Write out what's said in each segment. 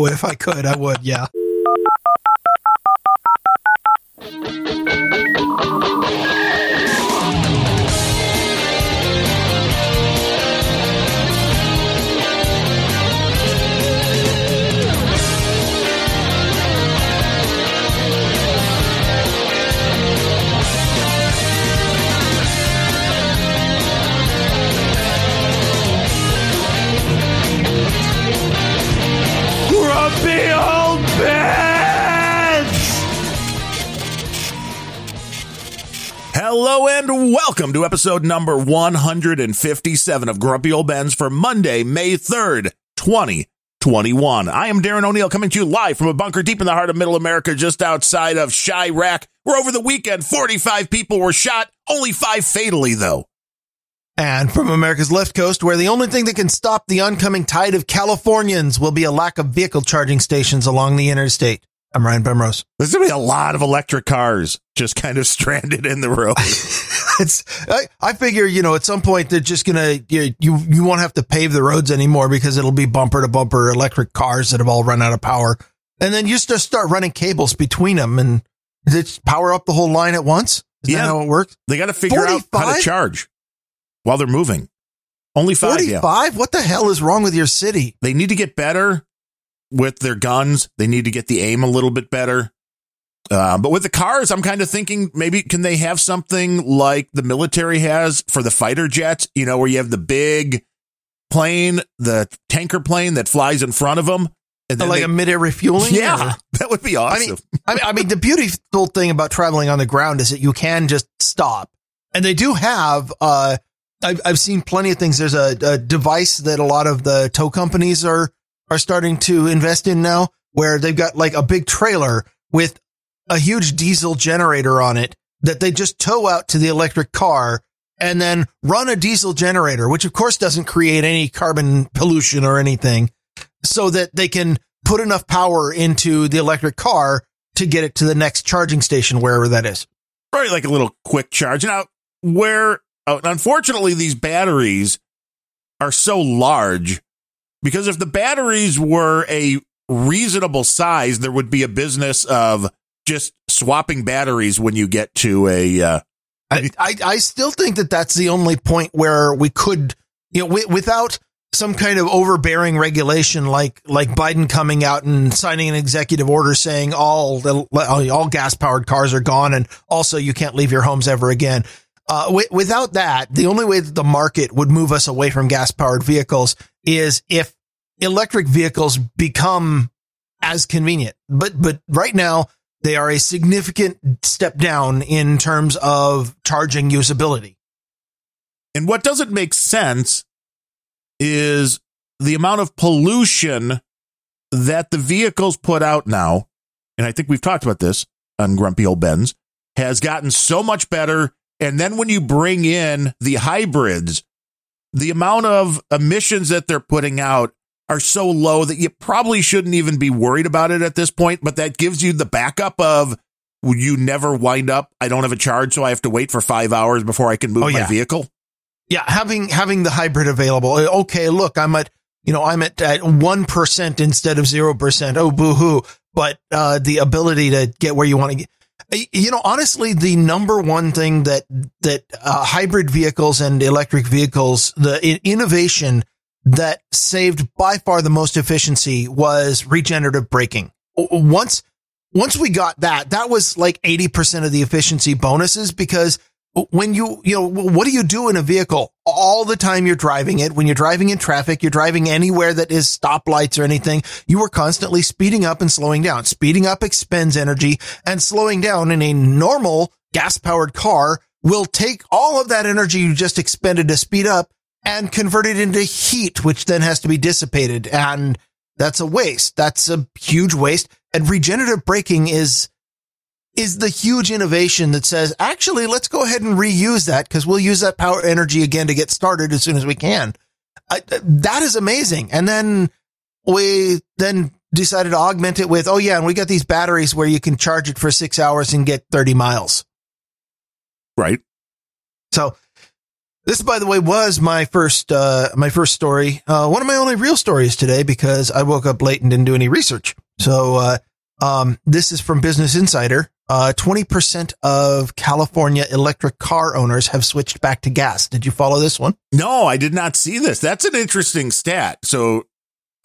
Oh, if I could, I would. Yeah. Hello and welcome to episode number 157 of Grumpy Old Bens for Monday, May 3rd, 2021. I am Darren O'Neill coming to you live from a bunker deep in the heart of middle America, just outside of Chiraq, where over the weekend 45 people were shot, only five fatally though. And from America's left coast, where the only thing that can stop the oncoming tide of Californians will be a lack of vehicle charging stations along the interstate. I'm Ryan Bemrose. There's gonna be a lot of electric cars just kind of stranded in the road. It's I, I figure you know at some point they're just gonna you, you you won't have to pave the roads anymore because it'll be bumper to bumper electric cars that have all run out of power, and then you just start running cables between them and just power up the whole line at once. Is Yeah. that how it works? They got to figure out how to charge while they're moving. Only five. Forty yeah. five? What the hell is wrong with your city? they need to get better with their guns. They need to get the aim a little bit better. Uh, but with the cars, I'm kind of thinking maybe can they have something like the military has for the fighter jets? You know, where you have the big plane, the tanker plane that flies in front of them, and then like they- a mid air refueling? yeah, Or- that would be awesome. I mean, I mean, the beautiful thing about traveling on the ground is that you can just stop, and they do have. Uh, I've I've seen plenty of things. There's a, a device that a lot of the tow companies are are starting to invest in now, where they've got like a big trailer with a huge diesel generator on it that they just tow out to the electric car and then run a diesel generator, which of course doesn't create any carbon pollution or anything, so that they can put enough power into the electric car to get it to the next charging station, wherever that is. Probably like a little quick charge. Now, where uh, unfortunately these batteries are so large because if the batteries were a reasonable size, there would be a business of just swapping batteries when you get to a. Uh, I, I, I still think that that's the only point where we could, you know, wi- without some kind of overbearing regulation like like Biden coming out and signing an executive order saying all all gas powered cars are gone and also you can't leave your homes ever again. Uh, wi- without that, the only way that the market would move us away from gas powered vehicles is if electric vehicles become as convenient. But but right now they are a significant step down in terms of charging usability. and what doesn't make sense is the amount of pollution that the vehicles put out now. And I think we've talked about this on Grumpy Old Bens has gotten so much better. And then when you bring in the hybrids, the amount of emissions that they're putting out are so low that you probably shouldn't even be worried about it at this point. But that gives you the backup of you never wind up. I don't have a charge, so I have to wait for five hours before I can move Oh, my yeah. vehicle. Yeah, having having the hybrid available. Okay, look, I'm at you know I'm at at one percent instead of zero percent. Oh, boo hoo! But uh, the ability to get where you want to get. You know, honestly, the number one thing that that uh, hybrid vehicles and electric vehicles, the innovation that saved by far the most efficiency was regenerative braking. Once once we got that, that was like 80% of the efficiency bonuses because when you, you know, what do you do in a vehicle all the time you're driving it? When you're driving in traffic, you're driving anywhere that is stoplights or anything, you are constantly speeding up and slowing down. Speeding up expends energy and slowing down in a normal gas powered car will take all of that energy you just expended to speed up and convert it into heat, which then has to be dissipated. And that's a waste. That's a huge waste. And regenerative braking is, is the huge innovation that says, actually, let's go ahead and reuse that because we'll use that power energy again to get started as soon as we can. I, that is amazing. And then we then decided to augment it with, oh yeah, and we got these batteries where you can charge it for six hours and get 30 miles. Right. So This, by the way, was my first uh, my first story. Uh, one of my only real stories today because I woke up late and didn't do any research. So uh, um, this is from Business Insider. Uh, twenty percent of California electric car owners have switched back to gas. Did you follow this one? No, I did not see this. That's an interesting stat. So,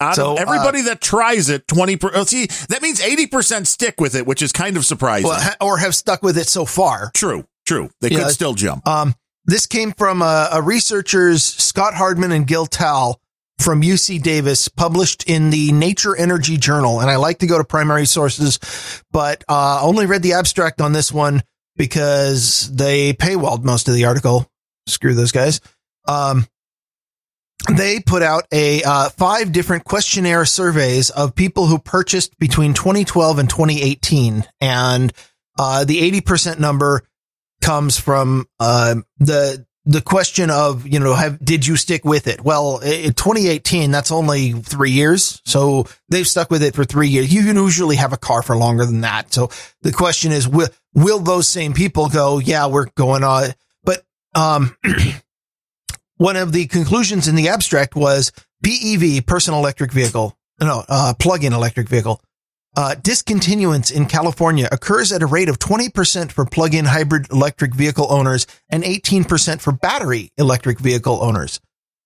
out So, of uh, everybody that tries it, twenty percent. Oh, see, that means eighty percent stick with it, which is kind of surprising. Well, ha- or have stuck with it so far. true, true. They Yeah. could still jump. Um, this came from uh, a researchers Scott Hardman and Gil Tal from UC Davis, published in the Nature Energy Journal. And I like to go to primary sources, but uh, only read the abstract on this one because they paywalled most of the article. Screw those guys. Um, they put out a uh, five different questionnaire surveys of people who purchased between 2012 and 2018, and uh, the 80% number comes from uh, the the question of you know have did you stick with it? Well, in 2018, that's only three years, so they've stuck with it for three years. You can usually have a car for longer than that. So the question is, will will those same people go? Yeah, we're going on, but um. One of the conclusions in the abstract was PEV, personal electric vehicle, no, uh, plug-in electric vehicle, uh, discontinuance in California occurs at a rate of 20% for plug-in hybrid electric vehicle owners and 18% for battery electric vehicle owners.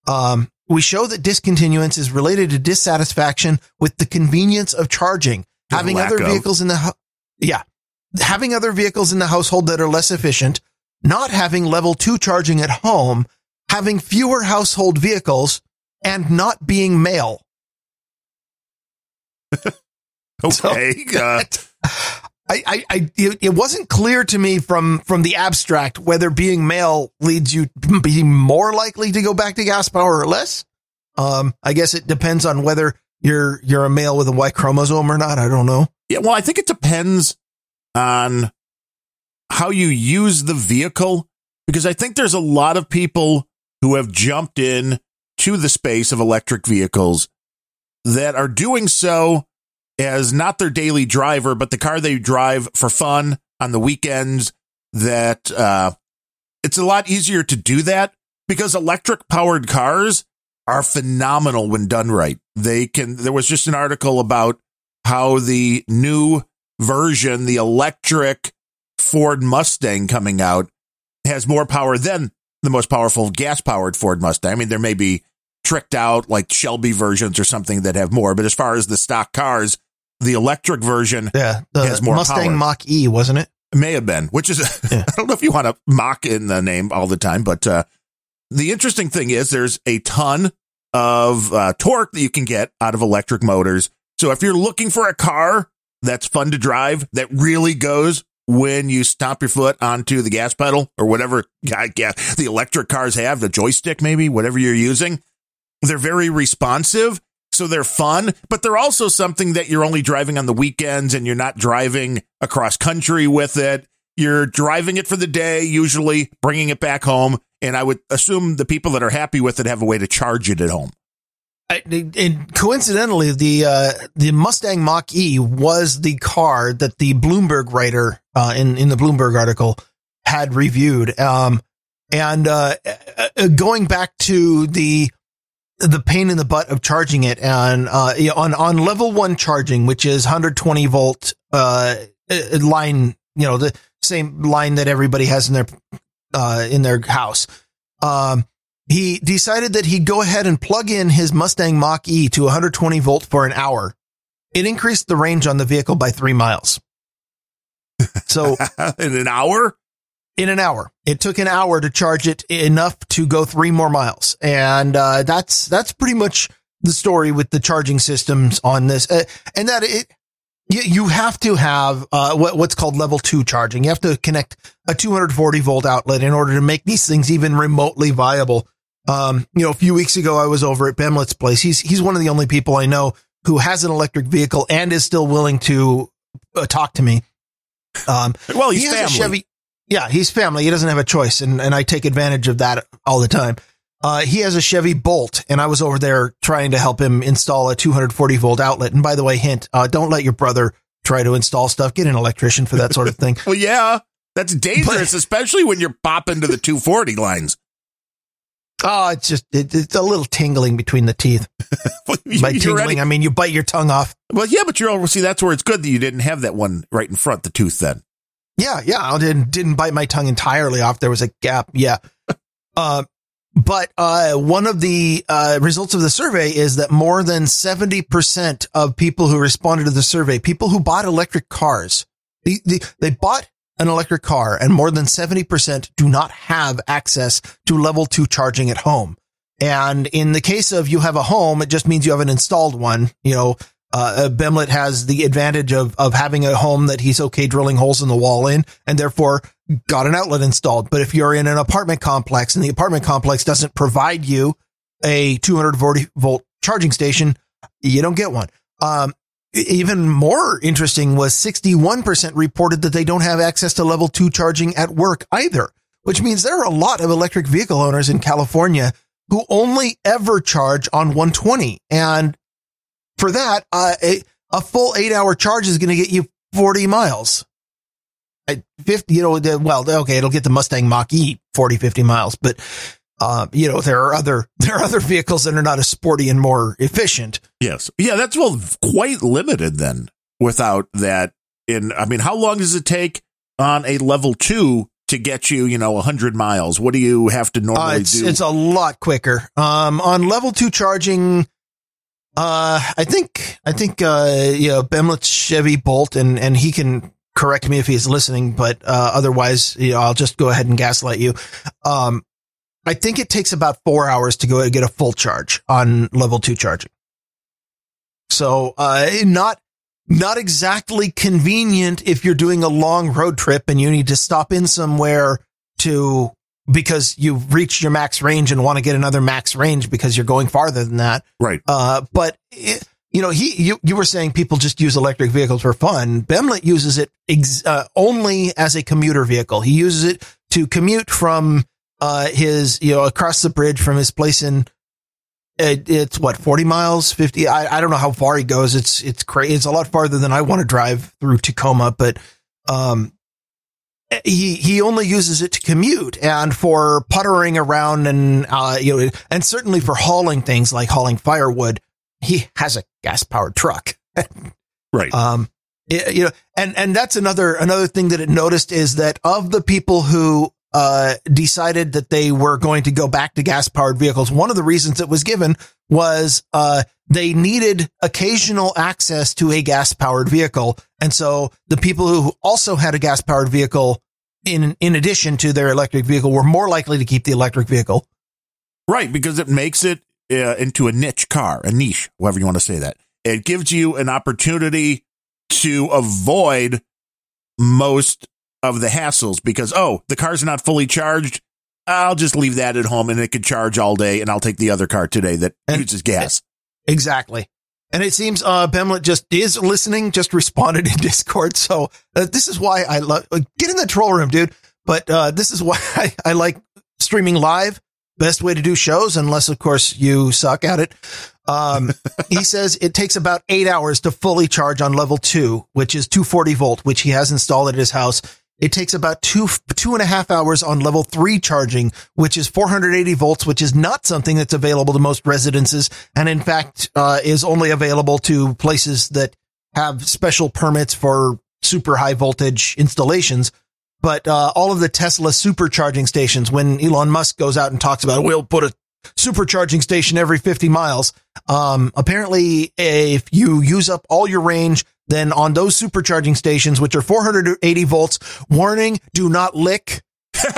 Um, we show that discontinuance is related to dissatisfaction with the convenience of charging, The having other of. vehicles in the, hou- yeah, having other vehicles in the household that are less efficient, not having level two charging at home, having fewer household vehicles, and not being male. So- Okay. uh, I, I, I it, wasn't clear to me from from the abstract whether being male leads you to be more likely to go back to gas power or less. Um, I guess it depends on whether you're you're a male with a Y chromosome or not. I don't know. yeah. Well, I think it depends on how you use the vehicle because I think there's a lot of people who have jumped in to the space of electric vehicles that are doing so as not their daily driver, but the car they drive for fun on the weekends. That uh, it's a lot easier to do that because electric powered cars are phenomenal when done right. They can. There was just an article about how the new version, the electric Ford Mustang coming out, has more power than the most powerful gas powered Ford Mustang. I mean, there may be tricked out like Shelby versions or something that have more, but as far as the stock cars, the electric version Yeah, Has more Mustang power. Mach E wasn't it? may have been, which is, Yeah. I don't know if you want to mock in the name all the time, but uh, the interesting thing is there's a ton of uh, torque that you can get out of electric motors. So if you're looking for a car that's fun to drive, that really goes when you stomp your foot onto the gas pedal or whatever ga- gas the electric cars have, the joystick maybe, whatever you're using, they're very responsive. So they're fun, but they're also something that you're only driving on the weekends and you're not driving across country with it. You're driving it for the day, usually bringing it back home. And I would assume the people that are happy with it have a way to charge it at home. I, and coincidentally, the uh, the Mustang Mach E was the car that the Bloomberg writer uh, in in the Bloomberg article had reviewed. Um, and uh, uh, going back to the the pain in the butt of charging it, and uh, on on level one charging, which is 120 volt uh, uh, line, you know, the same line that everybody has in their uh, in their house. Um, he decided that he'd go ahead and plug in his Mustang Mach E to 120 volt for an hour. It increased the range on the vehicle by three miles. So in an hour? In an hour, it took an hour to charge it enough to go three more miles. And, uh, that's, that's pretty much the story with the charging systems on this. Uh, and that it, you, you have to have, uh, what, what's called level two charging. You have to connect a 240 volt outlet in order to make these things even remotely viable. Um, you know, a few weeks ago, I was over at Bemlet's place. He's, he's one of the only people I know who has an electric vehicle and is still willing to uh, talk to me. Um, Well, he's he has family. a Chevy. Yeah, he's family. He doesn't have a choice, and and I take advantage of that all the time. Uh, he has a Chevy Bolt, and I was over there trying to help him install a 240 volt outlet. And by the way, hint: uh, don't let your brother try to install stuff. Get an electrician for that sort of thing. Well, yeah, that's dangerous, especially when you're popping to the 240 lines. Oh, it's just it, it's a little tingling between the teeth. By tingling, already, I mean you bite your tongue off. well, yeah, but you're all see that's where it's good that you didn't have that one right in front, the tooth. Then Yeah, yeah. I didn't didn't bite my tongue entirely off. There was a gap. Yeah. uh, but uh, one of the uh, results of the survey is that more than seventy percent of people who responded to the survey, people who bought electric cars, they, they, bought an electric car, and more than seventy percent do not have access to level two charging at home. And in the case of you have a home, it just means you have an installed one. You know, uh, Bemlet has the advantage of, of having a home that he's okay drilling holes in the wall in and therefore got an outlet installed. But if you're in an apartment complex and the apartment complex doesn't provide you a 240 volt charging station, you don't get one. Um, even more interesting was 61% reported that they don't have access to level two charging at work either, which means there are a lot of electric vehicle owners in California who only ever charge on 120. And for that, uh, a, a full eight hour charge is going to get you 40 miles. At 50, you know, well, okay, it'll get the Mustang Mach E 40, 50 miles, but, uh, you know, there are other, there are other vehicles that are not as sporty and more efficient. yes, yeah, that's well quite limited then. Without that, in I mean, how long does it take on a level two to get you, you know, hundred miles? What do you have to normally Uh, it's, do? it's a lot quicker. Um, on level two charging, uh, I think, I think, uh, you know, Bemlet's Chevy Bolt and, and he can correct me if he's listening, but, uh, otherwise, you know, I'll just go ahead and gaslight you. Um, I think it takes about four hours to go get a full charge on level two charging. So, uh, not, not exactly convenient if you're doing a long road trip and you need to stop in somewhere to because you've reached your max range and want to get another max range because you're going farther than that. right. Uh, but it, you know, he, you, you were saying people just use electric vehicles for fun. Bemlet uses it ex, uh, only as a commuter vehicle. He uses it to commute from, uh, his, you know, across the bridge from his place in, it, it's what, 40 miles, 50. I, I don't know how far he goes. It's, it's crazy. It's a lot farther than I want to drive through Tacoma, but, um, he he only uses it to commute and for puttering around and uh you know and certainly for hauling things like hauling firewood he has a gas powered truck Right. um it- you know and and that's another another thing that it noticed is that of the people who uh decided that they were going to go back to gas powered vehicles one of the reasons it was given was uh they needed occasional access to a gas powered vehicle and so the people who also had a gas powered vehicle in in addition to their electric vehicle were more likely to keep the electric vehicle Right, because it makes it uh, into a niche car, a niche, however you want to say that. It gives you an opportunity to avoid most of the hassles because, oh, the car's not fully charged. I'll just leave that at home and it can charge all day and I'll take the other car today that And- uses gas. Exactly. And it seems uh Bemlet just is listening, just responded in Discord. So uh, this is why I love uh, get in the troll room, dude. But uh this is why I, I like streaming live. Best way to do shows, unless of course you suck at it. Um, he says it takes about eight hours to fully charge on level two, which is 240 volt, which he has installed at his house. It takes about two, two and a half hours on level three charging, which is 480 volts, which is not something that's available to most residences. And in fact, uh, is only available to places that have special permits for super high voltage installations. But, uh, all of the Tesla supercharging stations, when Elon Musk goes out and talks about, we'll put a supercharging station every 50 miles. Um, apparently if you use up all your range, then on those supercharging stations, which are 480 volts, warning, do not lick.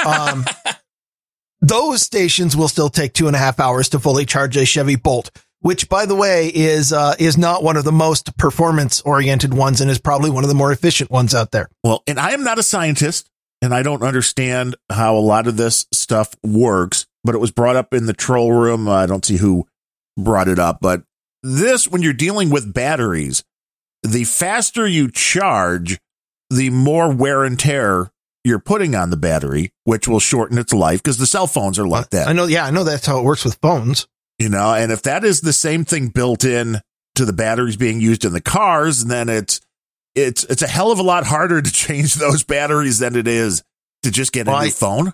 Um, those stations will still take two and a half hours to fully charge a Chevy Bolt, which by the way is, uh, is not one of the most performance oriented ones and is probably one of the more efficient ones out there. Well, and I am not a scientist and I don't understand how a lot of this stuff works, but it was brought up in the troll room. I don't see who brought it up, but this, when you're dealing with batteries, the faster you charge, the more wear and tear you're putting on the battery, which will shorten its life because the cell phones are like that I know. Yeah. I know that's how it works with phones. you know and if that is the same thing built in to the batteries being used in the cars then it's it's it's a hell of a lot harder to change those batteries than it is to just get a new I- phone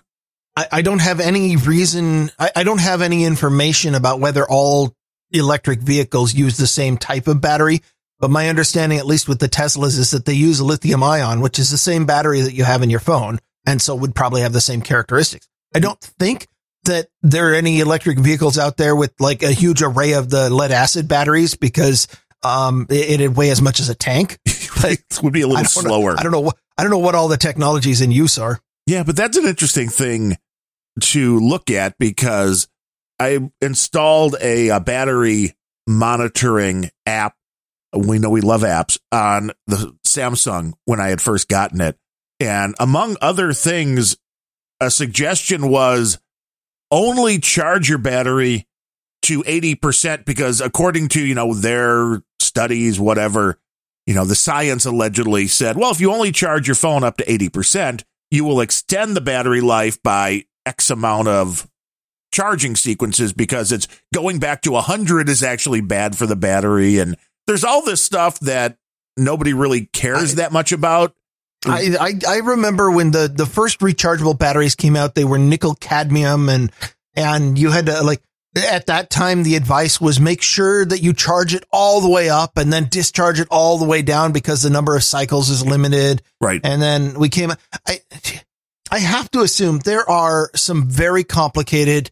I, I don't have any reason. I, I don't have any information about whether all electric vehicles use the same type of battery. But my understanding, at least with the Teslas, is that they use a lithium ion, which is the same battery that you have in your phone. And so would probably have the same characteristics. I don't think that there are any electric vehicles out there with like a huge array of the lead acid batteries because um, it, it'd weigh as much as a tank. It would be a little know- slower. I don't know I don't know what all the technologies in use are. Yeah, but that's an interesting thing to look at because I installed a, a battery monitoring app. We know we love apps on the Samsung when I had first gotten it. And among other things, a suggestion was only charge your battery to 80% because according to, you know, their studies, whatever, you know, the science allegedly said, well, if you only charge your phone up to 80%, you will extend the battery life by X amount of charging sequences because it's going back to 100 is actually bad for the battery. And there's all this stuff that nobody really cares I- that much about. I, I I remember when the the first rechargeable batteries came out, they were nickel cadmium and and you had to like at that time the advice was make sure that you charge it all the way up and then discharge it all the way down because the number of cycles is limited. Right. And then we came I I have to assume there are some very complicated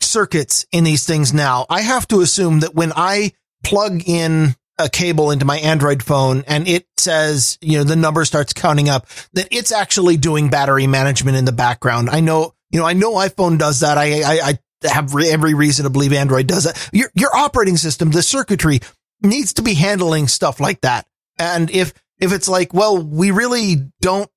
circuits in these things now. I have to assume that when I plug in a cable into my Android phone and it says, you know, the number starts counting up, that it's actually doing battery management in the background. I know, you know, I know iPhone does that. I, I, I have re- every reason to believe Android does that. Your, your operating system, the circuitry needs to be handling stuff like that. And if, if it's like, well, we really don't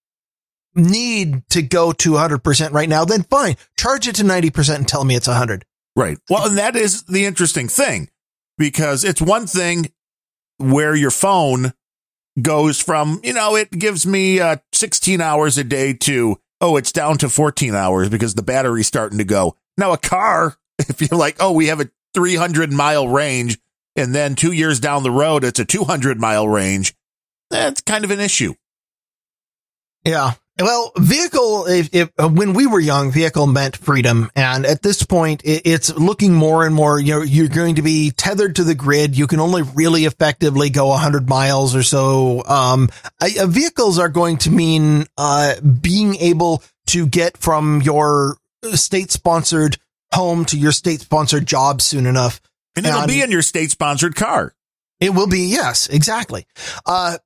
need to go to 100% right now, then fine. Charge it to 90% and tell me it's 100. Right. Well, and that is the interesting thing because it's one thing where your phone goes from, you know, it gives me uh, 16 hours a day to, oh, it's down to 14 hours because the battery's starting to go. Now, a car, if you're like, oh, we have a 300 mile range, and then two years down the road, it's a 200 mile range, that's kind of an issue. Yeah. Well, vehicle, if, if uh, when we were young, vehicle meant freedom. And at this point, it, it's looking more and more, you know, you're going to be tethered to the grid. You can only really effectively go 100 miles or so. Um, I, uh, vehicles are going to mean, uh, being able to get from your state sponsored home to your state sponsored job soon enough. And it'll And- be in your state sponsored car. It will be, yes, exactly. Uh,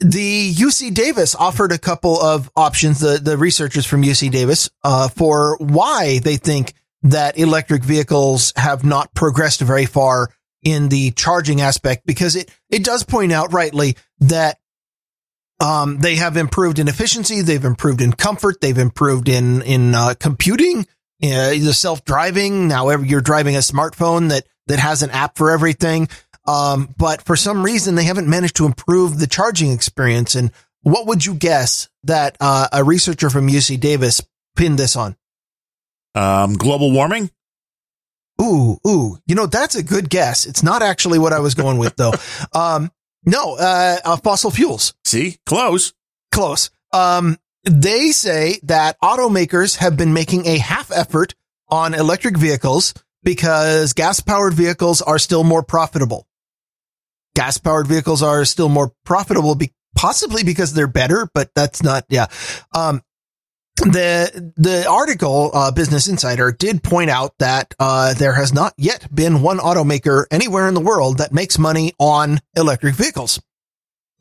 the UC Davis offered a couple of options, the, the researchers from UC Davis, uh, for why they think that electric vehicles have not progressed very far in the charging aspect, because it, it does point out rightly that um, they have improved in efficiency, they've improved in comfort, they've improved in in uh, computing, uh, the self driving. Now you're driving a smartphone that that has an app for everything. Um, but for some reason they haven't managed to improve the charging experience. And what would you guess that uh, a researcher from UC Davis pinned this on? Um, global warming? Ooh, ooh, you know that's a good guess. It's not actually what I was going with though. um, no, uh, uh, fossil fuels. See, close. close. Um, they say that automakers have been making a half effort on electric vehicles because gas powered vehicles are still more profitable. Gas powered vehicles are still more profitable, be- possibly because they're better, but that's not, yeah. Um, the, the article, uh, Business Insider did point out that, uh, there has not yet been one automaker anywhere in the world that makes money on electric vehicles.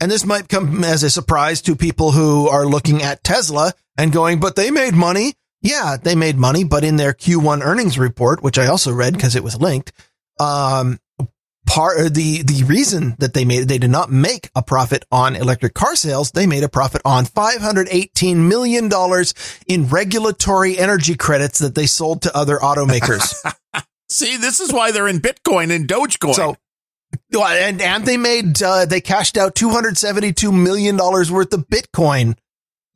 And this might come as a surprise to people who are looking at Tesla and going, but they made money. Yeah, they made money, but in their Q1 earnings report, which I also read because it was linked, um, part the the reason that they made they did not make a profit on electric car sales, they made a profit on 518 million dollars in regulatory energy credits that they sold to other automakers. See, this is why they're in Bitcoin and Dogecoin. So, and and they made uh, they cashed out two hundred seventy two million dollars worth of Bitcoin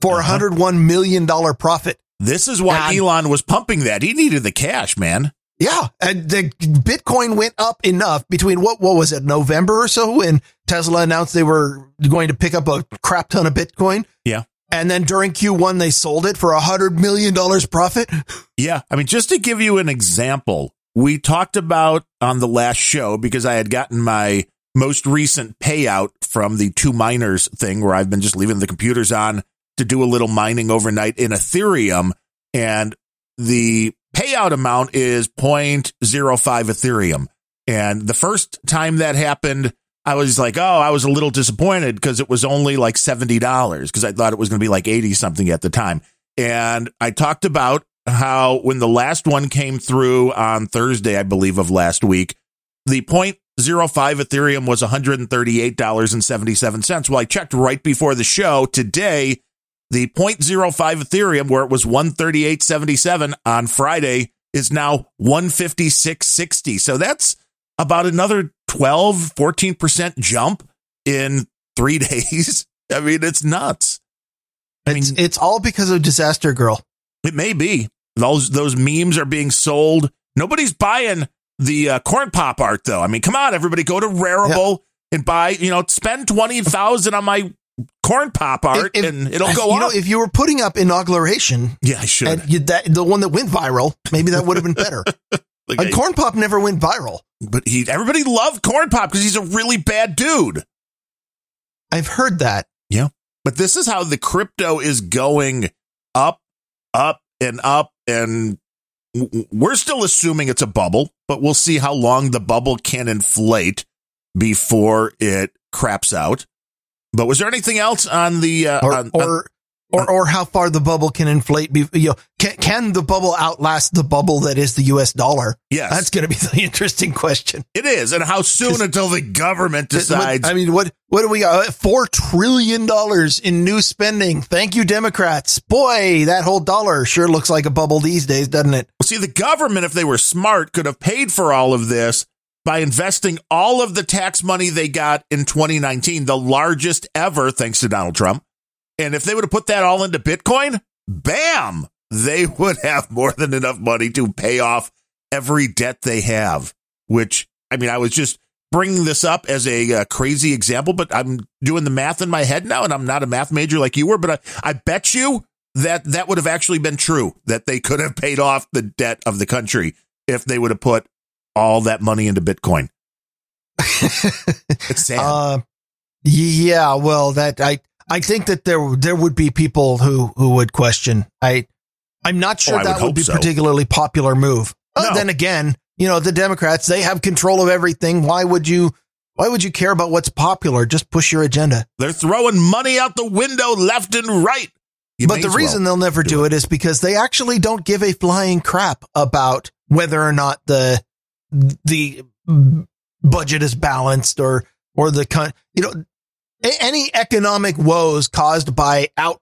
for a Uh-huh. hundred one million dollar profit. this is why And- Elon was pumping that. He needed the cash, man. Yeah, and the Bitcoin went up enough between what what was it November or so when Tesla announced they were going to pick up a crap ton of Bitcoin. Yeah. And then during Q1, they sold it for a hundred million dollars profit. Yeah. I mean, just to give you an example, we talked about on the last show because I had gotten my most recent payout from the 2Miners thing where I've been just leaving the computers on to do a little mining overnight in Ethereum. And the payout amount is 0.05 Ethereum. And the first time that happened, I was like, oh, I was a little disappointed because it was only like $70 because I thought it was going to be like 80 something at the time. And I talked about how when the last one came through on Thursday, I believe of last week, the 0.05 Ethereum was $138.77. Well, I checked right before the show today, the 0.05 Ethereum where it was 138.77 on Friday is now 156.60. So that's about another 12, 14% jump in three days. I mean, it's nuts. I mean, it's, it's all because of Disaster Girl. It may be. Those those memes are being sold. Nobody's buying the uh, corn pop art though. I mean, come on, everybody, go to Rarible yeah. and buy. You know, spend twenty thousand on my corn pop art, if, and it'll go you. Know, if you were putting up inauguration, yeah, I should. You, that, the one that went viral, maybe that would have been better. like a corn pop never went viral, but he everybody loved corn pop because he's a really bad dude. I've heard that. Yeah, but this is how the crypto is going up, up, and up, and we're still assuming it's a bubble, but we'll see how long the bubble can inflate before it craps out. But was there anything else on the uh, or, on, or or or how far the bubble can inflate. Be, you know, can can the bubble outlast the bubble that is the U.S. dollar? Yes, that's going to be the interesting question. It is, and how soon until the government decides? What, I mean, what what do we got? Four trillion dollars in new spending. Thank you, Democrats. Boy, that whole dollar sure looks like a bubble these days, doesn't it? Well, see, the government, if they were smart, could have paid for all of this by investing all of the tax money they got in 2019, the largest ever, thanks to Donald Trump and if they would have put that all into Bitcoin, bam, they would have more than enough money to pay off every debt they have. Which, I mean, I was just bringing this up as a uh, crazy example, but I'm doing the math in my head now, and I'm not a math major like you were, but I, I bet you that that would have actually been true, that they could have paid off the debt of the country if they would have put all that money into Bitcoin. it's sad. Uh, yeah, well, that I I think that there there would be people who who would question. I I'm not sure oh, that would, would be so. particularly popular move. No. then again, you know, the Democrats, they have control of everything. Why would you why would you care about what's popular? Just push your agenda. They're throwing money out the window left and right. You but the reason well they'll never do, it. it is because they actually don't give a flying crap about whether or not the the budget is balanced or or the you know any economic woes caused by out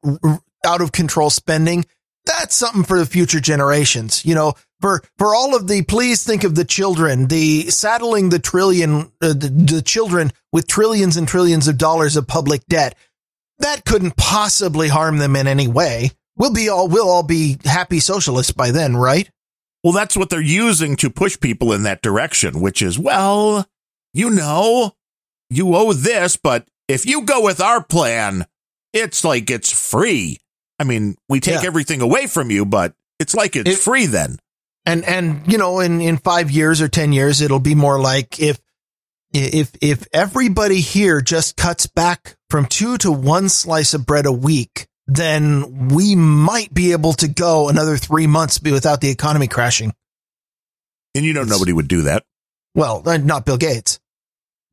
out of control spending that's something for the future generations. You know for for all of the please think of the children the saddling the trillion uh, the, the children with trillions and trillions of dollars of public debt. That couldn't possibly harm them in any way. We'll be all we'll all be happy socialists by then right well that's what they're using to push people in that direction which is well you know you owe this but if you go with our plan, it's like it's free. I mean, we take yeah. everything away from you, but it's like it's it, free then. And and you know, in in 5 years or 10 years it'll be more like if if if everybody here just cuts back from 2 to 1 slice of bread a week, then we might be able to go another 3 months without the economy crashing. And you know it's, nobody would do that. Well, uh, not Bill Gates.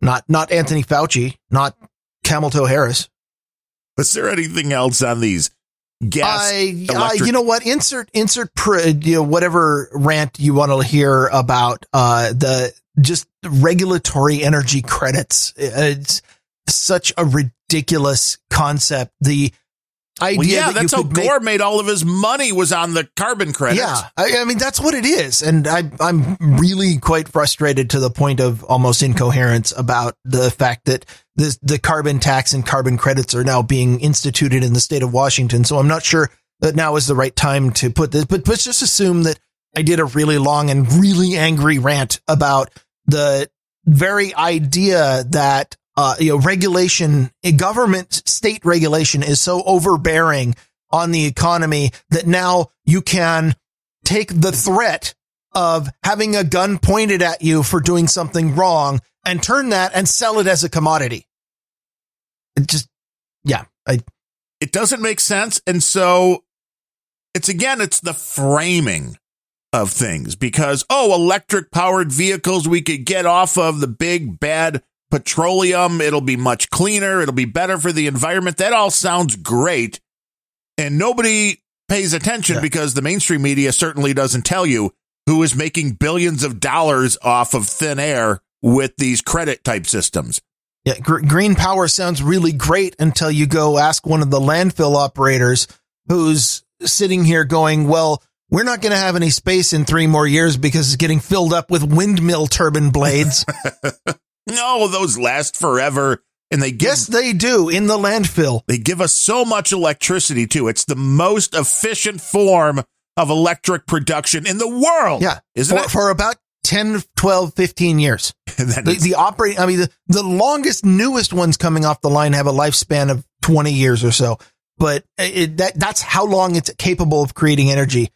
Not not Anthony Fauci, not Camel Toe Harris. Was there anything else on these gas? I, I, you know what? Insert, insert, you know, whatever rant you want to hear about, uh, the just regulatory energy credits. It's such a ridiculous concept. The, idea. Well, yeah, that that's how Gore make, made all of his money was on the carbon credits. Yeah, I, I, mean that's what it is, and I, I'm really quite frustrated to the point of almost incoherence about the fact that the the carbon tax and carbon credits are now being instituted in the state of Washington. So I'm not sure that now is the right time to put this, but let's just assume that I did a really long and really angry rant about the very idea that uh, you know, regulation, government state regulation is so overbearing on the economy that now you can take the threat of having a gun pointed at you for doing something wrong and turn that and sell it as a commodity. It just, yeah, I, it doesn't make sense. And so it's again, it's the framing of things because, oh, electric powered vehicles, we could get off of the big bad petroleum. It'll be much cleaner. It'll be better for the environment. That all sounds great. And nobody pays attention yeah. because the mainstream media certainly doesn't tell you who is making billions of dollars off of thin air with these credit type systems. Yeah, gr- green power sounds really great until you go ask one of the landfill operators who's sitting here going, well, we're not going to have any space in three more years because it's getting filled up with windmill turbine blades. no, those last forever. And they give, yes, they do in the landfill. They give us so much electricity too. It's the most efficient form of electric production in the world. Yeah. Isn't for, it? For about 10, 12, 15 years. the, is- the operating, I mean, the, the longest, newest ones coming off the line have a lifespan of 20 years or so, but it, that, that's how long it's capable of creating energy.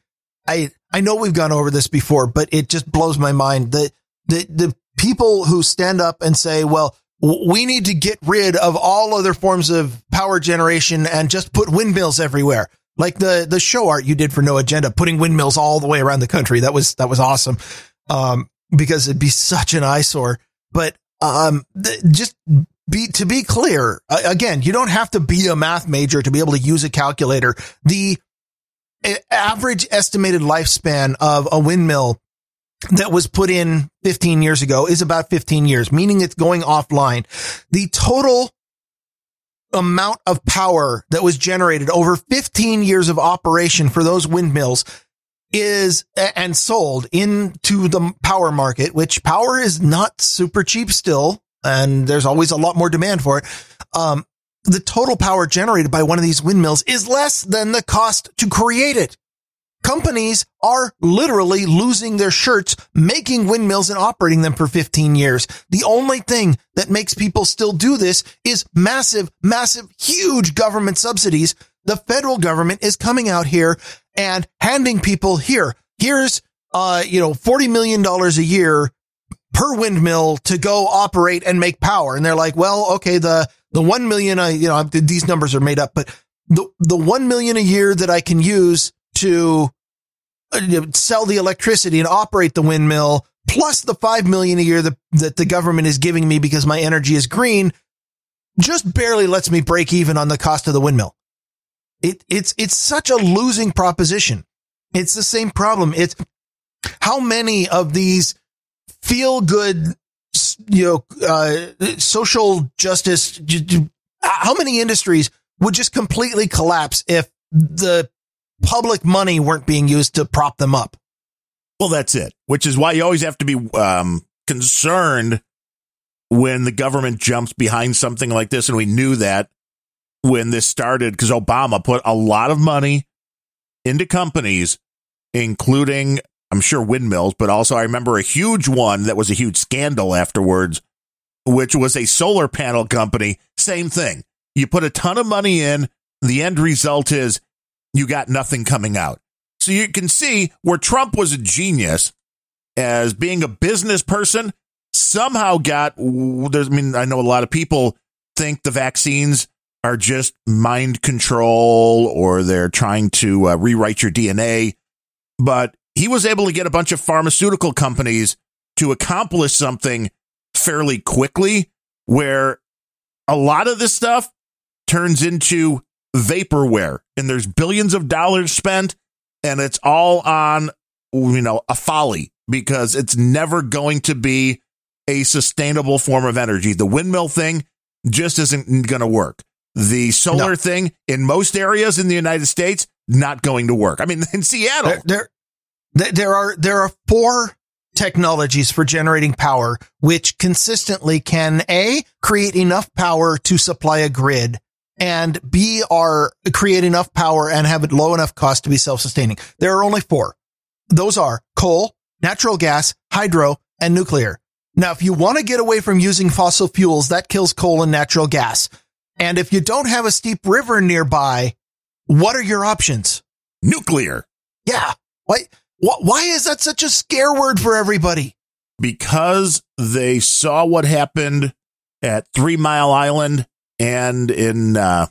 I, I know we've gone over this before, but it just blows my mind that the, the people who stand up and say, well, we need to get rid of all other forms of power generation and just put windmills everywhere. Like the, the show art you did for No Agenda, putting windmills all the way around the country. That was, that was awesome. Um, because it'd be such an eyesore. But, um, th- just be, to be clear, uh, again, you don't have to be a math major to be able to use a calculator. The average estimated lifespan of a windmill that was put in 15 years ago is about 15 years, meaning it's going offline. The total amount of power that was generated over 15 years of operation for those windmills is and sold into the power market, which power is not super cheap still. And there's always a lot more demand for it. Um, the total power generated by one of these windmills is less than the cost to create it. Companies are literally losing their shirts making windmills and operating them for 15 years. The only thing that makes people still do this is massive, massive, huge government subsidies. The federal government is coming out here and handing people here, here's, uh, you know, $40 million a year per windmill to go operate and make power. And they're like, well, okay, the, the 1 million, uh, you know, these numbers are made up, but the, the 1 million a year that I can use to sell the electricity and operate the windmill plus the 5 million a year that, that the government is giving me because my energy is green just barely lets me break even on the cost of the windmill. It, it's, it's such a losing proposition. It's the same problem. It's how many of these feel good, you know, uh, social justice, how many industries would just completely collapse if the public money weren't being used to prop them up. Well, that's it, which is why you always have to be um, concerned when the government jumps behind something like this. And we knew that when this started because Obama put a lot of money into companies, including, I'm sure, windmills, but also I remember a huge one that was a huge scandal afterwards, which was a solar panel company. Same thing. You put a ton of money in. The end result is you got nothing coming out. So you can see where Trump was a genius as being a business person, somehow got there's I mean, I know a lot of people think the vaccines are just mind control or they're trying to uh, rewrite your DNA. But he was able to get a bunch of pharmaceutical companies to accomplish something fairly quickly where a lot of this stuff turns into vaporware. And there's billions of dollars spent and it's all on you know a folly because it's never going to be a sustainable form of energy. The windmill thing just isn't going to work. The solar no. thing in most areas in the united states not going to work. I mean in seattle. There, there, there are there are four technologies for generating power which consistently can a create enough power to supply a grid and B are create enough power and have it low enough cost to be self-sustaining. There are only four. Those are coal, natural gas, hydro, and nuclear. Now, if you want to get away from using fossil fuels, that kills coal and natural gas. And if you don't have a steep river nearby, what are your options? Nuclear. Yeah. Why, wh- why is that such a scare word for everybody? Because they saw what happened at Three Mile Island and in uh,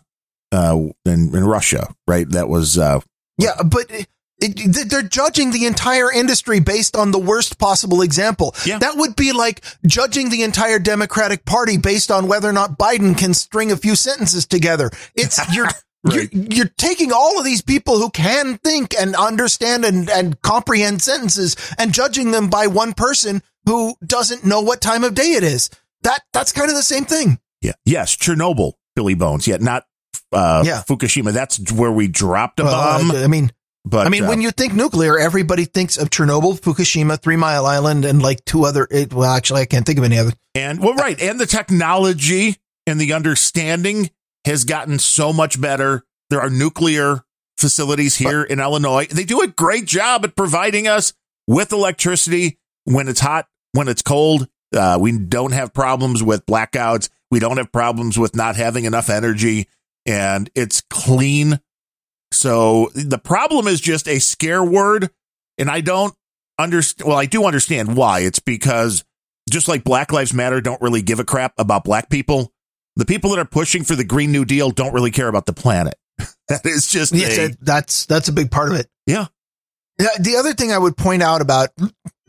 uh, in, in Russia, right? That was uh, Yeah, but it, it, they're judging the entire industry based on the worst possible example. Yeah. That would be like judging the entire Democratic Party based on whether or not Biden can string a few sentences together. It's you're Right. you're, you're taking all of these people who can think and understand and, and comprehend sentences and judging them by one person who doesn't know what time of day it is. That that's kind of the same thing. Yeah, yes, Chernobyl, Billy Bones. Yeah, not uh, Yeah. Fukushima. That's where we dropped a bomb. I, I mean, but I mean, uh, when you think nuclear, everybody thinks of Chernobyl, Fukushima, Three Mile Island, and like two other. It, well, actually, I can't think of any other. And well, right. And the technology and the understanding has gotten so much better. There are nuclear facilities here in Illinois. They do a great job at providing us with electricity when it's hot, when it's cold. Uh, we don't have problems with blackouts. We don't have problems with not having enough energy and it's clean. So the problem is just a scare word. And I don't understand. Well, I do understand why. It's because just like Black Lives Matter don't really give a crap about black people, the people that are pushing for the Green New Deal don't really care about the planet. that is just Yes, a, that's that's a big part of it. yeah. Yeah, The other thing I would point out about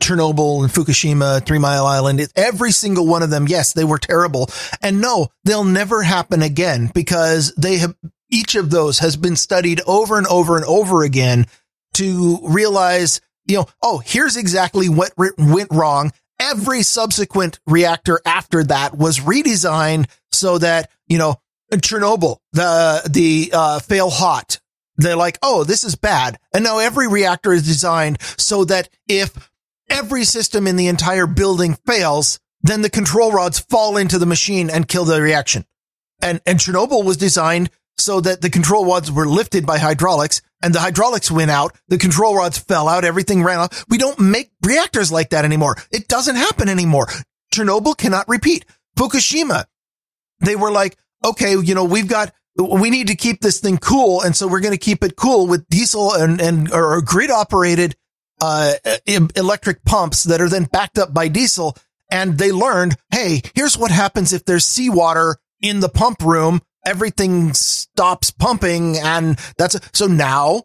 Chernobyl and Fukushima, Three Mile Island, every single one of them, yes, they were terrible. And no, they'll never happen again because they have, each of those has been studied over and over and over again to realize, you know, oh, here's exactly what re- went wrong. Every subsequent reactor after that was redesigned so that, you know, Chernobyl, the, the, uh, fail hot, they're like, oh, this is bad. And now every reactor is designed so that if every system in the entire building fails, then the control rods fall into the machine and kill the reaction. And, and Chernobyl was designed so that the control rods were lifted by hydraulics and the hydraulics went out. The control rods fell out. Everything ran off. We don't make reactors like that anymore. It doesn't happen anymore. Chernobyl cannot repeat. Fukushima, they were like, okay, you know, we've got, we need to keep this thing cool. And so we're going to keep it cool with diesel and, and, or grid operated, uh, electric pumps that are then backed up by diesel. And they learned, Hey, here's what happens if there's seawater in the pump room. Everything stops pumping. And that's, so now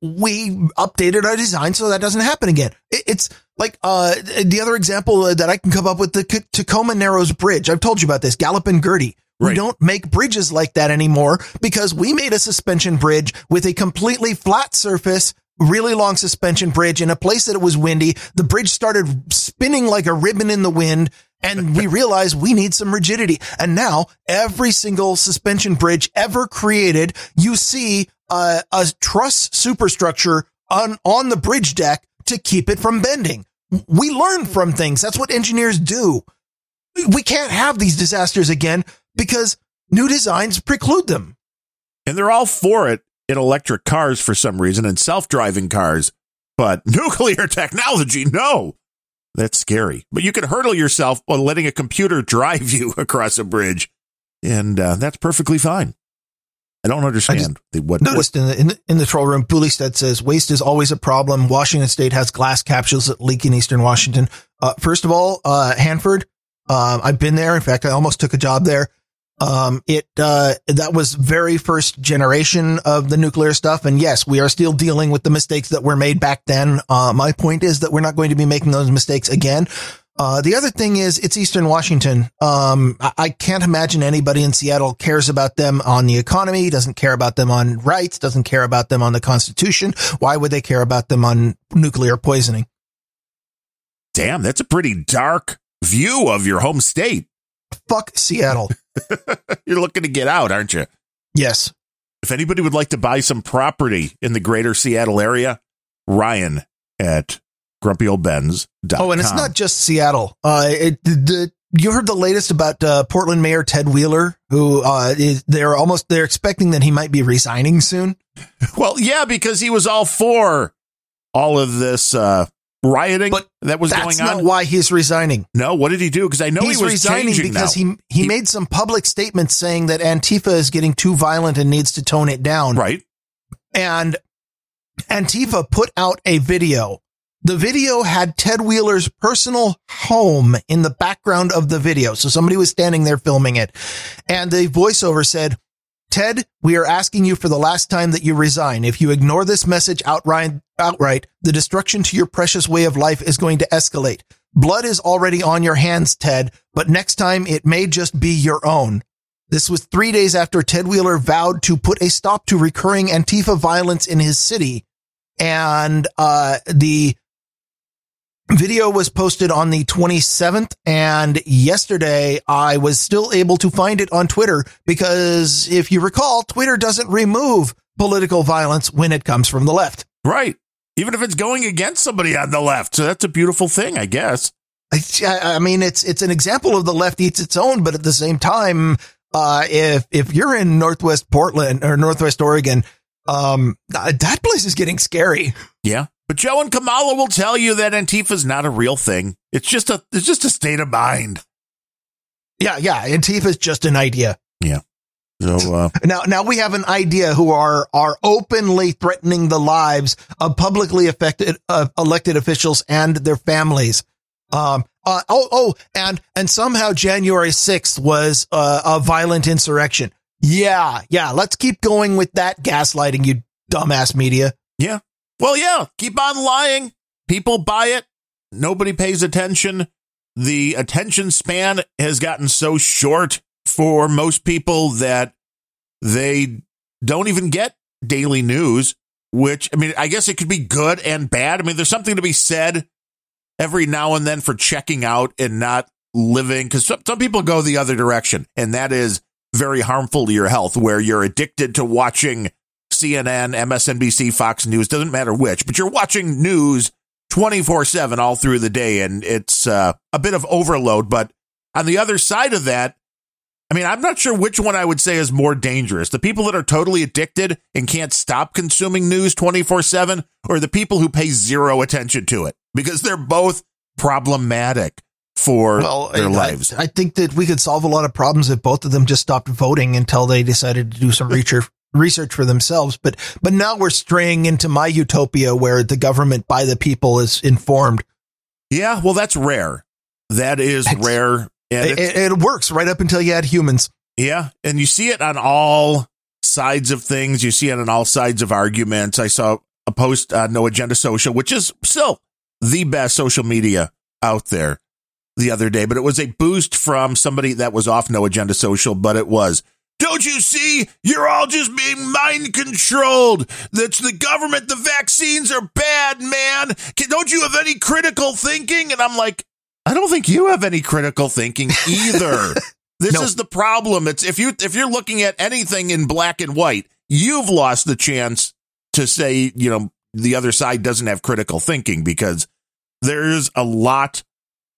we updated our design so that doesn't happen again. It, it's like, uh, the other example that I can come up with the Tacoma Narrows Bridge. I've told you about this, Gallopin Gertie. We Right. don't make bridges like that anymore because we made a suspension bridge with a completely flat surface, really long suspension bridge in a place that it was windy. The bridge started spinning like a ribbon in the wind. And we realized we need some rigidity. And now every single suspension bridge ever created, you see uh, a truss superstructure on, on the bridge deck to keep it from bending. We learn from things. That's what engineers do. We can't have these disasters again because new designs preclude them. And they're all for it in electric cars for some reason and self driving cars. But nuclear technology, no. That's scary. But you can hurdle yourself by letting a computer drive you across a bridge. And uh, that's perfectly fine. I don't understand the, what, what Noticed in the, in the in the troll room, Booleystead says waste is always a problem. Washington State has glass capsules that leak in Eastern Washington. Uh, first of all, uh, Hanford, um, I've been there. In fact, I almost took a job there. Um, it uh, that was very first generation of the nuclear stuff, and yes, we are still dealing with the mistakes that were made back then. Uh, my point is that we're not going to be making those mistakes again. Uh, the other thing is it's Eastern Washington. Um, I, I can't imagine anybody in Seattle cares about them on the economy, doesn't care about them on rights, doesn't care about them on the Constitution. Why would they care about them on nuclear poisoning? damn, that's a pretty dark view of your home state. Fuck Seattle. You're looking to get out, aren't you? yes. If anybody would like to buy some property in the greater Seattle area, Ryan at grumpyoldbens.com. Oh, and it's not just Seattle. Uh, it, the, the you heard the latest about uh, Portland Mayor Ted Wheeler, who uh, is, they're almost they're expecting that he might be resigning soon. Well, yeah, because he was all for all of this uh, rioting But that was That's going not on? why he's resigning. no, what did he do? Because I know he's he was resigning because now. he he He- made some public statements saying that Antifa is getting too violent and needs to tone it down. right. And Antifa put out a video. The video had Ted Wheeler's personal home in the background of the video. So somebody was standing there filming it. And the voiceover said, Ted, we are asking you for the last time that you resign. If you ignore this message outright, outright, the destruction to your precious way of life is going to escalate. Blood is already on your hands, Ted, but next time it may just be your own. This was three days after Ted Wheeler vowed to put a stop to recurring Antifa violence in his city. And, uh, the video was posted on the 27th. And yesterday I was still able to find it on Twitter because if you recall, Twitter doesn't remove political violence when it comes from the left. Right. Even if it's going against somebody on the left. So that's a beautiful thing, I guess. I, I mean, it's, it's an example of the left eats its own, but at the same time, uh, if, if you're in Northwest Portland or Northwest Oregon, um, that place is getting scary. Yeah. But Joe and Kamala will tell you that Antifa is not a real thing. It's just a it's just a state of mind. Yeah. Yeah. Antifa is just an idea. Yeah. So uh, Now, now we have an idea who are, are openly threatening the lives of publicly affected, uh, elected officials and their families. Um, uh, oh, oh, and, and somehow January 6th was, uh, a violent insurrection. Yeah. Yeah. Let's keep going with that gaslighting, you dumbass media. yeah. Well, yeah. Keep on lying. People buy it. Nobody pays attention. The attention span has gotten so short for most people that they don't even get daily news. Which I mean, I guess it could be good and bad. I mean, there's something to be said every now and then for checking out and not living because some, some people go the other direction and that is very harmful to your health where you're addicted to watching cnn msnbc fox news doesn't matter which but you're watching news 24-7 all through the day and it's uh, a bit of overload but on the other side of that i mean i'm not sure which one i would say is more dangerous the people that are totally addicted and can't stop consuming news 24-7 or the people who pay zero attention to it because they're both problematic for their I- lives. I think that we could solve a lot of problems if both of them just stopped voting until they decided to do some research research for themselves. But but now we're straying into my utopia where the government by the people is informed. Yeah, well, that's rare. That is It's- rare. And It, it, it works right up until you add humans. yeah, and you see it on all sides of things. You see it on all sides of arguments. I saw a post on No Agenda Social, which is still the best social media out there the other day, but it was a boost from somebody that was off No Agenda Social, but it was. Don't you see? You're all just being mind controlled. That's the government. The vaccines are bad, man. Can, don't you have any critical thinking? And I'm like, I don't think you have any critical thinking either. this No. is the problem. It's if you if you're looking at anything in black and white, you've lost the chance to say, you know, the other side doesn't have critical thinking because there's a lot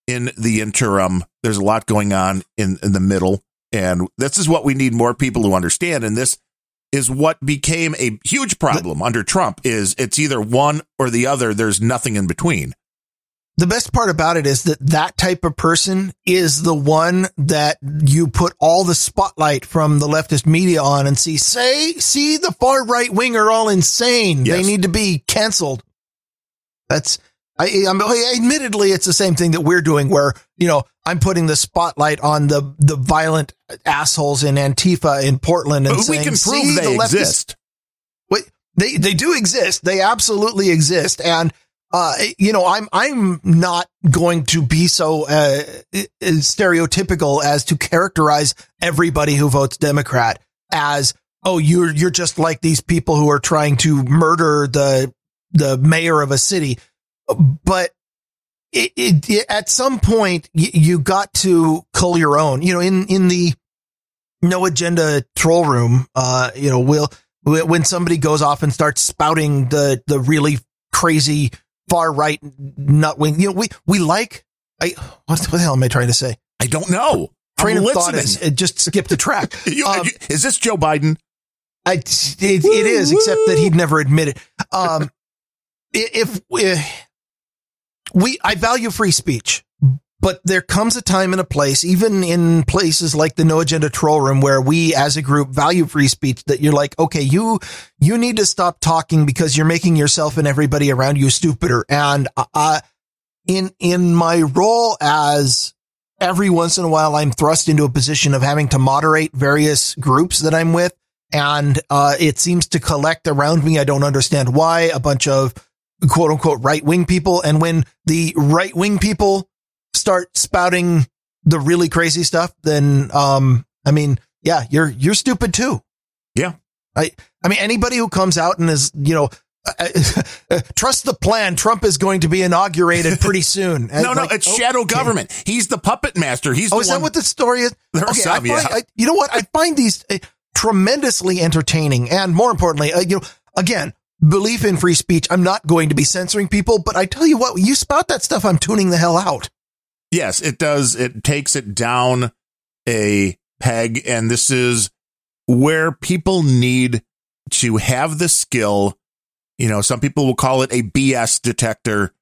in the interim. There's a lot going on in, in the middle. And this is what we need more people to understand. And this is what became a huge problem under Trump is it's either one or the other. There's nothing in between. The best part about it is that that type of person is the one that you put all the spotlight from the leftist media on and see, say, see the far right wing are all insane. They need to be canceled. That's, I, I'm, admittedly, it's the same thing that we're doing where, you know, I'm putting the spotlight on the, the violent assholes in Antifa in Portland and But we can prove the they leftist exist. Wait, they they do exist. They absolutely exist, and uh, you know, I'm I'm not going to be so uh, stereotypical as to characterize everybody who votes Democrat as oh you're you're just like these people who are trying to murder the the mayor of a city, but. It, it, it- at some point you, you got to cull your own, you know, in, in the no agenda troll room, uh, you know, we'll, when somebody goes off and starts spouting the the really crazy far right nut wing. You know, we we like. I what, the hell am I trying to say? I don't know. Train I'm of thought is it just skipped the track. You- Um, is this Joe Biden? I, it, it is, except that he'd never admit it. Um, if, if we I value free speech, but there comes a time and a place, even in places like the No Agenda Troll Room, where we as a group value free speech. That you're like, okay, you you need to stop talking because you're making yourself and everybody around you stupider. And uh, in in my role as every once in a while, I'm thrust into a position of having to moderate various groups that I'm with, and uh, it seems to collect around me. I don't understand why a bunch of quote unquote right wing people, and when the right wing people start spouting the really crazy stuff, then, um, I mean, yeah, you're, you're stupid too. Yeah. I, I mean, anybody who comes out and is, you know, uh, trust the plan. Trump is going to be inaugurated pretty soon. no, no, it's okay. shadow government. He's the puppet master. He's oh, is one. that what the story is? Okay, some, I find, yeah. I, you know what? I find these uh, tremendously entertaining, and more importantly, uh, you know, again, belief in free speech. I'm not going to be censoring people, but I tell you what, you spout that stuff, I'm tuning the hell out. Yes, it does. It takes it down a peg. And this is where people need to have the skill. You know, some people will call it a BS detector,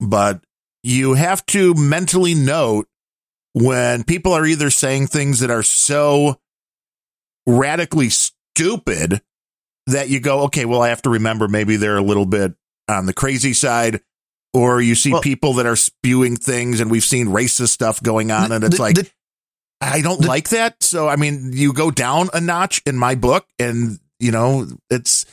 but you have to mentally note when people are either saying things that are so radically stupid that you go, okay, well, I have to remember maybe they're a little bit on the crazy side or you see well, people that are spewing things and we've seen racist stuff going on and it's the, like the, I don't the, like that. So I mean, you go down a notch in my book and you know, it's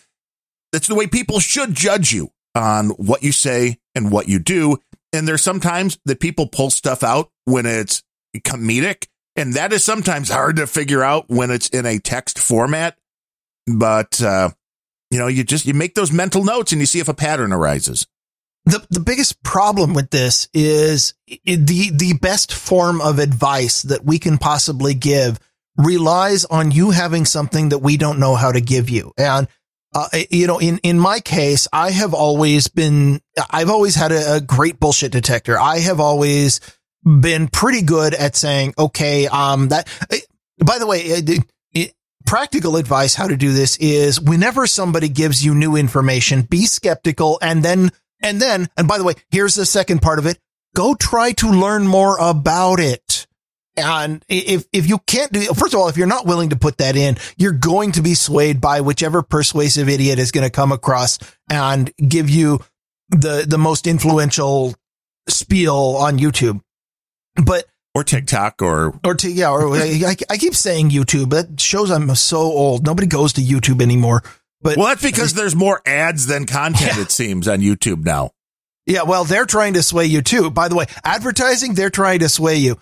that's the way people should judge you on what you say and what you do. And there's sometimes that people pull stuff out when it's comedic and that is sometimes hard to figure out when it's in a text format. But uh you know, you just you make those mental notes and you see if a pattern arises. The the biggest problem with this is the the best form of advice that we can possibly give relies on you having something that we don't know how to give you. And uh, you know in in my case i have always been i've always had a, a, great bullshit detector. I have always been pretty good at saying okay um that by the way practical advice how to do this is whenever somebody gives you new information be skeptical and then and then, and by the way, here's the second part of it. Go try to learn more about it. And if, if you can't do, first of all, if you're not willing to put that in, you're going to be swayed by whichever persuasive idiot is going to come across and give you the, the most influential spiel on YouTube. But or TikTok or or t- yeah, or I, I keep saying YouTube. That shows I'm so old. Nobody goes to YouTube anymore. But well, that's because there's more ads than content. Yeah. It seems on YouTube now. Yeah, well, they're trying to sway you too. By the way, advertising, they're trying to sway you.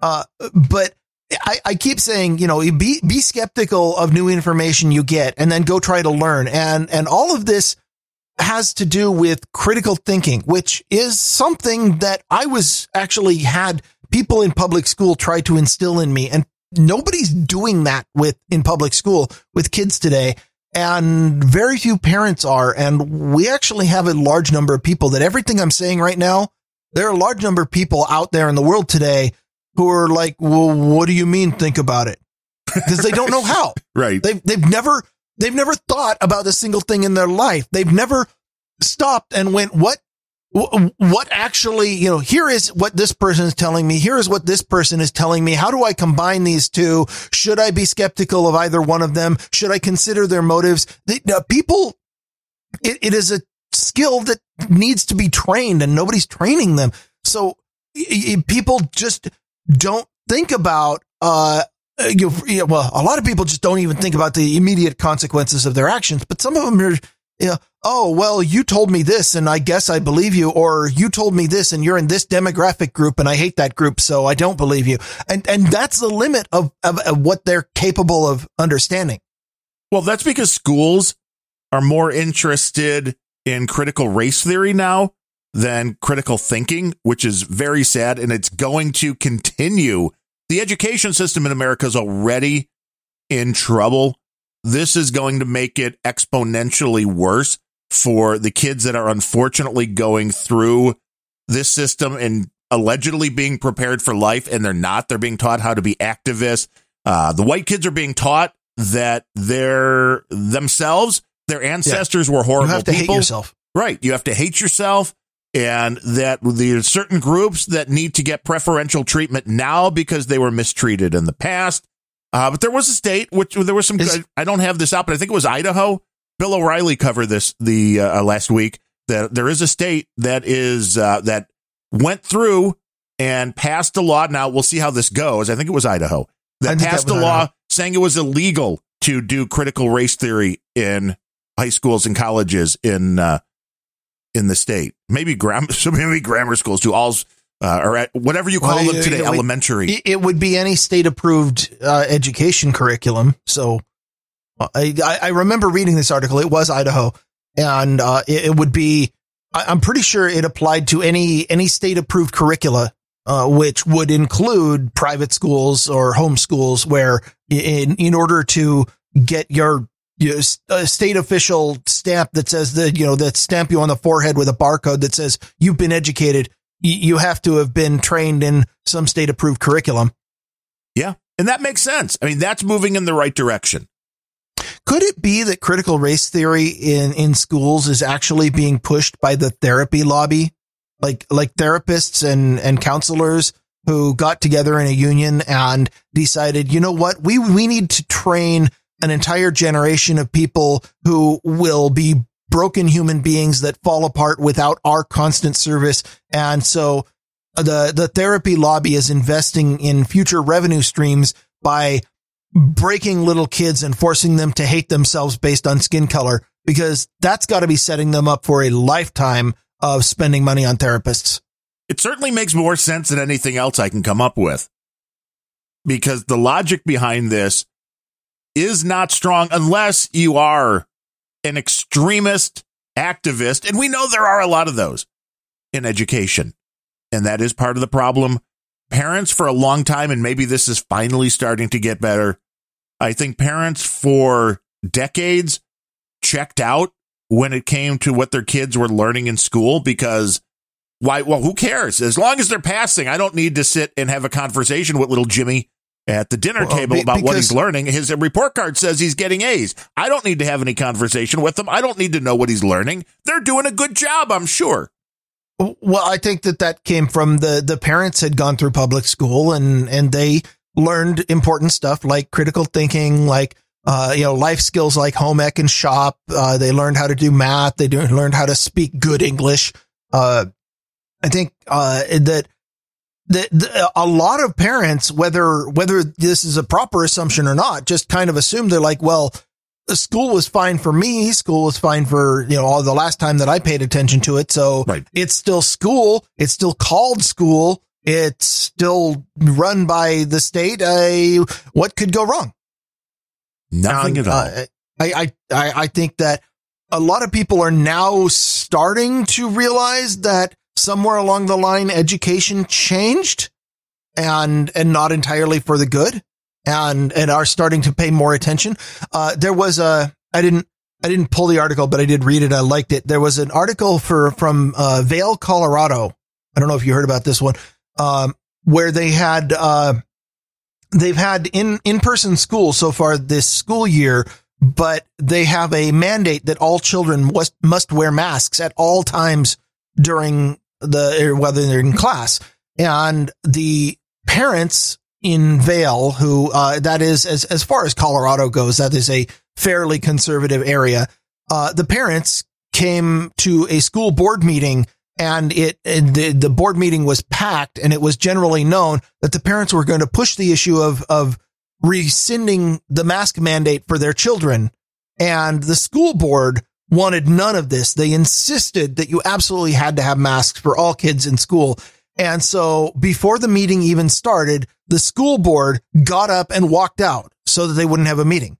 Uh, but I, I keep saying, you know, be be skeptical of new information you get, and then go try to learn. And and all of this has to do with critical thinking, which is something that I was actually had people in public school try to instill in me, and nobody's doing that with in public school with kids today and very few parents are. And we actually have a large number of people that everything I'm saying right now, there are a large number of people out there in the world today who are like, well, what do you mean think about it? Because they don't know how. right. They've, they've never, they've never thought about a single thing in their life. They've never stopped and went, what what actually, you know, here is what this person is telling me. Here is what this person is telling me. How do I combine these two? Should I be skeptical of either one of them? Should I consider their motives? The, uh, people, it, it is a skill that needs to be trained and nobody's training them. So people just don't think about, uh, you know, well, a lot of people just don't even think about the immediate consequences of their actions, but some of them are yeah. Oh, well, you told me this and I guess I believe you, or you told me this and you're in this demographic group and I hate that group. So I don't believe you. And, and that's the limit of, of, of what they're capable of understanding. Well, that's because schools are more interested in critical race theory now than critical thinking, which is very sad. And it's going to continue. The education system in America is already in trouble this is going to make it exponentially worse for the kids that are unfortunately going through this system and allegedly being prepared for life and they're not. They're being taught how to be activists. Uh, the white kids are being taught that they're themselves, their ancestors yeah. were horrible you have to people. Hate yourself. Right. You have to hate yourself. and that there's certain groups that need to get preferential treatment now because they were mistreated in the past. Uh, but there was a state which there was some. Is- I don't have this out, but I think it was Idaho. Bill O'Reilly covered this the uh, last week. That there is a state that is uh, that went through and passed a law. Now we'll see how this goes. I think it was Idaho that that passed was a law Idaho. saying it was illegal to do critical race theory in high schools and colleges in uh, in the state. Maybe grammar, so maybe grammar schools too. All uh, or at, whatever you call Well, them today, you- elementary. It, it would be any state approved uh, education curriculum. So uh, I, I remember reading this article. It was Idaho, and uh, it, it would be. I, I'm pretty sure it applied to any any state approved curricula, uh, which would include private schools or home schools, where in in order to get your you know, state official stamp that says that you know that stamp you on the forehead with a barcode that says you've been educated you have to have been trained in some state approved curriculum. yeah, and that makes sense. I mean, that's moving in the right direction. Could it be that critical race theory in, in schools is actually being pushed by the therapy lobby? Like, like therapists and, and counselors who got together in a union and decided, you know what? We, we need to train an entire generation of people who will be broken human beings that fall apart without our constant service. And so uh, the, the therapy lobby is investing in future revenue streams by breaking little kids and forcing them to hate themselves based on skin color because that's got to be setting them up for a lifetime of spending money on therapists. It certainly makes more sense than anything else I can come up with. Because the logic behind this is not strong unless you are an extremist activist. And we know there are a lot of those in education. And that is part of the problem. Parents for a long time, and maybe this is finally starting to get better. I think parents for decades checked out when it came to what their kids were learning in school because why? Well, who cares? As long as they're passing, I don't need to sit and have a conversation with little Jimmy at the dinner Well, uh, table be- about what he's learning. His report card says he's getting A's. I don't need to have any conversation with him. I don't need to know what he's learning. They're doing a good job, I'm sure. Well, I think that that came from the, the parents had gone through public school and, and they learned important stuff like critical thinking, like, uh, you know, life skills like home ec and shop. Uh, they learned how to do math. They do, learned how to speak good English. Uh, I think, uh, that, that a lot of parents, whether, whether this is a proper assumption or not, just kind of assume they're like, well, school was fine for me. School was fine for, you know, all the last time that I paid attention to it. So Right. it's still school. It's still called school. It's still run by the state. Uh, what could go wrong? Nothing And, at all. uh, I, I, I, I think that a lot of people are now starting to realize that somewhere along the line, education changed and, and not entirely for the good and, and are starting to pay more attention. Uh, there was a, I didn't, I didn't pull the article, but I did read it. I liked it. There was an article for, from, uh, Vail, Colorado. I don't know if you heard about this one, um, where they had, uh, they've had in in-person school so far this school year but they have a mandate that all children must must wear masks at all times during the whether they're in class and the parents in Vail who uh, that is as as far as Colorado goes that is a fairly conservative area. Uh, the parents came to a school board meeting and it and the, the board meeting was packed and it was generally known that the parents were going to push the issue of of rescinding the mask mandate for their children. And the school board wanted none of this. They insisted that you absolutely had to have masks for all kids in school and so before the meeting even started the school board got up and walked out so that they wouldn't have a meeting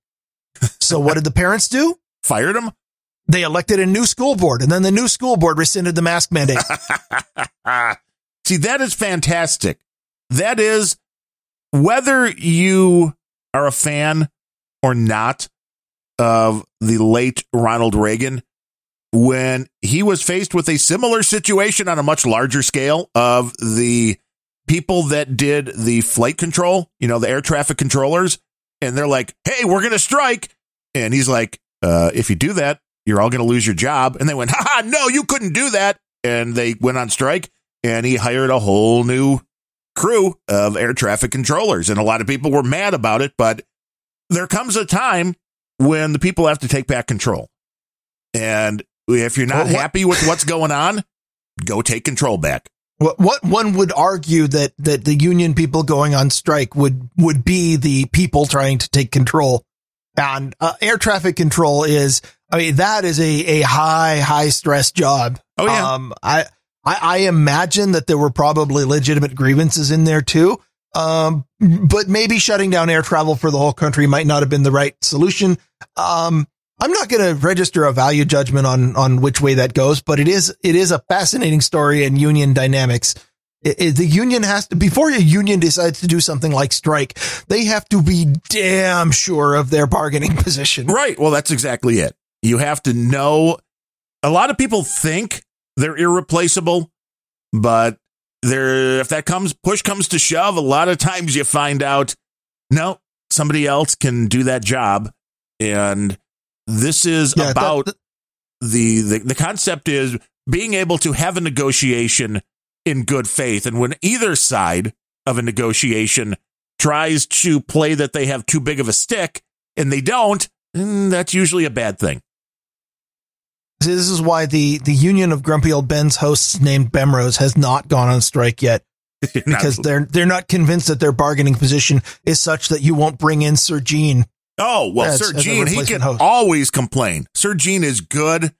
so what did the parents do Fired them. they elected a new school board and then the new school board rescinded the mask mandate See, that is fantastic. That is whether you are a fan or not of the late Ronald Reagan, when he was faced with a similar situation on a much larger scale of the people that did the flight control, you know, the air traffic controllers, and they're like, hey, we're going to strike. And he's like, uh, if you do that, you're all going to lose your job. And they went, ha, no, you couldn't do that. and they went on strike and he hired a whole new crew of air traffic controllers. And a lot of people were mad about it, but there comes a time when the people have to take back control. And if you're not Well, what- happy with what's going on, go take control back. What, what one would argue that, that the union people going on strike would, would be the people trying to take control. And uh, air traffic control is, I mean, that is a, a high, high stress job. Oh, yeah. Um, I, I, I imagine that there were probably legitimate grievances in there too. Um, but maybe shutting down air travel for the whole country might not have been the right solution. Um, I'm not going to register a value judgment on, on which way that goes, but it is, it is a fascinating story in union dynamics. It- it- the union has to, before a union decides to do something like strike, they have to be damn sure of their bargaining position. Right. Well, that's exactly it. You have to know. A lot of people think they're irreplaceable, but there, if that comes, push comes to shove, a lot of times you find out, no, somebody else can do that job. And this is Yeah, about that- the, the, the concept is being able to have a negotiation in good faith. And when either side of a negotiation tries to play that they have too big of a stick and they don't, that's usually a bad thing. See, This is why the, the union of grumpy old Ben's hosts named Bemrose has not gone on strike yet because they're they're not convinced that their bargaining position is such that you won't bring in Sir Gene. Oh, well, as- Sir as Gene, he can host. always complain. Sir Gene is good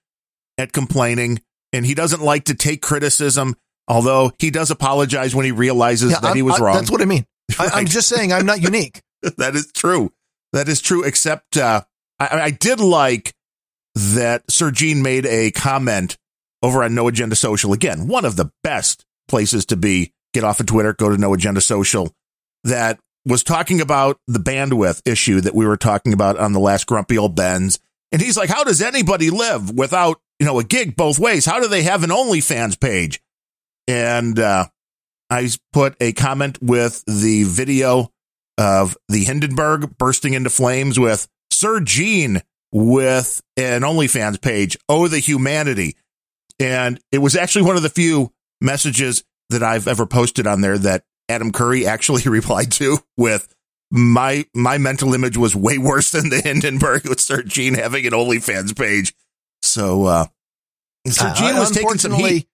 at complaining and he doesn't like to take criticism, although he does apologize when he realizes Yeah, that he I'm- was I- wrong. That's what I mean. I, I'm just saying I'm not unique. that is true. That is true. Except uh, I, I did like that Sir Gene made a comment over on No Agenda Social. Again, one of the best places to be. Get off of Twitter, go to No Agenda Social. That was talking about the bandwidth issue that we were talking about on the last Grumpy Old Ben's. And he's like, how does anybody live without, you know, a gig both ways? How do they have an OnlyFans page? And uh, I put a comment with the video of the Hindenburg bursting into flames with Sir Gene with an OnlyFans page. Oh, the humanity. And it was actually one of the few messages that I've ever posted on there that Adam Curry actually replied to with my my mental image was way worse than the Hindenburg with Sir Gene having an OnlyFans page. So uh Sir Uh, Gene was taking some heat.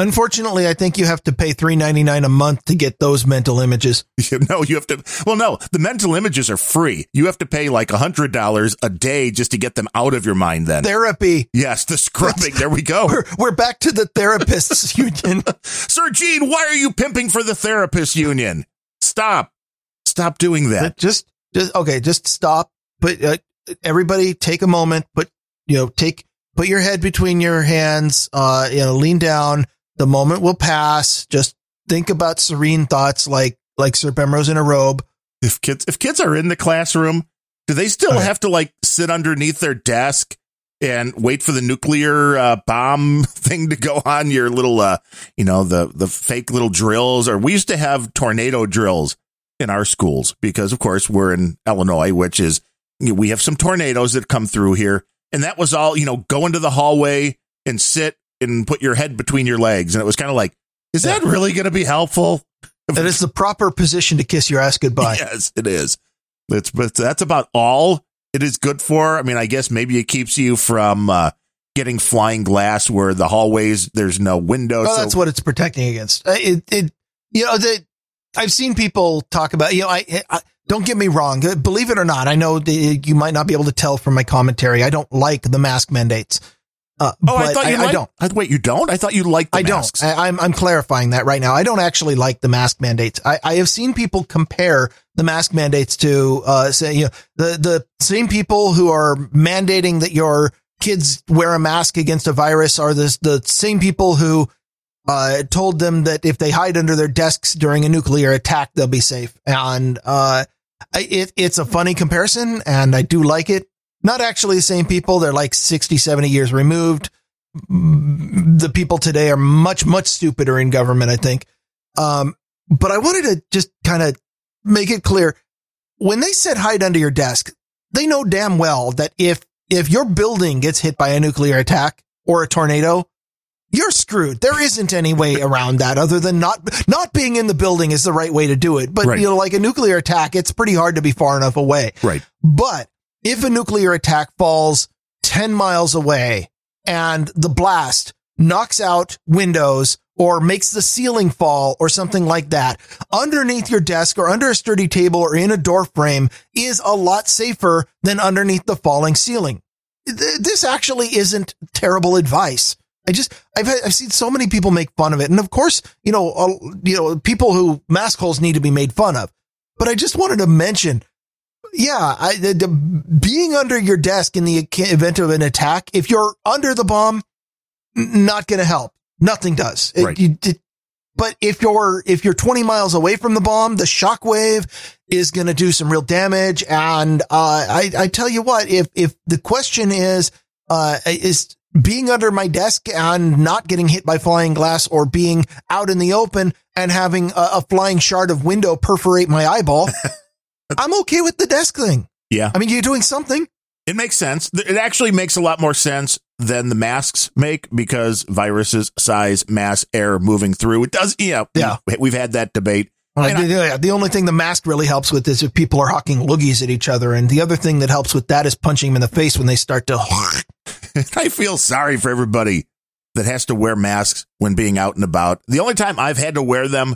Unfortunately, I think you have to pay three ninety nine a month to get those mental images. No, you have to. Well, no, the mental images are free. You have to pay like a hundred dollars a day just to get them out of your mind. Then, Therapy. yes, the scrubbing. There we go. We're we're back to the therapists union. Sir Gene, why are you pimping for the therapist union? Stop, stop doing that. just just okay. Just stop. Put uh, everybody take a moment. Put you know take put your head between your hands. Uh, you know, lean down. The moment will pass. Just think about serene thoughts like like Sir Bemrose in a robe. If kids, if kids are in the classroom, do they still Okay. have to like sit underneath their desk and wait for the nuclear uh, bomb thing to go on? Your little, uh, you know, the the fake little drills. Or we used to have tornado drills in our schools because, of course, we're in Illinois, which is you know, we have some tornadoes that come through here, and that was all. You know, go into the hallway and sit and put your head between your legs, and it was kind of like, is that really going to be helpful? That is the proper position to kiss your ass goodbye. Yes, it is. That's but that's about all it is good for. I mean, I guess maybe it keeps you from uh, getting flying glass where the hallways there's no window. Well, so that's what it's protecting against. Uh, It, it, you know, that I've seen people talk about, you know, I, I don't get me wrong. Believe it or not, I know that you might not be able to tell from my commentary. I don't like the mask mandates. Uh, oh, I but thought you I, liked, don't. I- wait, you don't? I thought you liked. The I masks. don't. I, I'm I'm clarifying that right now. I don't actually like the mask mandates. I, I have seen people compare the mask mandates to uh say you know the the same people who are mandating that your kids wear a mask against a virus are the the same people who uh told them that if they hide under their desks during a nuclear attack they'll be safe. And uh I- it it's a funny comparison and I do like it. Not actually the same people. They're like 60, 70 years removed the people today are much, much stupider in government, I think. Um, but I wanted to just kind of make it clear when they said hide under your desk, they know damn well that if, if your building gets hit by a nuclear attack or a tornado, you're screwed. There isn't any way around that other than not not being in the building is the right way to do it. But Right. you know, like a nuclear attack, it's pretty hard to be far enough away. Right. But if a nuclear attack falls 10 miles away and the blast knocks out windows or makes the ceiling fall or something like that, underneath your desk or under a sturdy table or in a door frame is a lot safer than underneath the falling ceiling. This actually isn't terrible advice. I just I've I've seen so many people make fun of it, and of course, you know, uh, you know, people who mask holes need to be made fun of. But I just wanted to mention yeah, I, the, the, being under your desk in the event of an attack, if you're under the bomb, not going to help. Nothing does. It- Right. you- it- but if you're if you're 20 miles away from the bomb, the shockwave is going to do some real damage. And uh, I I tell you what, if if the question is uh, is being under my desk and not getting hit by flying glass or being out in the open and having a, a flying shard of window perforate my eyeball, I'm okay with the desk thing. Yeah. I mean, you're doing something. It makes sense. It actually makes a lot more sense than the masks make because viruses, size, mass, air moving through. It does. Yeah. Yeah. we- We've had that debate. And the, the only thing the mask really helps with is if people are hawking loogies at each other. And the other thing that helps with that is punching them in the face when they start to. I feel sorry for everybody that has to wear masks when being out and about. The only time I've had to wear them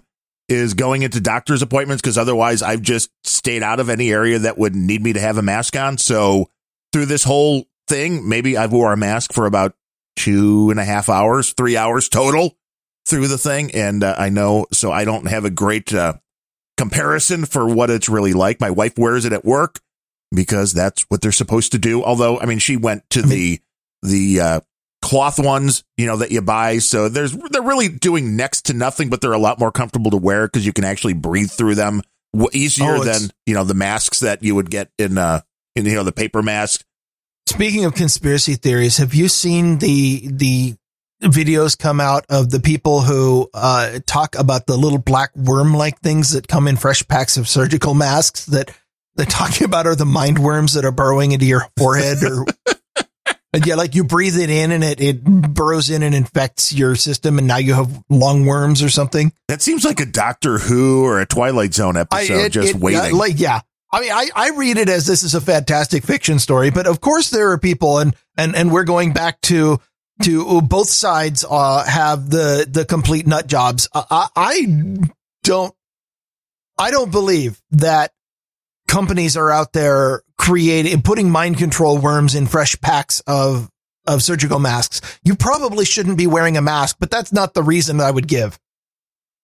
is going into doctor's appointments because otherwise I've just stayed out of any area that would need me to have a mask on. So through this whole thing, maybe I've wore a mask for about two and a half hours, three hours total through the thing. And uh, I know, so I don't have a great uh, comparison for what it's really like. My wife wears it at work because that's what they're supposed to do. Although, I mean, she went to the, the, uh, cloth ones, you know, that you buy. So there's, they're really doing next to nothing, but they're a lot more comfortable to wear because you can actually breathe through them easier Oh, than, you know, the masks that you would get in, uh, in, you know, the paper mask. Speaking of conspiracy theories, have you seen the the videos come out of the people who uh, talk about the little black worm like things that come in fresh packs of surgical masks that they're talking about are the mind worms that are burrowing into your forehead or yeah, like you breathe it in and it, it burrows in and infects your system and now you have lung worms or something. That seems like a Doctor Who or a Twilight Zone episode, it- just it- waiting. yeah, like, yeah. I mean, I, I read it as this is a fantastic fiction story, but of course there are people and, and, and we're going back to, to both sides, uh, have the, the complete nut jobs. I, I, I don't, I don't believe that companies are out there creating, putting mind control worms in fresh packs of, of surgical masks. You probably shouldn't be wearing a mask, but that's not the reason I would give.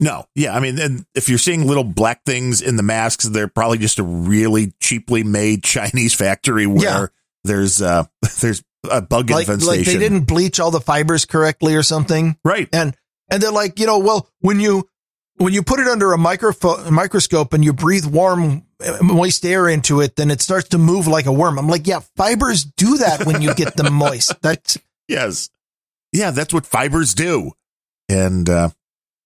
No, yeah, I mean, and if you're seeing little black things in the masks, they're probably just a really cheaply made Chinese factory where Yeah. there's uh there's a bug Like, like they didn't bleach all the fibers correctly or something. right. and and they're like, you know, well, when you when you put it under a micropho- microscope and you breathe warm, moist air into it, then it starts to move like a worm. I'm like, yeah, fibers do that when you get them moist. That's Yes. Yeah, that's what fibers do. And uh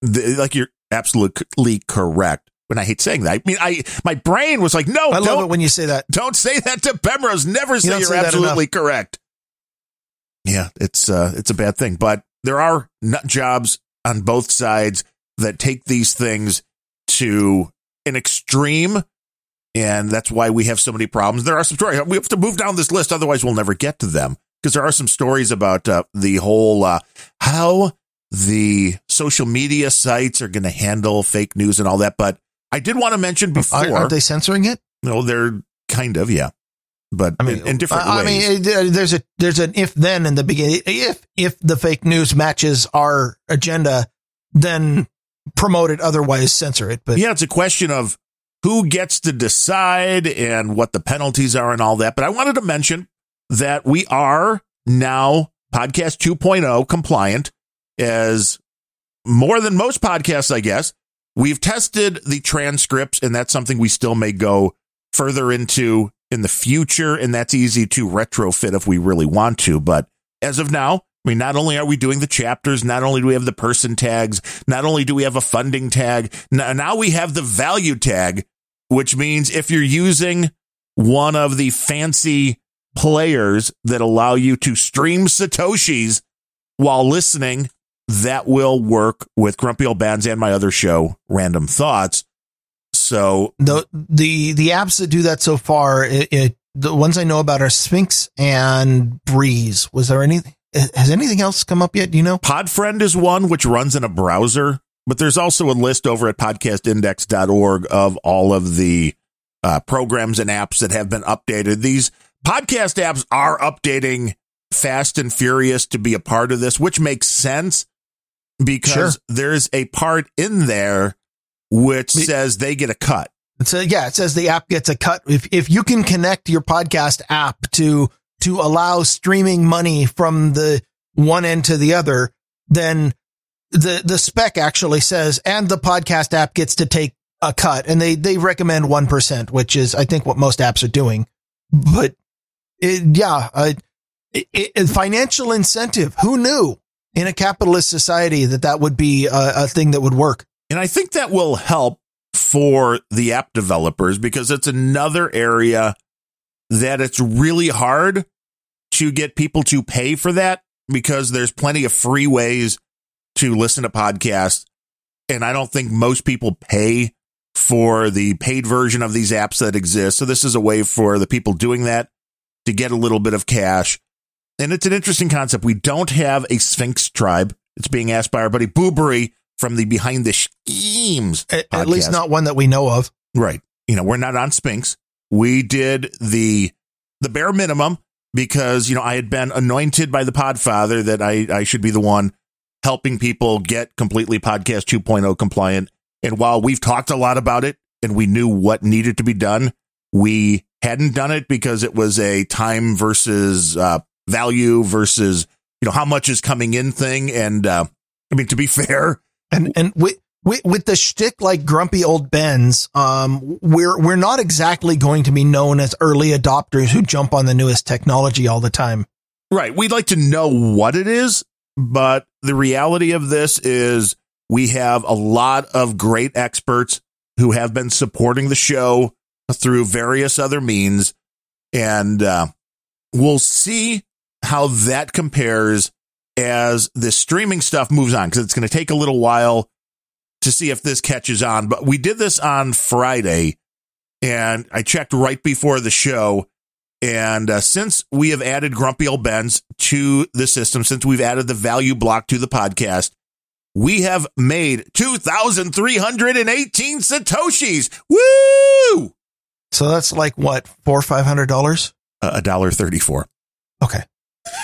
th- like you're absolutely correct. When I hate saying that, I mean, I my brain was like, no, I love it when you say that. don't say that to Bemrose. Never say you're say absolutely correct. Yeah, it's uh it's a bad thing, but there are nut jobs on both sides that take these things to an extreme and that's why we have so many problems. There are some stories. We have to move down this list otherwise we'll never get to them because there are some stories about uh, the whole uh how the social media sites are going to handle fake news and all that, but I did want to mention before Aren't aren't they censoring it? no, they're kind of, yeah. But I mean, in, in different I, I mean, there's a there's an if then in the beginning. If if the fake news matches our agenda, then promote it. Otherwise, censor it. But yeah, it's a question of who gets to decide and what the penalties are and all that. But I wanted to mention that we are now podcast 2.0 compliant as more than most podcasts, I guess. We've tested the transcripts and that's something we still may go further into in the future. And that's easy to retrofit if we really want to. But as of now, I mean, not only are we doing the chapters, not only do we have the person tags, not only do we have a funding tag, now we have the value tag, which means if you're using one of the fancy players that allow you to stream Satoshis while listening that will work with Grumpy Old Bens and my other show, Random Thoughts. So the the the apps that do that so far, it, it the ones I know about are Sphinx and Breez. Was there anything? Has anything else come up yet? Do you know? Podfriend is one which runs in a browser, but there's also a list over at podcastindex.org of all of the uh, programs and apps that have been updated. These podcast apps are updating fast and furious to be a part of this, which makes sense because Sure. there's a part in there which says they get a cut. So yeah, it says the app gets a cut if if you can connect your podcast app to to allow streaming money from the one end to the other, then the the spec actually says and the podcast app gets to take a cut, and they they recommend one percent, which is I think what most apps are doing. But it, yeah, uh, it, financial incentive. Who knew in a capitalist society that that would be a, a thing that would work? And I think that will help for the app developers because it's another area that it's really hard to get people to pay for that because there's plenty of free ways to listen to podcasts. And I don't think most people pay for the paid version of these apps that exist. So this is a way for the people doing that to get a little bit of cash. And it's an interesting concept. We don't have a Sphinx tribe. It's being asked by our buddy Boobery from the Behind the Schemes. At, at least not one that we know of. Right. You know, we're not on Sphinx. We did the the bare minimum because, you know, I had been anointed by the Podfather that I, I should be the one helping people get completely podcast 2.0 compliant. And while we've talked a lot about it and we knew what needed to be done, we hadn't done it because it was a time versus uh, value versus, you know, how much is coming in thing. And uh, I mean, to be fair, And and with with, with the shtick like grumpy old Ben's, um, we're we're not exactly going to be known as early adopters who jump on the newest technology all the time. Right. We'd like to know what it is, but the reality of this is we have a lot of great experts who have been supporting the show through various other means. And uh, we'll see how that compares as the streaming stuff moves on because it's going to take a little while to see if this catches on. But we did this on Friday and I checked right before the show. And uh, since we have added Grumpy Old Bens to the system, since we've added the value block to the podcast, we have made 2,318 Satoshis. Woo! So that's like what four or five hundred dollars. Uh, A dollar 34. Okay,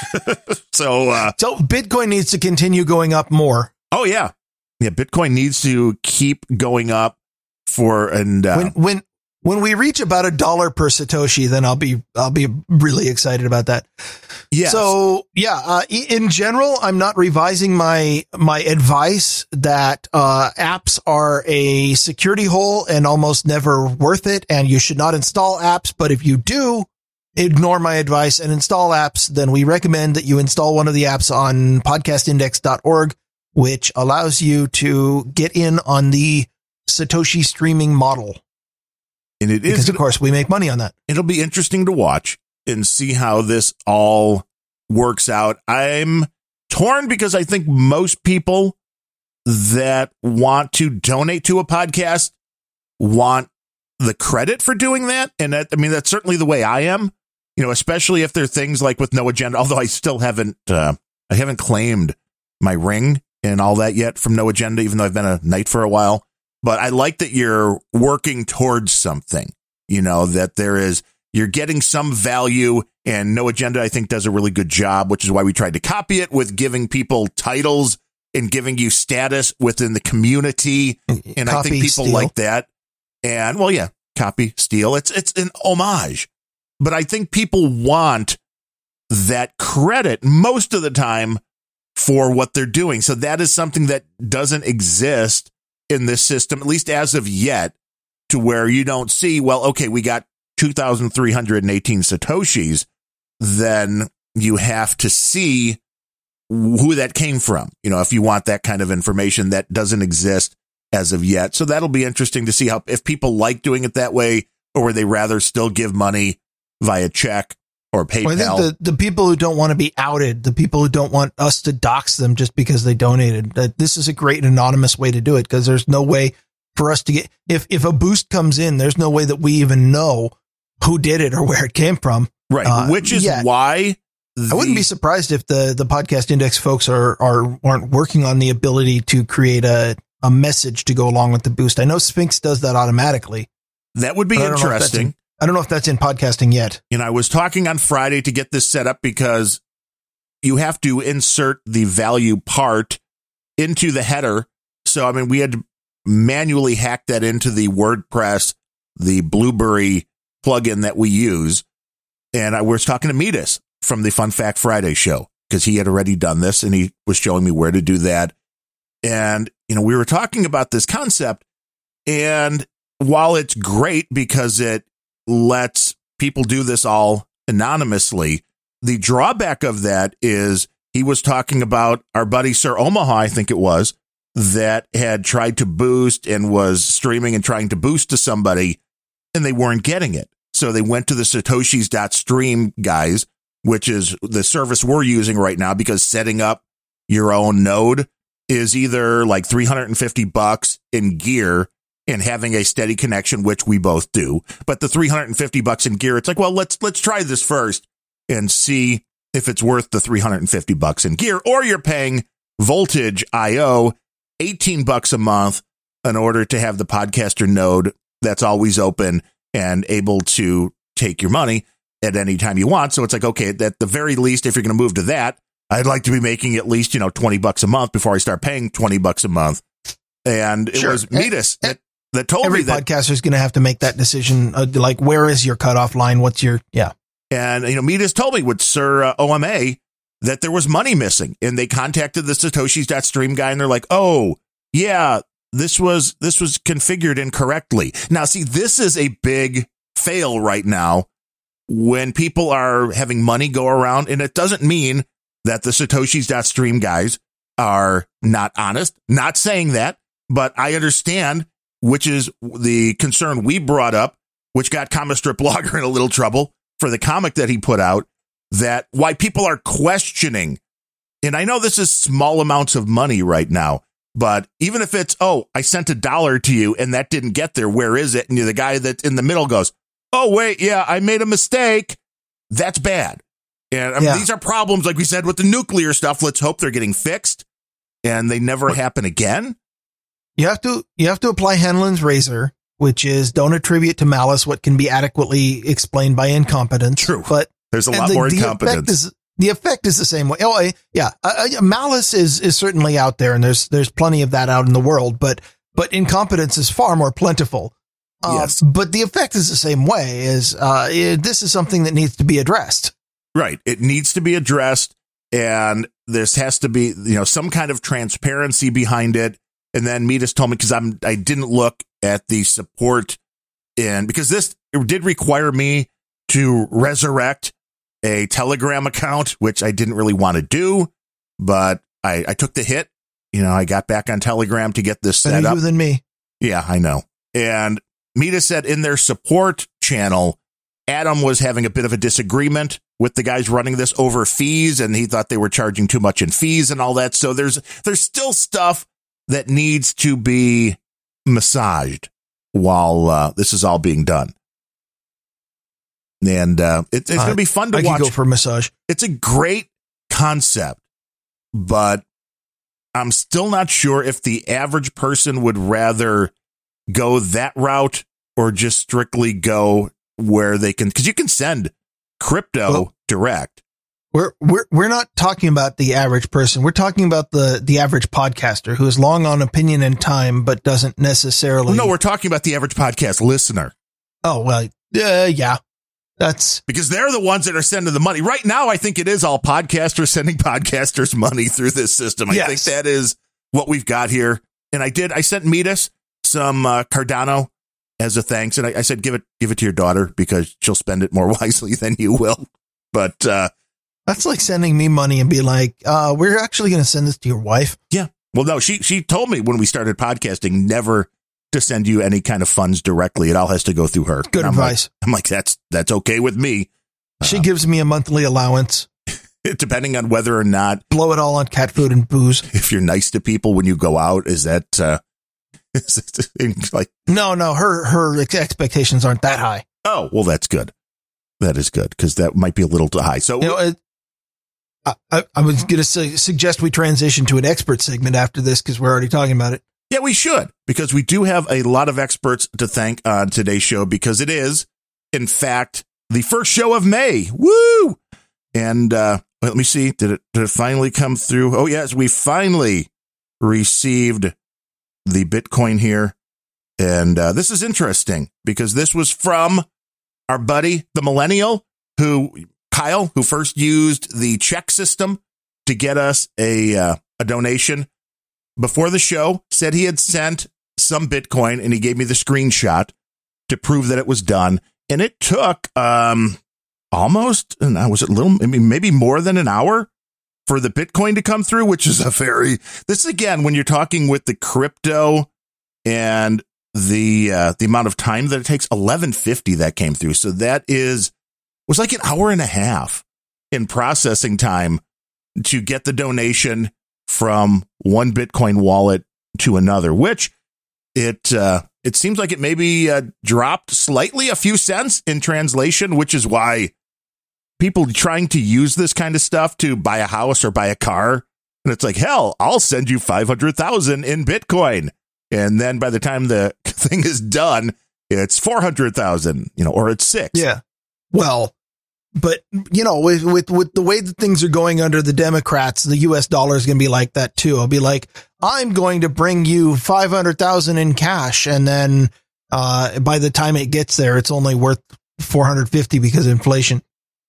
So, uh, so Bitcoin needs to continue going up more. oh yeah. Yeah. Bitcoin needs to keep going up for, and, uh, When when when we reach about a dollar per satoshi, then I'll be I'll be really excited about that. yeah So yeah, uh, in general, I'm not revising my my advice that uh, apps are a security hole and almost never worth it, and you should not install apps. But if you do ignore my advice and install apps, then we recommend that you install one of the apps on podcastindex.org, which allows you to get in on the Satoshi streaming model. And it is, Because of course we make money on that. it'll be interesting to watch and see how this all works out. I'm torn because I think most people that want to donate to a podcast want the credit for doing that. And that, I mean, that's certainly the way I am, you know, especially if there are things like with no agenda, although I still haven't, uh, I haven't claimed my ring and all that yet from no agenda, even though I've been a knight for a while. But I like that you're working towards something, you know, that there is, you're getting some value and no agenda, I think does a really good job, which is why we tried to copy it with giving people titles and giving you status within the community. Mm, and I think people steal. like that. And well, yeah, copy, steal. It's, it's an homage, but I think people want that credit most of the time for what they're doing. So that is something that doesn't exist in this system, at least as of yet, to where you don't see, well, okay, we got 2,318 Satoshis. Then you have to see who that came from. You know, if you want that kind of information that doesn't exist as of yet. So that'll be interesting to see how, if people like doing it that way or would they rather still give money via check or PayPal. Well, I think the, the people who don't want to be outed, the people who don't want us to dox them just because they donated, that this is a great anonymous way to do it because there's no way for us to get if if a boost comes in, there's no way that we even know who did it or where it came from. right. uh, Which is yeah. why I wouldn't be surprised if the the podcast index folks are are aren't working on the ability to create a a message to go along with the boost. I know Sphinx does that automatically. that would be but I don't know if that's interesting. I don't know if that's in podcasting yet. and I was talking on Friday to get this set up because you have to insert the value part into the header. So, I mean, we had to manually hack that into the WordPress, the Blubrry plugin that we use. And I was talking to Metis from the Fun Fact Friday show because he had already done this and he was showing me where to do that. And, you know, we were talking about this concept. And while it's great because it lets people do this all anonymously, the drawback of that is he was talking about our buddy Sir Omaha, I think it was, that had tried to boost and was streaming and trying to boost to somebody and they weren't getting it. So they went to the satoshis.stream guys, which is the service we're using right now because setting up your own node is either like 350 bucks in gear and having a steady connection, which we both do. But the 350 bucks in gear, it's like, well, let's, let's try this first and see if it's worth the 350 bucks in gear or you're paying voltage IO 18 bucks a month in order to have the podcaster node that's always open and able to take your money at any time you want. So it's like, okay, at the very least, if you're going to move to that, I'd like to be making at least, you know, 20 bucks a month before I start paying 20 bucks a month. And it Sure. was Metis that, that told Every me that. podcaster is going to have to make that decision. Uh, like, where is your cutoff line? What's your yeah? And, you know, Metis told me with Sir uh, OMA that there was money missing and they contacted the Satoshis.stream guy and they're like, oh, yeah, this was, this was configured incorrectly. Now, see, this is a big fail right now when people are having money go around and it doesn't mean that the Satoshis.stream guys are not honest. Not saying that, but I understand, which is the concern we brought up, which got Comic Strip Blogger in a little trouble for the comic that he put out, that why people are questioning. And I know this is small amounts of money right now, but even if it's, oh, I sent a dollar to you and that didn't get there, where is it? And you're the guy that in the middle goes, oh, wait, yeah, I made a mistake. That's bad. And I mean, Yeah. these are problems, like we said, with the nuclear stuff. Let's hope they're getting fixed and they never happen again. You have to you have to apply Hanlon's razor, which is don't attribute to malice what can be adequately explained by incompetence. True. but There's a lot the, more the incompetence. Effect is, the effect is the same way. Oh, I- yeah, uh, malice is is certainly out there, and there's there's plenty of that out in the world. But but incompetence is far more plentiful. Uh, Yes. but the effect is the same way. Is uh, eh, this is something that needs to be addressed? Right. It needs to be addressed and this has to be, you know, some kind of transparency behind it. And then Metis told me because I'm I didn't look at the support in because this it did require me to resurrect a Telegram account, which I didn't really want to do, but I, I took the hit. You know, I got back on Telegram to get this set Better up. you than me. Yeah, I know. And Metis said in their support channel, Adam was having a bit of a disagreement with the guys running this over fees, and he thought they were charging too much in fees and all that. So there's there's still stuff that needs to be massaged while uh, this is all being done. And uh, it, it's going to be fun to I watch go for a massage. it's a great concept, but I'm still not sure if the average person would rather go that route or just strictly go where they can, because you can send crypto Well- direct. We're we're we're not talking about the average person. We're talking about the the average podcaster who is long on opinion and time, but doesn't necessarily. Well, no, we're talking about the average podcast listener oh well, uh, yeah, that's because they're the ones that are sending the money. Right now, I think it is all podcasters sending podcasters money through this system. I Yes. think that is what we've got here. And I did, I sent Metis some uh, Cardano as a thanks. And I, I said, give it, give it to your daughter because she'll spend it more wisely than you will. But, uh, that's like sending me money and be like, uh, we're actually going to send this to your wife. yeah, well, no, she, she told me when we started podcasting, never to send you any kind of funds directly. It all has to go through her. Good I'm like- advice. I'm like, that's, that's okay with me. She gives me a monthly allowance. Depending on whether or not Blow it all on cat food and booze. if you're nice to people when you go out, is that uh, is it like No, no, her her expectations aren't that high. oh well that's good. That is good because that might be a little too high. So You know, it, I, I, was going to su- suggest we transition to an expert segment after this because we're already talking about it. Yeah, we should because we do have a lot of experts to thank on today's show because it is, in fact, the first show of May. Woo! And uh, let me see, did it did it finally come through? Oh yes, we finally received the Bitcoin here, and uh, this is interesting because this was from our buddy the Millennial who Kyle who first used the check system to get us a uh, a donation before the show said he had sent some Bitcoin and he gave me the screenshot to prove that it was done. And it took um almost and was it little I mean maybe more than an hour for the Bitcoin to come through, which is a very this again when you're talking with the crypto and the uh the amount of time that it takes 1150 that came through. So that is was like an hour and a half in processing time to get the donation from one Bitcoin wallet to another, which it uh, it seems like it maybe uh, dropped slightly a few cents in translation, which is why people trying to use this kind of stuff to buy a house or buy a car, and it's like hell, I'll send you five hundred thousand in Bitcoin, and then by the time the thing is done, it's four hundred thousand, you know, or it's six. Yeah. Well, but you know, with, with, with the way that things are going under the Democrats, the US dollar is going to be like that too. I'll be like, I'm going to bring you 500,000 in cash. And then, uh, by the time it gets there, it's only worth 450 because of inflation.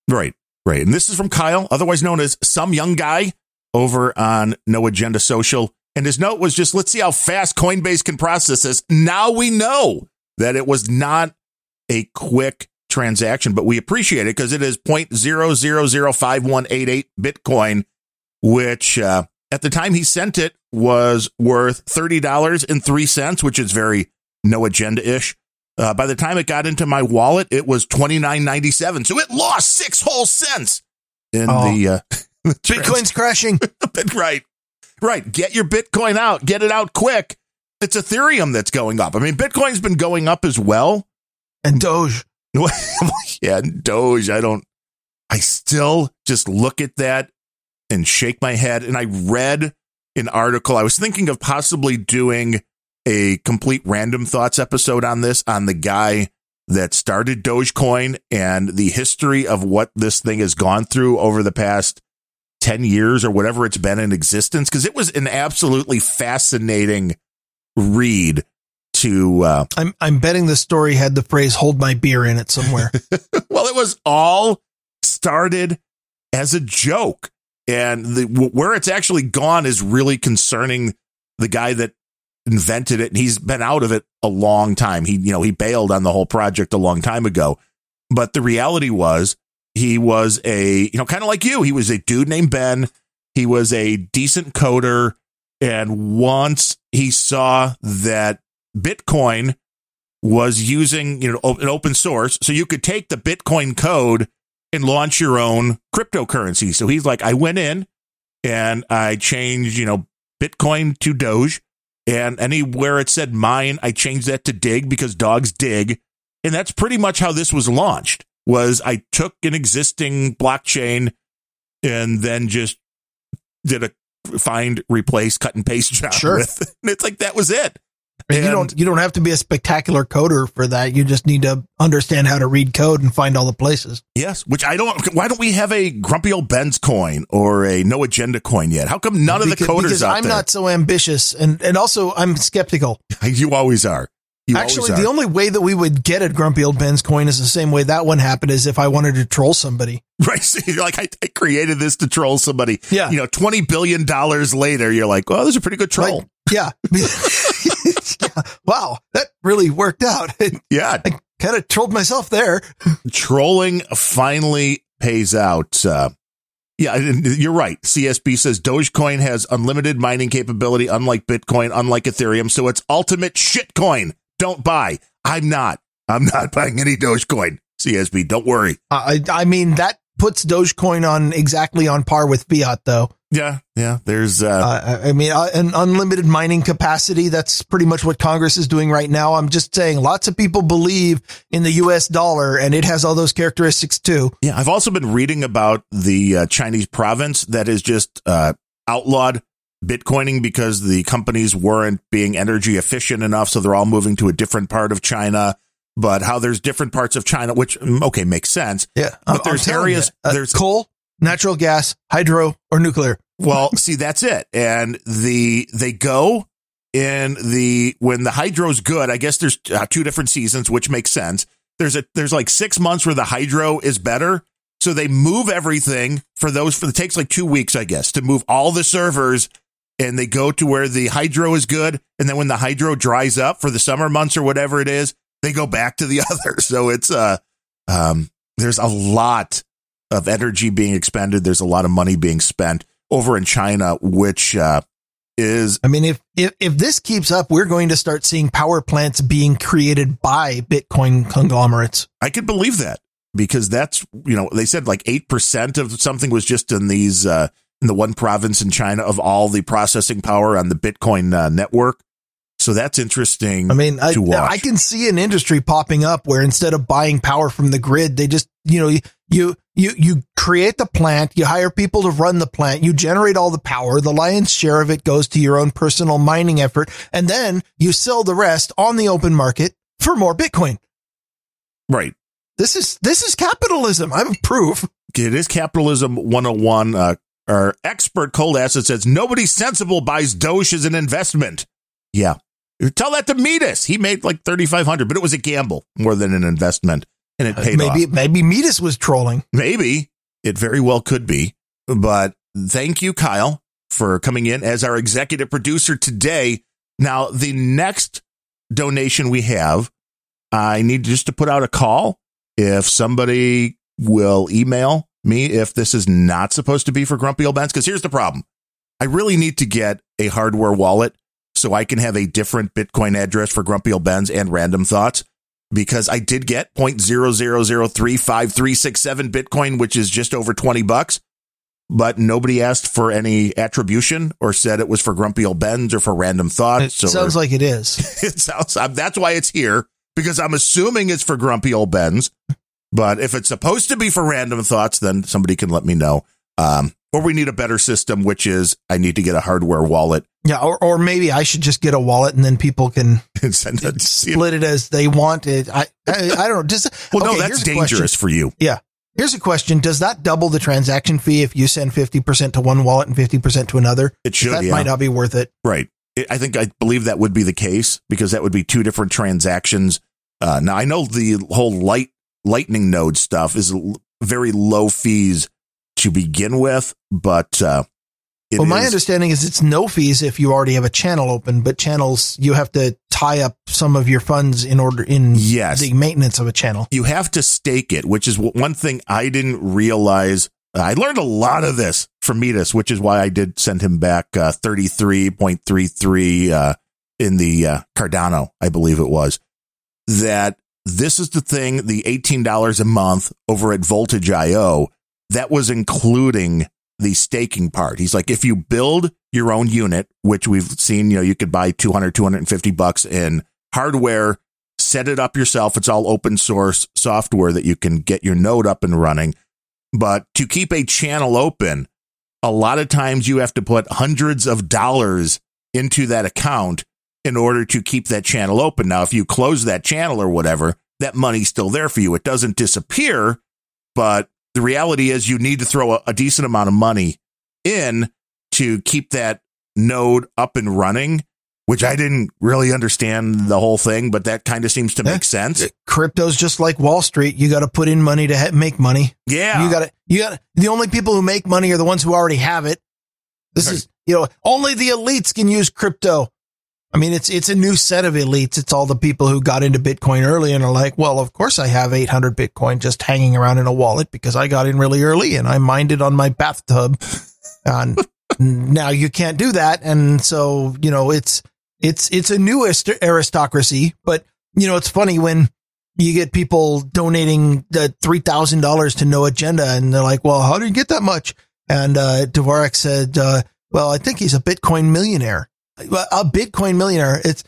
Right, right. And this is from Kyle, otherwise known as SumYungGuy over on No Agenda Social. And his note was just, let's see how fast Coinbase can process this. Now we know that it was not a quick transaction, but we appreciate it because it is 0.0005188 Bitcoin, which uh, at the time he sent it was worth $30.03, which is very no agenda ish. Uh, by the time it got into my wallet, it was twenty nine ninety seven. So it lost six whole cents in Oh. the, uh, the Bitcoin's crashing. right, right. Get your Bitcoin out. Get it out quick. It's Ethereum that's going up. I mean, Bitcoin's been going up as well. And Doge. yeah, Doge. I don't. I still just look at that and shake my head. And I read an article. I was thinking of possibly doing a complete random thoughts episode on this on the guy that started Dogecoin and the history of what this thing has gone through over the past 10 years or whatever it's been in existence. Cause it was an absolutely fascinating read to, uh, I'm, I'm betting the story had the phrase hold my beer in it somewhere. well, it was all started as a joke, and the where it's actually gone is really concerning the guy that invented it, and he's been out of it a long time. He, you know, he bailed on the whole project a long time ago, but the reality was he was a, you know, kind of like you. He was a dude named Ben. He was a decent coder, and once he saw that Bitcoin was using you know an open source so you could take the bitcoin code and launch your own cryptocurrency. So he's like i went in and i changed you know bitcoin to doge and anywhere it said mine i changed that to dig because dogs dig. And that's pretty much how this was launched was i took an existing blockchain and then just did a find replace cut and paste job Sure. with. And it's like that was it You don't you don't have to be a spectacular coder for that. You just need to understand how to read code and find all the places. Yes, which I don't. Why don't we have a grumpy old Ben's coin or a no agenda coin yet? How come none of the coders because out I'm there? not so ambitious and and also I'm skeptical. you always are. You Actually, always the only way that we would get a grumpy old Ben's coin is the same way that one happened is if I wanted to troll somebody. right. So you're like, I, I created this to troll somebody. Yeah. You know, twenty billion dollars later, you're like, oh, there's a pretty good troll. Like, yeah. yeah. Wow, that really worked out. yeah. I kind of trolled myself there. Trolling finally pays out. Uh, yeah, you're right. CSB says Dogecoin has unlimited mining capability, unlike Bitcoin, unlike Ethereum. So it's ultimate shitcoin. Don't buy. I'm not. I'm not buying any Dogecoin. CSB. Don't worry. I, I mean, that puts Dogecoin on exactly on par with fiat, though. Yeah, yeah. There's, uh, Uh, I mean, uh, an unlimited mining capacity. That's pretty much what Congress is doing right now. I'm just saying lots of people believe in the US dollar and it has all those characteristics too. yeah. I've also been reading about the uh, Chinese province that is just uh, outlawed Bitcoining because the companies weren't being energy efficient enough. So they're all moving to a different part of China. But how there's different parts of China, which, mm, okay, makes sense. Yeah. But there's areas- uh, there's- coal, natural gas, hydro, or nuclear. Well, see, that's it. And the they go in the when the hydro's good. I guess there's uh, two different seasons, which makes sense. There's a there's like six months where the hydro is better, so they move everything for those. For it takes like two weeks, I guess, to move all the servers, and they go to where the hydro is good. And then when the hydro dries up for the summer months or whatever it is, they go back to the other. So it's uh um there's a lot of energy being expended. There's a lot of money being spent over in China, which uh, is I mean, if, if, if this keeps up, we're going to start seeing power plants being created by Bitcoin conglomerates. I could believe that because that's you know they said like eight percent of something was just in these uh, in the one province in China of all the processing power on the Bitcoin uh, network. So that's interesting. I mean, I, to watch. I can see an industry popping up where instead of buying power from the grid, they just, you know, you, you, you create the plant, you hire people to run the plant, you generate all the power. The lion's share of it goes to your own personal mining effort. And then you sell the rest on the open market for more Bitcoin. right. This is, this is capitalism. I'm proof. It is capitalism 101. Uh, our expert cold acid says nobody sensible buys Doge as an investment. Yeah. Tell that to Metis. He made like 3,500, but it was a gamble more than an investment and it uh, paid off. maybe, maybe Metis was trolling. Maybe it very well could be. But thank you, Kyle, for coming in as our executive producer today. Now, the next donation we have, I need just to put out a call. If somebody will email me if this is not supposed to be for Grumpy Old Bens, because here's the problem. I really need to get a hardware wallet so I can have a different Bitcoin address for Grumpy Old Bens and Random Thoughts because I did get 0.0003537 Bitcoin, which is just over 20 bucks. But nobody asked for any attribution or said it was for Grumpy Old Bens or for Random Thoughts. It Thoughts. sounds like it is. it sounds. That's why it's here because I'm assuming it's for Grumpy Old Bens. But if it's supposed to be for Random Thoughts, then somebody can let me know. Um, or we need a better system, which is I need to get a hardware wallet Yeah. Or, or maybe I should just get a wallet and then people can send it. split it as they want it. I, I, I don't know. Just, Well, no, that's dangerous for you. Yeah. Here's a question. Does that double the transaction fee if you send 50% to one wallet and 50% to another? It should. that yeah. might not be worth it. Right. I- I think I believe that would be the case because that would be two different transactions. Uh, now I know the whole light lightning node stuff is very low fees to begin with, but uh, well, my is- understanding is it's no fees if you already have a channel open, but channels, you have to tie up some of your funds in order in Yes. the maintenance of a channel. you have to stake it, which is one thing I didn't realize. I learned a lot of this from Metis, which is why I did send him back uh, 33.33 uh, in the uh, Cardano, I believe it was. That this is the thing, the $18 a month over at Voltage IO, that was including the staking part. He's like, if you build your own unit, which we've seen, you know, you could buy 200, 250 bucks in hardware, set it up yourself. It's all open source software that you can get your node up and running. But to keep a channel open, a lot of times you have to put hundreds of dollars into that account in order to keep that channel open. Now, if you close that channel or whatever, that money's still there for you. It doesn't disappear, but the reality is you need to throw a, a decent amount of money in to keep that node up and running, which I didn't really understand the whole thing, but that kind of seems to make sense. Uh, crypto's just like Wall Street. You got to put in money to ha- make money. Yeah. You got to, you got the only people who make money are the ones who already have it. This Right. is, you know, only the elites can use crypto. I mean, it's, it's a new set of elites. It's all the people who got into Bitcoin early and are like, well, of course I have 800 Bitcoin just hanging around in a wallet because I got in really early and I mined it on my bathtub. And now you can't do that. And so, you know, it's, it's, it's a new aristocracy, but you know, it's funny when, you get people donating the three thousand dollars to No Agenda, and they're like, "Well, how did you get that much?" And uh, Dvorak said, uh, "Well, I think he's a Bitcoin millionaire. A Bitcoin millionaire. It's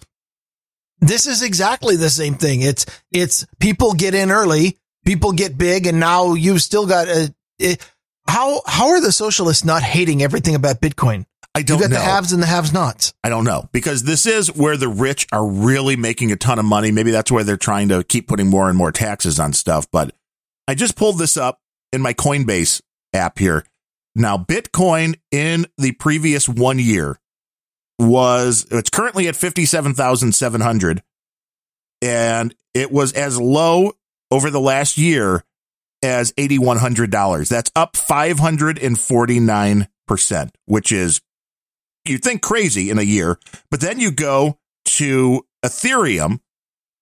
this is exactly the same thing. It's it's people get in early, people get big, and now you've still got a. It, how how are the socialists not hating everything about Bitcoin? I don't you got know. the haves and the have nots. I don't know because this is where the rich are really making a ton of money. Maybe that's where they're trying to keep putting more and more taxes on stuff. But I just pulled this up in my Coinbase app here. Now, Bitcoin in the previous one year was, it's currently at 57,700 and it was as low over the last year as $8,100. That's up 549%, which is you think crazy in a year, but then you go to Ethereum,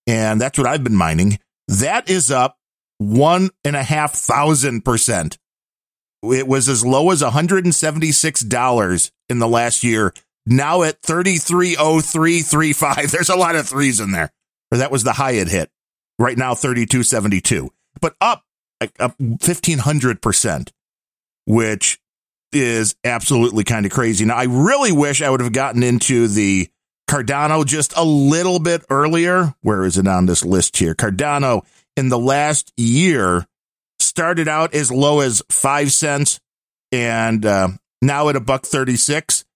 and that's what I've been mining. That is up one and a half thousand percent. It was as low as $176 in the last year. Now at 330335. There's a lot of threes in there. Or that was the high it hit. Right now, 3272. But up, up 1500%, which is absolutely kind of crazy. Now, I really wish I would have gotten into the Cardano just a little bit earlier. Where is it on this list here? Cardano in the last year started out as low as five cents and uh, now at a buck 36, up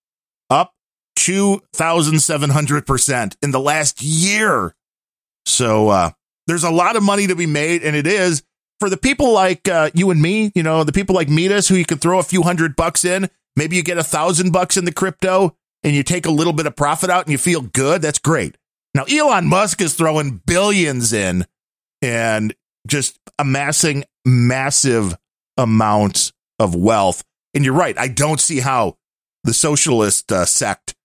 2,700% in the last year. So uh, there's a lot of money to be made, and it is for the people like uh, you and me, you know, the people like Metis who you can throw a few hundred bucks in. Maybe you get a thousand bucks in the crypto and you take a little bit of profit out and you feel good. That's great. Now, Elon Musk is throwing billions in and just amassing massive amounts of wealth. And you're right. I don't see how the socialist uh, sect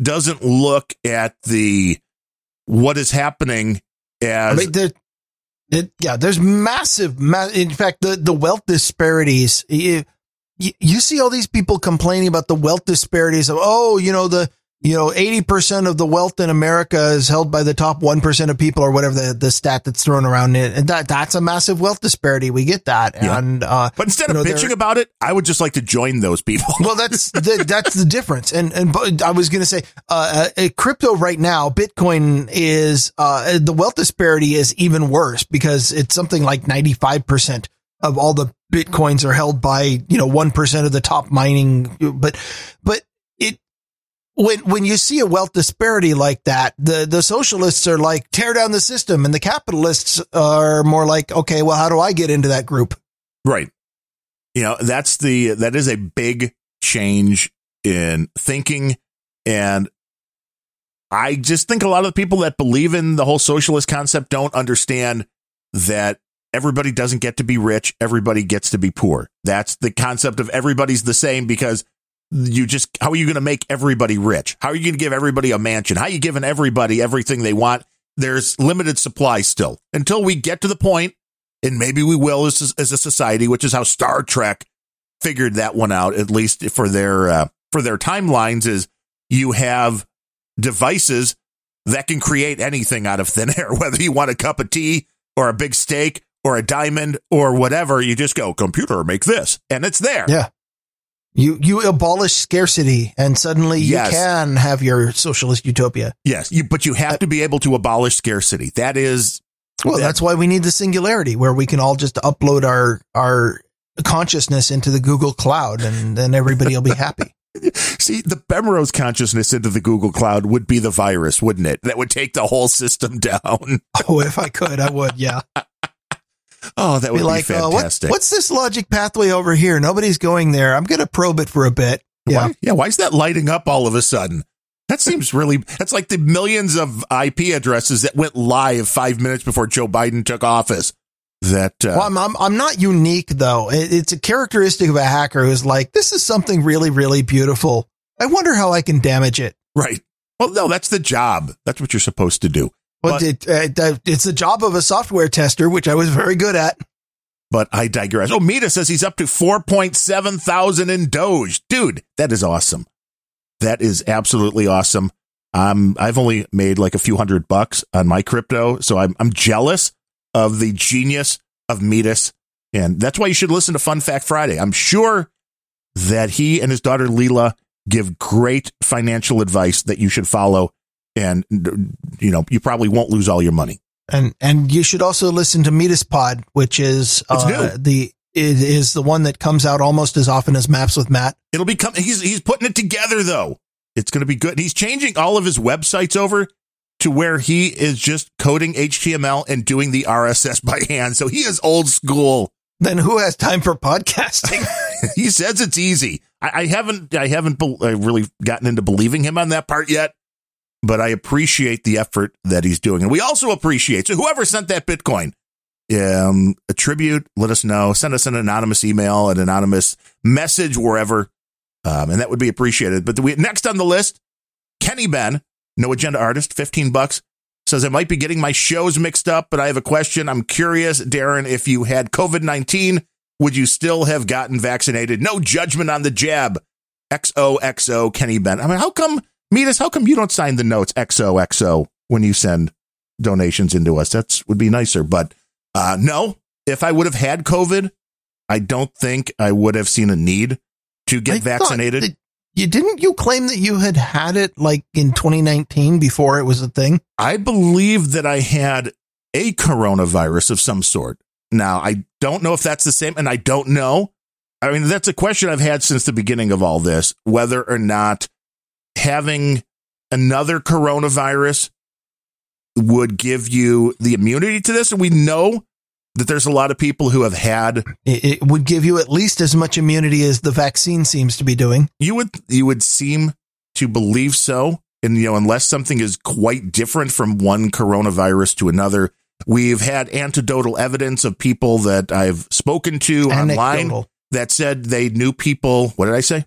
doesn't look at the what is happening as I mean, there, it, yeah, there's massive, ma- in fact, the, the wealth disparities. You, you see all these people complaining about the wealth disparities of, oh, you know, the, you know, 80% of the wealth in America is held by the top 1% of people or whatever the, the stat that's thrown around it. And that, that's a massive wealth disparity. We get that. Yeah. And, uh, But instead you know, of bitching about it, I would just like to join those people. well, that's the, that's the difference. And and but I was going to say, uh, uh, crypto right now, Bitcoin is uh, the wealth disparity is even worse because it's something like ninety five percent of all the bitcoins are held by you know one percent of the top mining. But but when when you see a wealth disparity like that, the the socialists are like tear down the system, and the capitalists are more like, okay, well, how do I get into that group? Right. You know, that's the that is a big change in thinking and I just think a lot of the people that believe in the whole socialist concept don't understand that everybody doesn't get to be rich, everybody gets to be poor. That's the concept of everybody's the same because you just how are you going to make everybody rich? How are you going to give everybody a mansion? How are you giving everybody everything they want? There's limited supply still until we get to the point and maybe we will as, as a society, which is how Star Trek figured that one out, at least for their uh, for their timelines. Is you have devices that can create anything out of thin air, whether you want a cup of tea or a big steak or a diamond or whatever. You just go, computer, make this, and it's there. Yeah. You you abolish scarcity and suddenly you Yes. can have your socialist utopia. Yes, you, but you have uh, to be able to abolish scarcity. That is Well, that- that's why we need the singularity where we can all just upload our our consciousness into the Google cloud and then everybody will be happy. See, the Bemrose consciousness into the Google Cloud would be the virus, wouldn't it? That would take the whole system down. oh, if I could, I would. Yeah. Oh, that would Be be, like, uh, what, fantastic. what's this logic pathway over here? Nobody's going there. I'm going to probe it for a bit. Yeah. Why, yeah. Why is that lighting up all of a sudden? That seems really, that's like the millions of IP addresses that went live five minutes before Joe Biden took office. That, uh, Well, I'm, I'm, I'm not unique though. It's a characteristic of a hacker who's like, this is something really, really beautiful. I wonder how I can damage it. right. Well, no, that's the job. That's what you're supposed to do. Well, But- it, uh, it's the job of a software tester, which I was very good at. But I digress. Oh, Metis says he's up to 4.7 thousand in Doge. Dude, that is awesome. That is absolutely awesome. Um, I've only made like a few hundred bucks on my crypto, so I'm, I'm jealous of the genius of Metis. And that's why you should listen to Fun Fact Friday. I'm sure that he and his daughter Leela give great financial advice that you should follow. And, you know, you probably won't lose all your money. And and you should also listen to Metis Pod, which is uh, the it is the one that comes out almost as often as Maps with Matt. It'll be he's he's putting it together though. It's going to be good. He's changing all of his websites over to where he is just coding HTML and doing the RSS by hand. So he is old school. Then who has time for podcasting? he says it's easy. I, I haven't I haven't be- uh, really gotten into believing him on that part yet, but I appreciate the effort that he's doing, and we also appreciate so whoever sent that Bitcoin. Um, a tribute. Let us know. Send us an anonymous email, an anonymous message wherever, um, and that would be appreciated. But we, next on the list, Kenny Ben, no agenda artist, fifteen bucks. Says I might be getting my shows mixed up, but I have a question. I'm curious, Darren, if you had COVID 19, would you still have gotten vaccinated? No judgment on the jab. XOXO Kenny Ben. I mean, how come, Metis, how come you don't sign the notes XOXO when you send donations into us? That's would be nicer. But uh, no, if I would have had COVID, I don't think I would have seen a need to get I vaccinated. You didn't you claim that you had had it like in 2019 before it was a thing? I believe that I had a coronavirus of some sort. Now, I don't know if that's the same, and I don't know. I mean, that's a question I've had since the beginning of all this whether or not having another coronavirus would give you the immunity to this. And we know that there's a lot of people who have had It, it would give you at least as much immunity as the vaccine seems to be doing. you would you would seem to believe so and you know unless something is quite different from one coronavirus to another we've had anecdotal evidence of people that i've spoken to online that said they knew people what did i say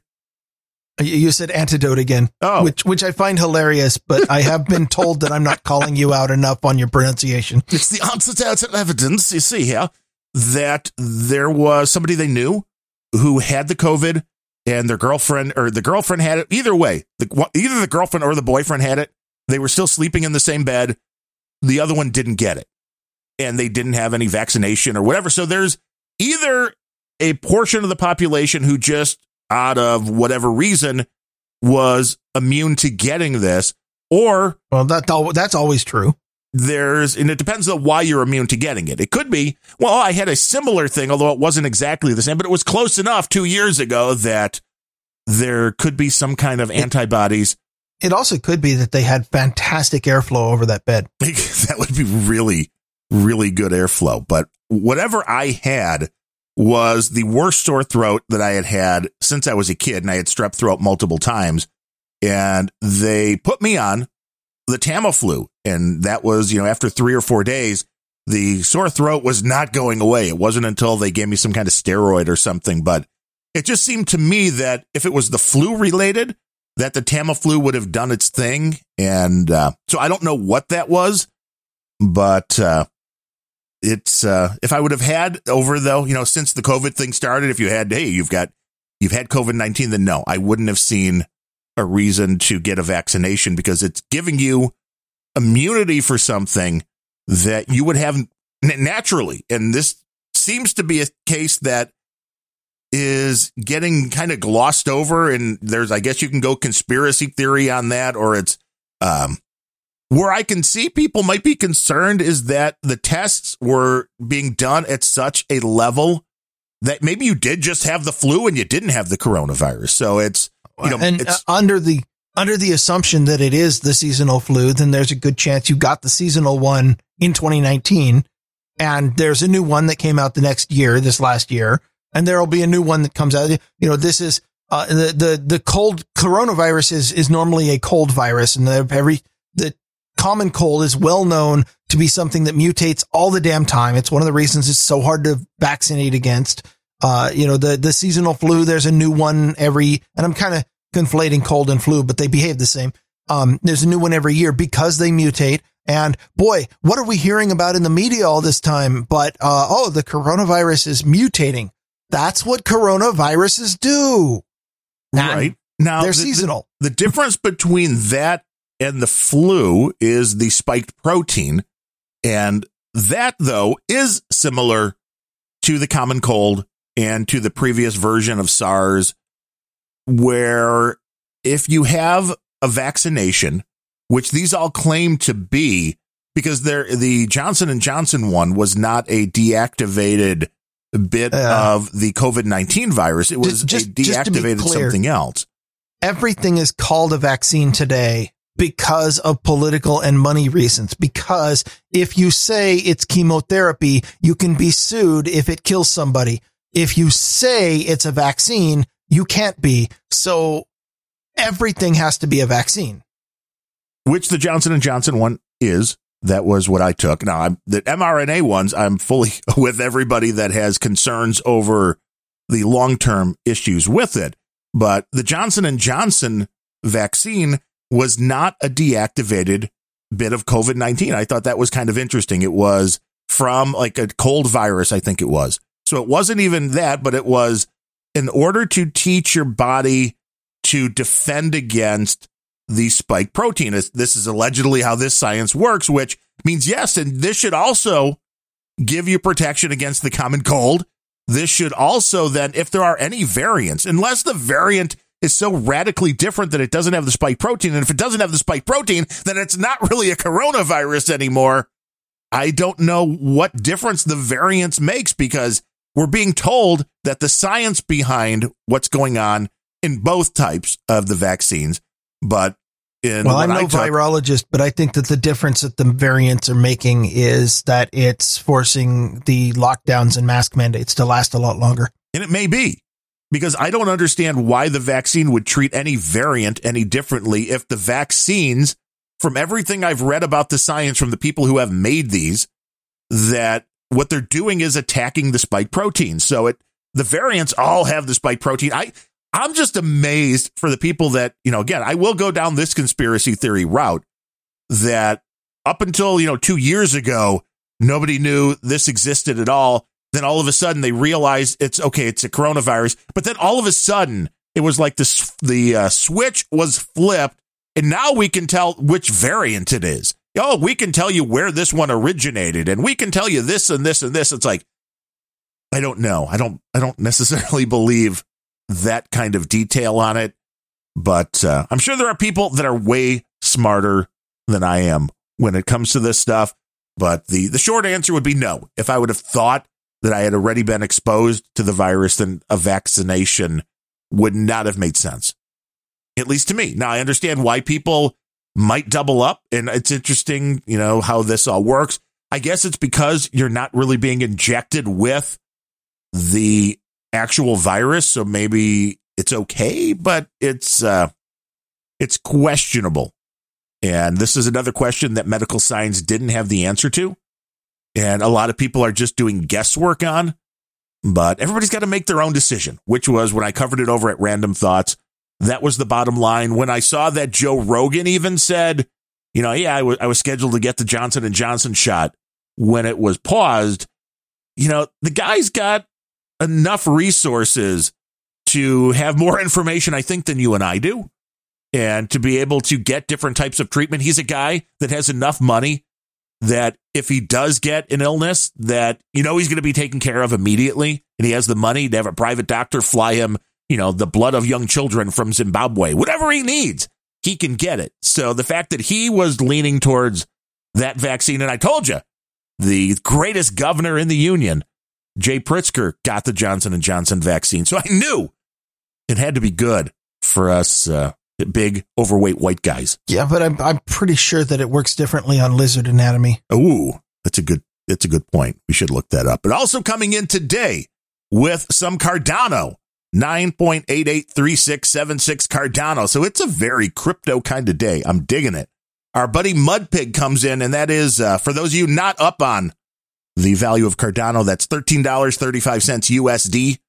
Uh, you- You said antidote again, oh. which which I find hilarious, but I have been told that I'm not calling you out enough on your pronunciation. it's the anecdotal evidence. You see here that there was somebody they knew who had the covid and their girlfriend or the girlfriend had it. Either way the, either the girlfriend or the boyfriend had it. They were still sleeping in the same bed. The other one didn't get it. And they didn't have any vaccination or whatever. So there's either a portion of the population who just out of whatever reason was immune to getting this or Well, that that's always true. there's and it depends on why you're immune to getting it. It could be, well, I had a similar thing, although it wasn't exactly the same, but it was close enough two years ago that there could be some kind of antibodies. It also could be that they had fantastic airflow over that bed. that would be really, really good airflow. But whatever I had was the worst sore throat that I had had since I was a kid, and I had strep throat multiple times. And they put me on the Tamiflu, and that was, you know, after three or four days, the sore throat was not going away. It wasn't until they gave me some kind of steroid or something, but it just seemed to me that if it was the flu related, that the Tamiflu would have done its thing. And uh, so I don't know what that was, but uh, it's uh, if I would have had over though, you know, since the COVID thing started, if you had, hey, you've got you've had COVID nineteen, then no, I wouldn't have seen a reason to get a vaccination because it's giving you immunity for something that you would have naturally, and this seems to be a case that is getting kind of glossed over and there's i guess you can go conspiracy theory on that or it's um where i can see people might be concerned is that the tests were being done at such a level that maybe you did just have the flu and you didn't have the coronavirus so it's you know and uh, under the under the assumption that it is the seasonal flu, then there's a good chance you got the seasonal one in 2019, and there's a new one that came out the next year, this last year, and there'll be a new one that comes out. You know, this is uh, the the the cold coronavirus is is normally a cold virus, and every the common cold is well known to be something that mutates all the damn time. It's one of the reasons it's so hard to vaccinate against. Uh, you know, the, the seasonal flu, there's a new one every, and I'm kind of conflating cold and flu, but they behave the same. Um, there's a new one every year because they mutate. And boy, what are we hearing about in the media all this time? But, uh, oh, the coronavirus is mutating. That's what coronaviruses do. Right now They're the- the- seasonal. the difference between that and the flu is the spiked protein. And that though is similar to the common cold and to the previous version of SARS, where if you have a vaccination, which these all claim to be, because they're, the Johnson and Johnson one was not a deactivated bit Uh, of the COVID 19 virus. It was just- a just deactivated clear. something else. everything is called a vaccine today because of political and money reasons. Because if you say it's chemotherapy, you can be sued if it kills somebody. If you say it's a vaccine, you can't be. So everything has to be a vaccine. which the Johnson and Johnson one is. That was what I took. Now, I'm, the mRNA ones, I'm fully with everybody that has concerns over the long term issues with it. But the Johnson and Johnson vaccine was not a deactivated bit of COVID 19. I thought that was kind of interesting. It was from like a cold virus, I think it was. So it wasn't even that, but it was in order to teach your body to defend against the spike protein. This- This is allegedly how this science works, which means yes, and this should also give you protection against the common cold. This should also then, if there are any variants, unless the variant is so radically different that it doesn't have the spike protein, and if it doesn't have the spike protein, then it's not really a coronavirus anymore. I don't know what difference the variance makes because we're being told that the science behind what's going on in both types of the vaccines, but in well, I'm no took- virologist, but I think that the difference that the variants are making is that it's forcing the lockdowns and mask mandates to last a lot longer. And it may be because I don't understand why the vaccine would treat any variant any differently if the vaccines, from everything I've read about the science from the people who have made these, that what they're doing is attacking the spike protein. So it, the variants all have the spike protein. I, I'm just amazed for the people that, you know, again, I will go down this conspiracy theory route that up until, you know, two years ago, nobody knew this existed at all. Then all of a sudden they realized it's okay, it's a coronavirus. But then all of a sudden it was like this, the uh, switch was flipped and now we can tell which variant it is. Oh, we can tell you where this one originated and we can tell you this and this and this. It's like, I don't know. I don't, I don't necessarily believe that kind of detail on it, but uh, I'm sure there are people that are way smarter than I am when it comes to this stuff. But the, the short answer would be no. If I would have thought that I had already been exposed to the virus, then a vaccination would not have made sense. At least to me. Now I understand why people might double up and it's interesting, you know, how this all works. I guess it's because you're not really being injected with the actual virus. So maybe it's okay, but it's, uh, it's questionable. And this is another question that medical science didn't have the answer to. And a lot of people are just doing guesswork on, but everybody's got to make their own decision, which was when I covered it over at Random Thoughts. That was the bottom line. When I saw that Joe Rogan even said, you know, yeah, I was, I was scheduled to get the Johnson and Johnson shot when it was paused. You know, the guy's got enough resources to have more information, I think, than you and I do. And to be able to get different types of treatment. He's a guy that has enough money that if he does get an illness that, you know, he's going to be taken care of immediately and he has the money to have a private doctor fly him, you know, the blood of young children from Zimbabwe, whatever he needs, he can get it. So the fact that he was leaning towards that vaccine, and I told you, the greatest governor in the union, Jay Pritzker, got the Johnson and Johnson vaccine. So I knew it had to be good for us uh, big, overweight white guys. Yeah, but I'm I'm pretty sure that it works differently on lizard anatomy. Ooh, that's a good that's a good point. We should look that up. But also coming in today with some Cardano. 9.883676 Cardano. So it's a very crypto kind of day. I'm digging it. Our buddy Mudpig comes in, and that is uh, for those of you not up on the value of Cardano, that's $13.35 USD.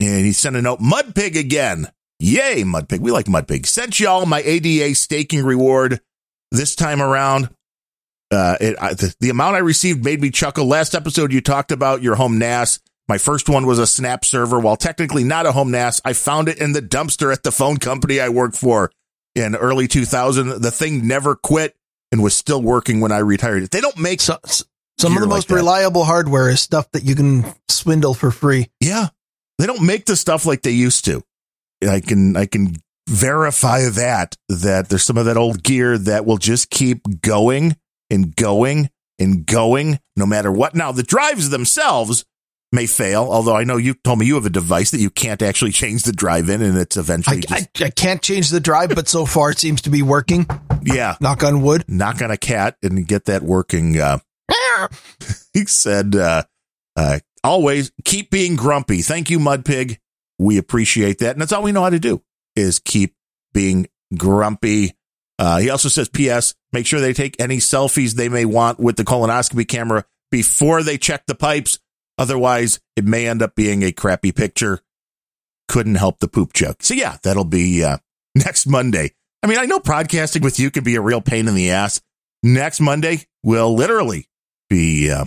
And he sent a note, Mudpig again. Yay, Mudpig. We like Mudpig. Sent y'all my ADA staking reward this time around. Uh, it, I, the, the amount I received made me chuckle. Last episode, you talked about your home NAS. My first one was a Snap server. While technically not a home NAS, I found it in the dumpster at the phone company I worked for in early 2000. The thing never quit and was still working when I retired. They don't make So Some of the like most that. reliable hardware is stuff that you can swindle for free. Yeah. They don't make the stuff like they used to. I can I can verify that that there's some of that old gear that will just keep going and going and going no matter what. Now the drives themselves may fail, although I know you told me you have a device that you can't actually change the drive in and it's I, eventually just I, I can't change the drive, but so far it seems to be working. yeah, Knock on wood. knock on a cat and get that working uh he said uh uh always keep being grumpy. Thank you, Mudpig. We appreciate that. And that's all we know how to do is keep being grumpy. Uh, he also says, P.S. Make sure they take any selfies they may want with the colonoscopy camera before they check the pipes. Otherwise, it may end up being a crappy picture. Couldn't help the poop joke. So yeah, that'll be uh, next Monday. I mean, I know podcasting with you can be a real pain in the ass. Next Monday will literally be uh,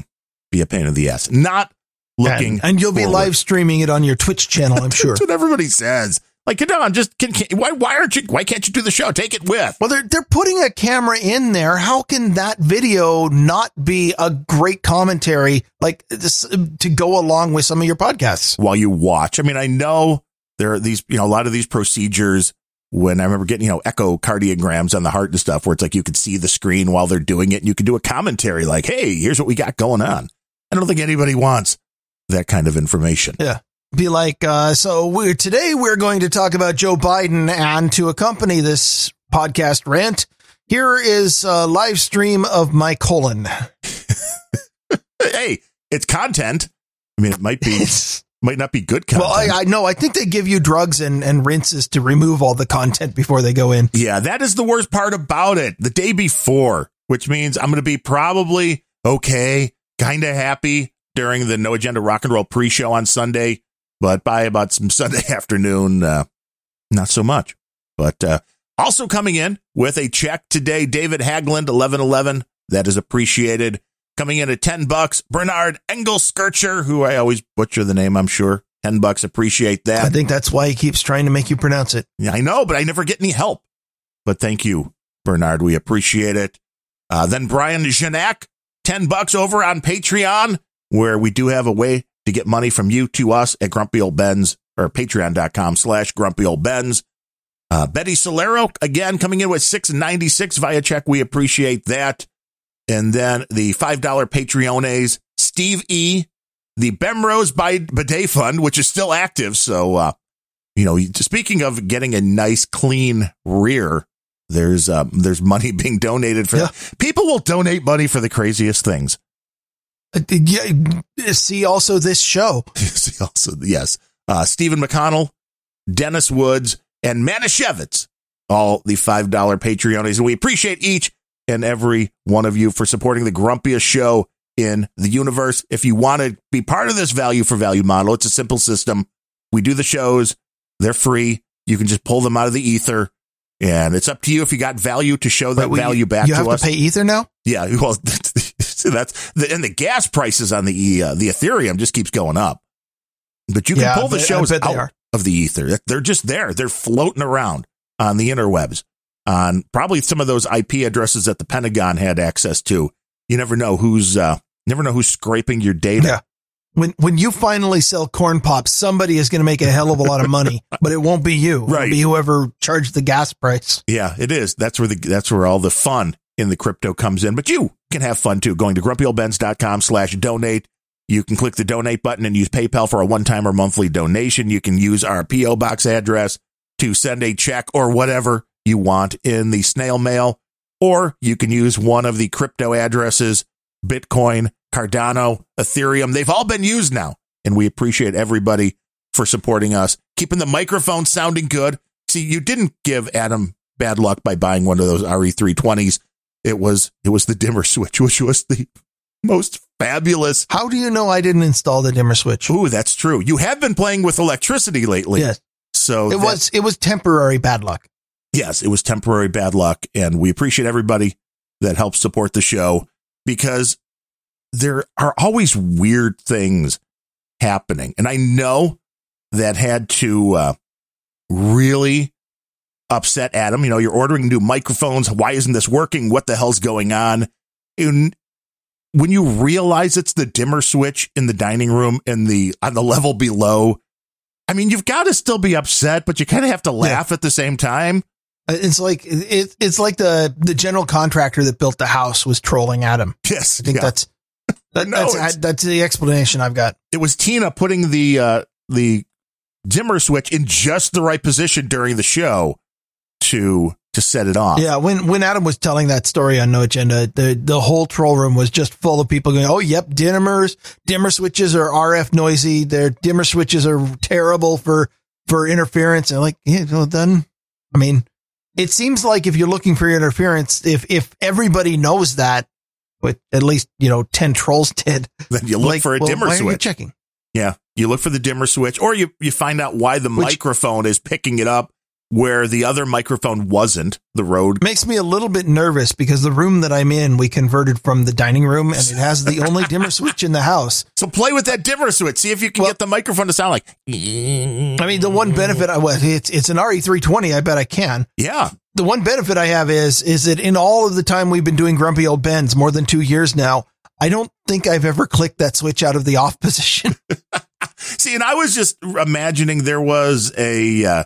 be a pain in the ass. Not looking, And, and you'll be live streaming it on your Twitch channel, I'm sure. That's what everybody says. Like, come on, just can, can, why why aren't you? Why can't you do the show? Take it with. Well, they're they're putting a camera in there. How can that video not be a great commentary, like this, to go along with some of your podcasts? while you watch. I mean, I know there are these, you know, a lot of these procedures when I remember getting, you know, echocardiograms on the heart and stuff where it's like you could see the screen while they're doing it and you could do a commentary like, hey, here's what we got going on. I don't think anybody wants that kind of information. Yeah. Be like, uh, so we're, today we're going to talk about Joe Biden, and to accompany this podcast rant, here is a live stream of my colon. Hey, it's content. I mean, it might be, might not be good content. well, I, I know. I think they give you drugs and, and rinses to remove all the content before they go in. Yeah, that is the worst part about it. The day before, which means I'm going to be probably okay, kind of happy during the No Agenda Rock and Roll pre show on Sunday. But by about some Sunday afternoon, uh, not so much. But uh, also coming in with a check today, David Haggland, 1111. That is appreciated. Coming in at 10 bucks, Bernhard Engelskircher, who I always butcher the name, I'm sure. 10 bucks, appreciate that. I think that's why he keeps trying to make you pronounce it. Yeah, I know, but I never get any help. But thank you, Bernhard. We appreciate it. Uh, then Brian Genack, 10 bucks over on Patreon, where we do have a way to get money from you to us at Grumpy Old Bens or patreon.com slash Grumpy Old Bens. Uh, Betty Solero, again, coming in with 696 via check. We appreciate that. And then the $5 Patreones, Steve E., the Bemrose by Bidet Fund, which is still active. So, uh, you know, speaking of getting a nice clean rear, there's um, there's money being donated for Yeah. people will donate money for the craziest things. Yeah, see also this show. See also yes, uh, Stephen McConnell, Dennis Woods, and Manischewitz, all the five dollar Patreonies, and we appreciate each and every one of you for supporting the grumpiest show in the universe. If you want to be part of this value for value model, it's a simple system. We do the shows; they're free. You can just pull them out of the ether. And it's up to you if you got value to show that value back you to have to pay ether now. Yeah, well, so that's the, and the gas prices on the uh, the Ethereum just keeps going up. But you can Yeah, pull the shows out of the ether. They're just there. They're floating around on the interwebs, on probably some of those IP addresses that the Pentagon had access to. You never know who's uh, never know who's scraping your data. Yeah. When when you finally sell corn pops, somebody is going to make a hell of a lot of money, but it won't be you. It'll Right. be whoever charged the gas price. Yeah, it is. That's where the that's where all the fun in the crypto comes in. But you can have fun too. Going to grumpyoldbens.com slash donate. You can click the donate button and use PayPal for a one-time or monthly donation. You can use our PO box address to send a check or whatever you want in the snail mail, or you can use one of the crypto addresses, Bitcoin, Cardano, Ethereum. They've all been used now, and we appreciate everybody for supporting us, keeping the microphone sounding good. See, you didn't give Adam bad luck by buying one of those RE320s. It was it was the dimmer switch, which was the most fabulous. How do you know I didn't install the dimmer switch? Ooh, that's true. You have been playing with electricity lately. Yes, So it that- was it was temporary bad luck. yes, it was temporary bad luck. And we appreciate everybody that helps support the show because there are always weird things happening. And I know that had to uh, really upset Adam. You know, you're ordering new microphones. Why isn't this working? What the hell's going on? And when you realize it's the dimmer switch in the dining room and the on the level below, I mean, you've got to still be upset, but you kind of have to laugh at the same time. Uh, It's like it, it's like the the general contractor that built the house was trolling Adam. Yes, I think yeah. that's that, No, that's that's the explanation I've got. it was Tina putting the uh, the dimmer switch in just the right position during the show to to set it off. Yeah, when when Adam was telling that story on No Agenda, the the whole troll room was just full of people going, "Oh, yep, dimmers, dimmer switches are RF noisy. Their dimmer switches are terrible for for interference." And like, yeah, well then, I mean, it seems like if you're looking for interference, if if everybody knows that, but at least you know ten trolls did, Then you look like, for a well, dimmer are you switch. checking. Yeah, you look for the dimmer switch, or you you find out why the Which- microphone is picking it up where the other microphone wasn't. The road. Makes me a little bit nervous because the room that I'm in, we converted from the dining room, and it has the only dimmer switch in the house. So play with that dimmer switch. See if you can Well- get the microphone to sound like. I mean, the one benefit I was it's it's an RE320. I bet I can. Yeah, The one benefit I have is is that in all of the time we've been doing Grumpy Old Bens, more than two years now, I don't think I've ever clicked that switch out of the off position. See, and I was just imagining there was a, uh,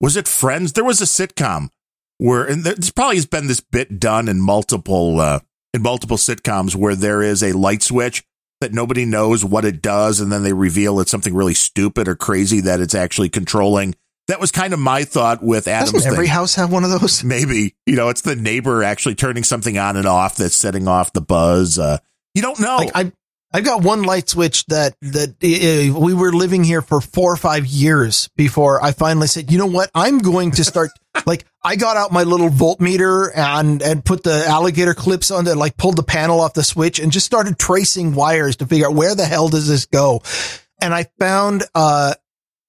was it Friends? There was a sitcom where, and there's probably has been this bit done in multiple, uh, in multiple sitcoms where there is a light switch that nobody knows what it does. And then they reveal it's something really stupid or crazy that it's actually controlling. That was kind of my thought with Adam's Doesn't every thing. house have one of those? Maybe, you know, it's the neighbor actually turning something on and off that's setting off the buzz. Uh, you don't know. Like I, I've got one light switch that that uh, we were living here for four or five years before I finally said, you know what, I'm going to start. like I got out my little voltmeter and and put the alligator clips on it, like pulled the panel off the switch and just started tracing wires to figure out where the hell does this go. And I found uh,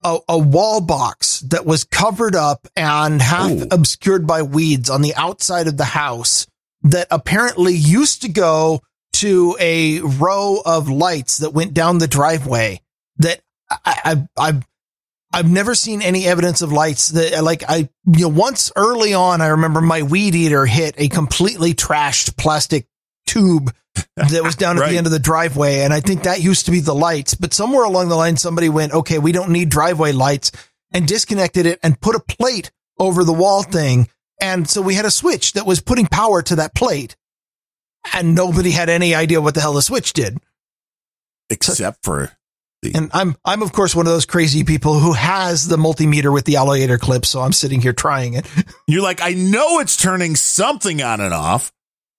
a, a wall box that was covered up and half Ooh. obscured by weeds on the outside of the house that apparently used to go to a row of lights that went down the driveway that I, I, I've, I've never seen any evidence of lights that like I, you know, once early on, I remember my weed eater hit a completely trashed plastic tube that was down at Right. the end of the driveway. And I think that used to be the lights, but somewhere along the line, somebody went, okay, we don't need driveway lights and disconnected it and put a plate over the wall thing. And so we had a switch that was putting power to that plate and nobody had any idea what the hell the switch did. except for And I'm, I'm of course one of those crazy people who has the multimeter with the alligator clip. So I'm sitting here trying it. you're like, I know it's turning something on and off.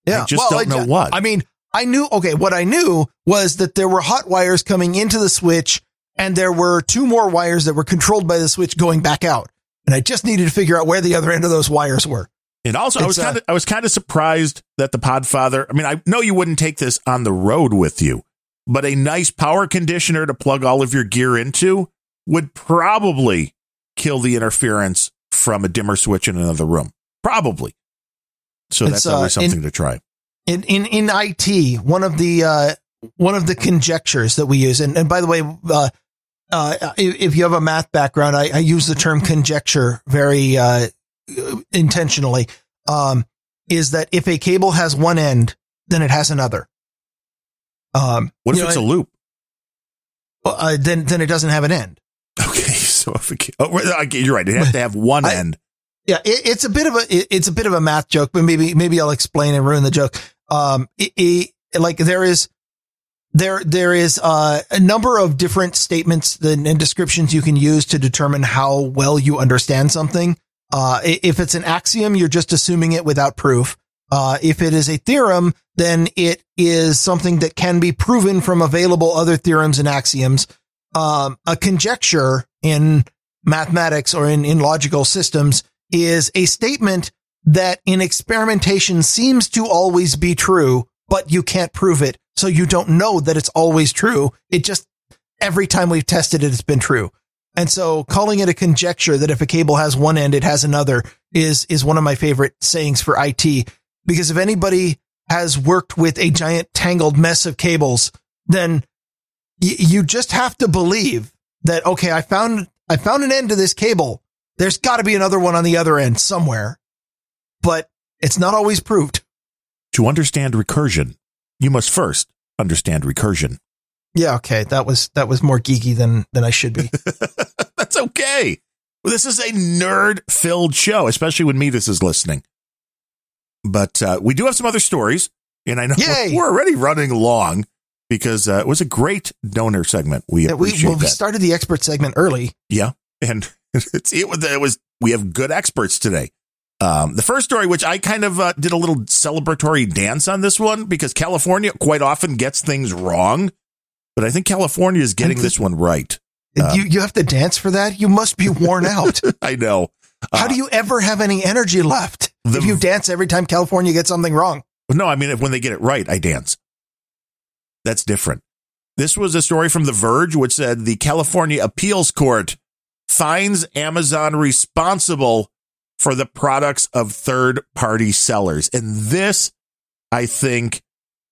Yeah. I just don't know what. I mean, I knew, okay, what I knew was that there were hot wires coming into the switch and there were two more wires that were controlled by the switch going back out. And I just needed to figure out where the other end of those wires were. And also, I was uh, kind of I was kind of surprised that the Podfather. I mean, I know you wouldn't take this on the road with you, but a nice power conditioner to plug all of your gear into would probably kill the interference from a dimmer switch in another room. Probably. So It's, that's uh, always in- something to try. in in in IT, one of the uh, one of the conjectures that we use, and, and by the way, uh, uh, if, if you have a math background, I, I use the term conjecture very uh, intentionally. Um, is that if a cable has one end, then it has another. Um, What if know, it's a loop? uh, then then it doesn't have an end. Okay, so if it, oh, you're right. It has to have one I- end. Yeah, it, it's a bit of a it- it's a bit of a math joke, but maybe maybe I'll explain and ruin the joke. Um, like there is there there is uh, a number of different statements and descriptions you can use to determine how well you understand something. Uh, if it's an axiom, you're just assuming it without proof. Uh, if it is a theorem, then it is something that can be proven from available other theorems and axioms. Um, a conjecture in mathematics or in, in logical systems is a statement that in experimentation seems to always be true, but you can't prove it. So you don't know that it's always true. It just, every time we've tested it, it's been true. And so calling it a conjecture that if a cable has one end, it has another is, is one of my favorite sayings for IT. Because if anybody has worked with a giant tangled mess of cables, then y- you just have to believe that, okay, I found, I found an end to this cable. There's got to be another one on the other end somewhere, but it's not always proved. To understand recursion, you must first understand recursion. Yeah, okay. That was that was more geeky than than I should be. That's okay. Well, This is a nerd filled show, especially when Metis is listening. But uh, we do have some other stories, and I know Yay! we're already running long because uh, it was a great donor segment. We Yeah, we appreciate well, we started the expert segment early. Yeah, and it's it was, it was we have good experts today. Um, the first story, which I kind of uh, did a little celebratory dance on this one because California quite often gets things wrong, but I think California is getting this one right. Um, you you have to dance for that. You must be worn out. I know. How Uh, do you ever have any energy left the- if you dance every time California gets something wrong? No, I mean, if- when they get it right, I dance. That's different. This was a story from The Verge, which said the California Appeals Court finds Amazon responsible for the products of third party sellers. And this, I think,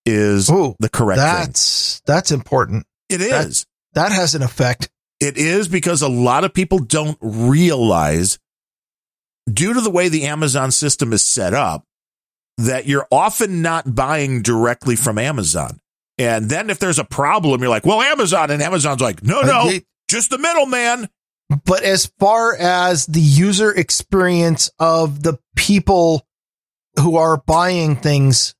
is Ooh, the correct thing. that's that's important. It is. that-. That has an effect. It is because a lot of people don't realize, due to the way the Amazon system is set up, that you're often not buying directly from Amazon. And then if there's a problem, you're like, well, Amazon. And Amazon's like, no, no, just the middleman. But as far as the user experience of the people who are buying things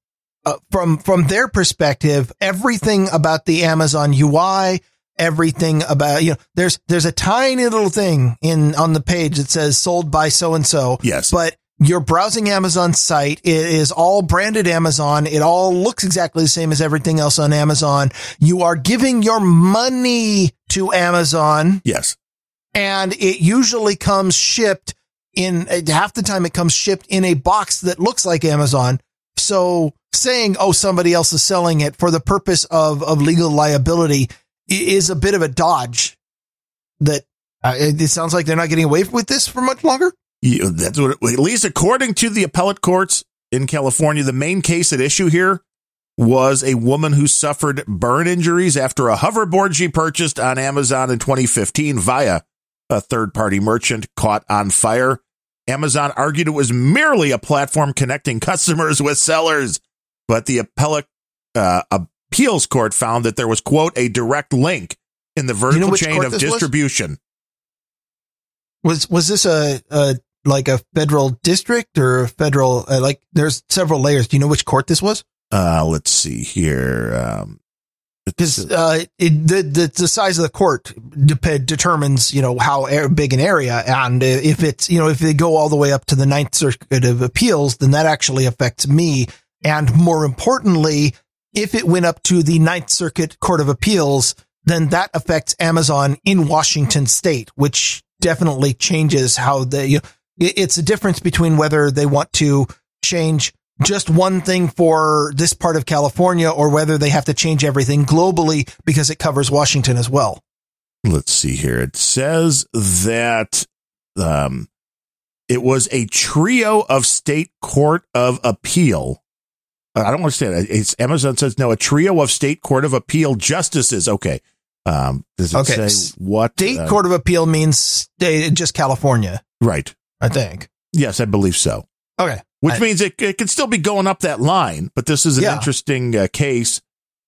uh, from from their perspective, everything about the Amazon UI, everything about you know, there's there's a tiny little thing in on the page that says sold by so and so. Yes. But you're browsing Amazon site. It is all branded Amazon. It all looks exactly the same as everything else on Amazon. You are giving your money to Amazon yes. and it usually comes shipped in half the time it comes shipped in a box that looks like Amazon. So saying, oh, somebody else is selling it for the purpose of, of legal liability is a bit of a dodge that uh, it, it sounds like they're not getting away with this for much longer. You, that's what, at least according to the appellate courts in California, the main case at issue here was a woman who suffered burn injuries after a hoverboard she purchased on Amazon in 2015 via a third party merchant caught on fire. Amazon argued it was merely a platform connecting customers with sellers, but the appellate uh, appeals court found that there was, quote, a direct link in the vertical which chain of this was? distribution. Was was this a, a like a federal district or a federal uh, like? There's several layers. Do you know which court this was? Uh, let's see here. Um, because uh, it, the, the the size of the court determines you know how a- big an area, and if it's you know if they go all the way up to the Ninth Circuit of Appeals, then that actually affects me, and more importantly, if it went up to the Ninth Circuit Court of Appeals, then that affects Amazon in Washington State, which definitely changes how they. You know, it's a difference between whether they want to change just one thing for this part of California or whether they have to change everything globally because it covers Washington as well. let's see here. It says that um, it was a trio of state court of appeal. Uh, I don't understand. it. It's Amazon says no, a trio of state court of appeal justices. Okay. Um, does it Okay. say what? State uh, Court of Appeal means state, just California, Right. I think. Yes, I believe so. Okay. Which I- means it, it could still be going up that line, but this is an Yeah. interesting uh, case.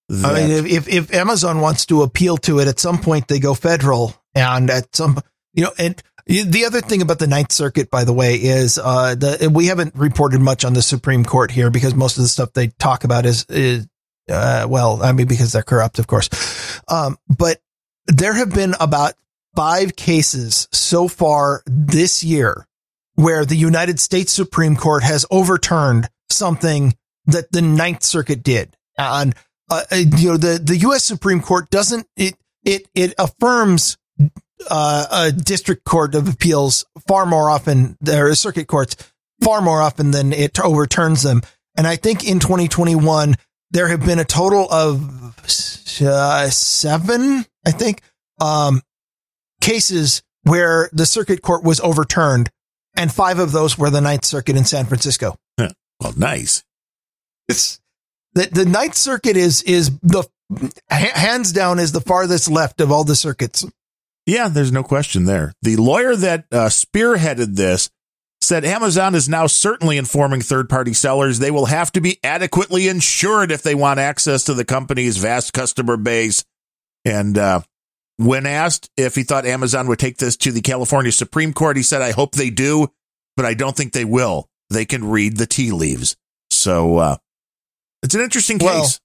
That, I mean, if, if, if Amazon wants to appeal to it, at some point they go federal and at some, you know, and the other thing about the Ninth Circuit, by the way, is, uh, the, we haven't reported much on the Supreme Court here because most of the stuff they talk about is, is, uh, well, I mean, because they're corrupt, of course. Um, but there have been about five cases so far this year where the United States Supreme Court has overturned something that the Ninth Circuit did. And, uh, uh, you know, the, the U.S. Supreme Court doesn't, it, it, it affirms, uh, a district court of appeals far more often, there circuit courts far more often than it overturns them. And I think in 2021, there have been a total of uh, seven, I think, um, cases where the circuit court was overturned, and five of those were the Ninth Circuit in San Francisco. well, nice. It's the the Ninth Circuit is is the hands down is the farthest left of all the circuits. Yeah, there's no question there. The lawyer that uh, spearheaded this said Amazon is now certainly informing third party sellers they will have to be adequately insured if they want access to the company's vast customer base. And uh, when asked if he thought Amazon would take this to the California Supreme Court, he said, I hope they do, but I don't think they will. They can read the tea leaves. So uh, it's an interesting case.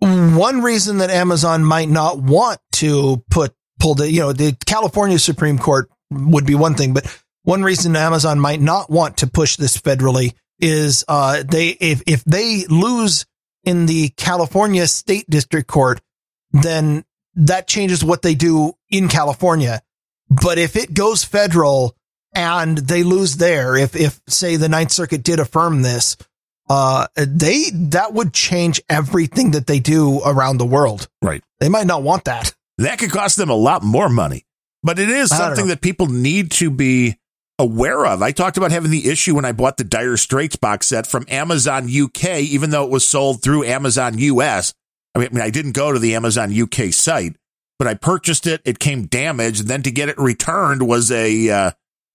Well, one reason that Amazon might not want to put pull the you know the California Supreme Court would be one thing, but one reason Amazon might not want to push this federally is uh, they if if they lose in the California State District Court, then that changes what they do in California. But if it goes federal and they lose there, if if say the Ninth Circuit did affirm this, uh, they that would change everything that they do around the world. Right. They might not want that. That could cost them a lot more money, but it is something that people need to be aware of. I talked about having the issue when I bought the Dire Straits box set from Amazon UK, even though it was sold through Amazon US. I mean, I, didn't go to the Amazon UK site, but I purchased it. It came damaged. And then to get it returned was a, uh,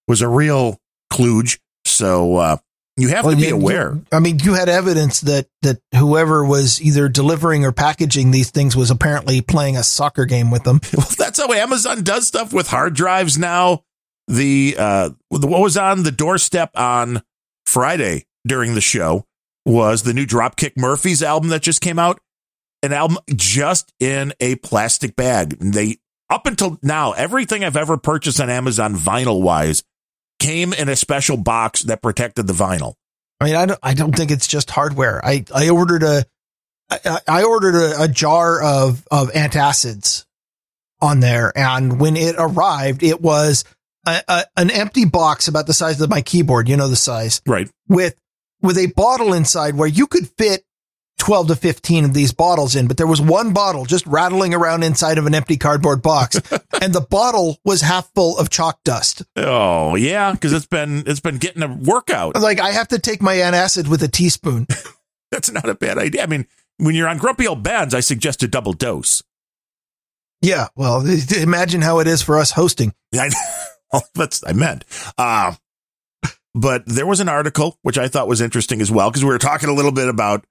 was a real kludge. So, uh, you have well, to be you, aware. You, I mean, you had evidence that that whoever was either delivering or packaging these things was apparently playing a soccer game with them. Well, that's how Amazon does stuff with hard drives now. The uh, what was on the doorstep on Friday during the show was the new Dropkick Murphys album that just came out. An album just in a plastic bag. They up until now, everything I've ever purchased on Amazon vinyl wise came in a special box that protected the vinyl. I mean, I don't, I don't think it's just hardware. I, I ordered a, I, I ordered a, a jar of, of antacids on there. And when it arrived, it was a, a, an empty box about the size of my keyboard. You know, the size, right? With, with a bottle inside where you could fit 12 to 15 of these bottles in, but there was one bottle just rattling around inside of an empty cardboard box and the bottle was half full of chalk dust. Oh yeah. Cause it's been, it's been getting a workout. Like I have to take my antacid with a teaspoon. That's not a bad idea. I mean, when you're on Grumpy Old Bens, I suggest a double dose. Yeah. Well, imagine how it is for us hosting. Well, that's, I meant, uh, but there was an article which I thought was interesting as well because we were talking a little bit about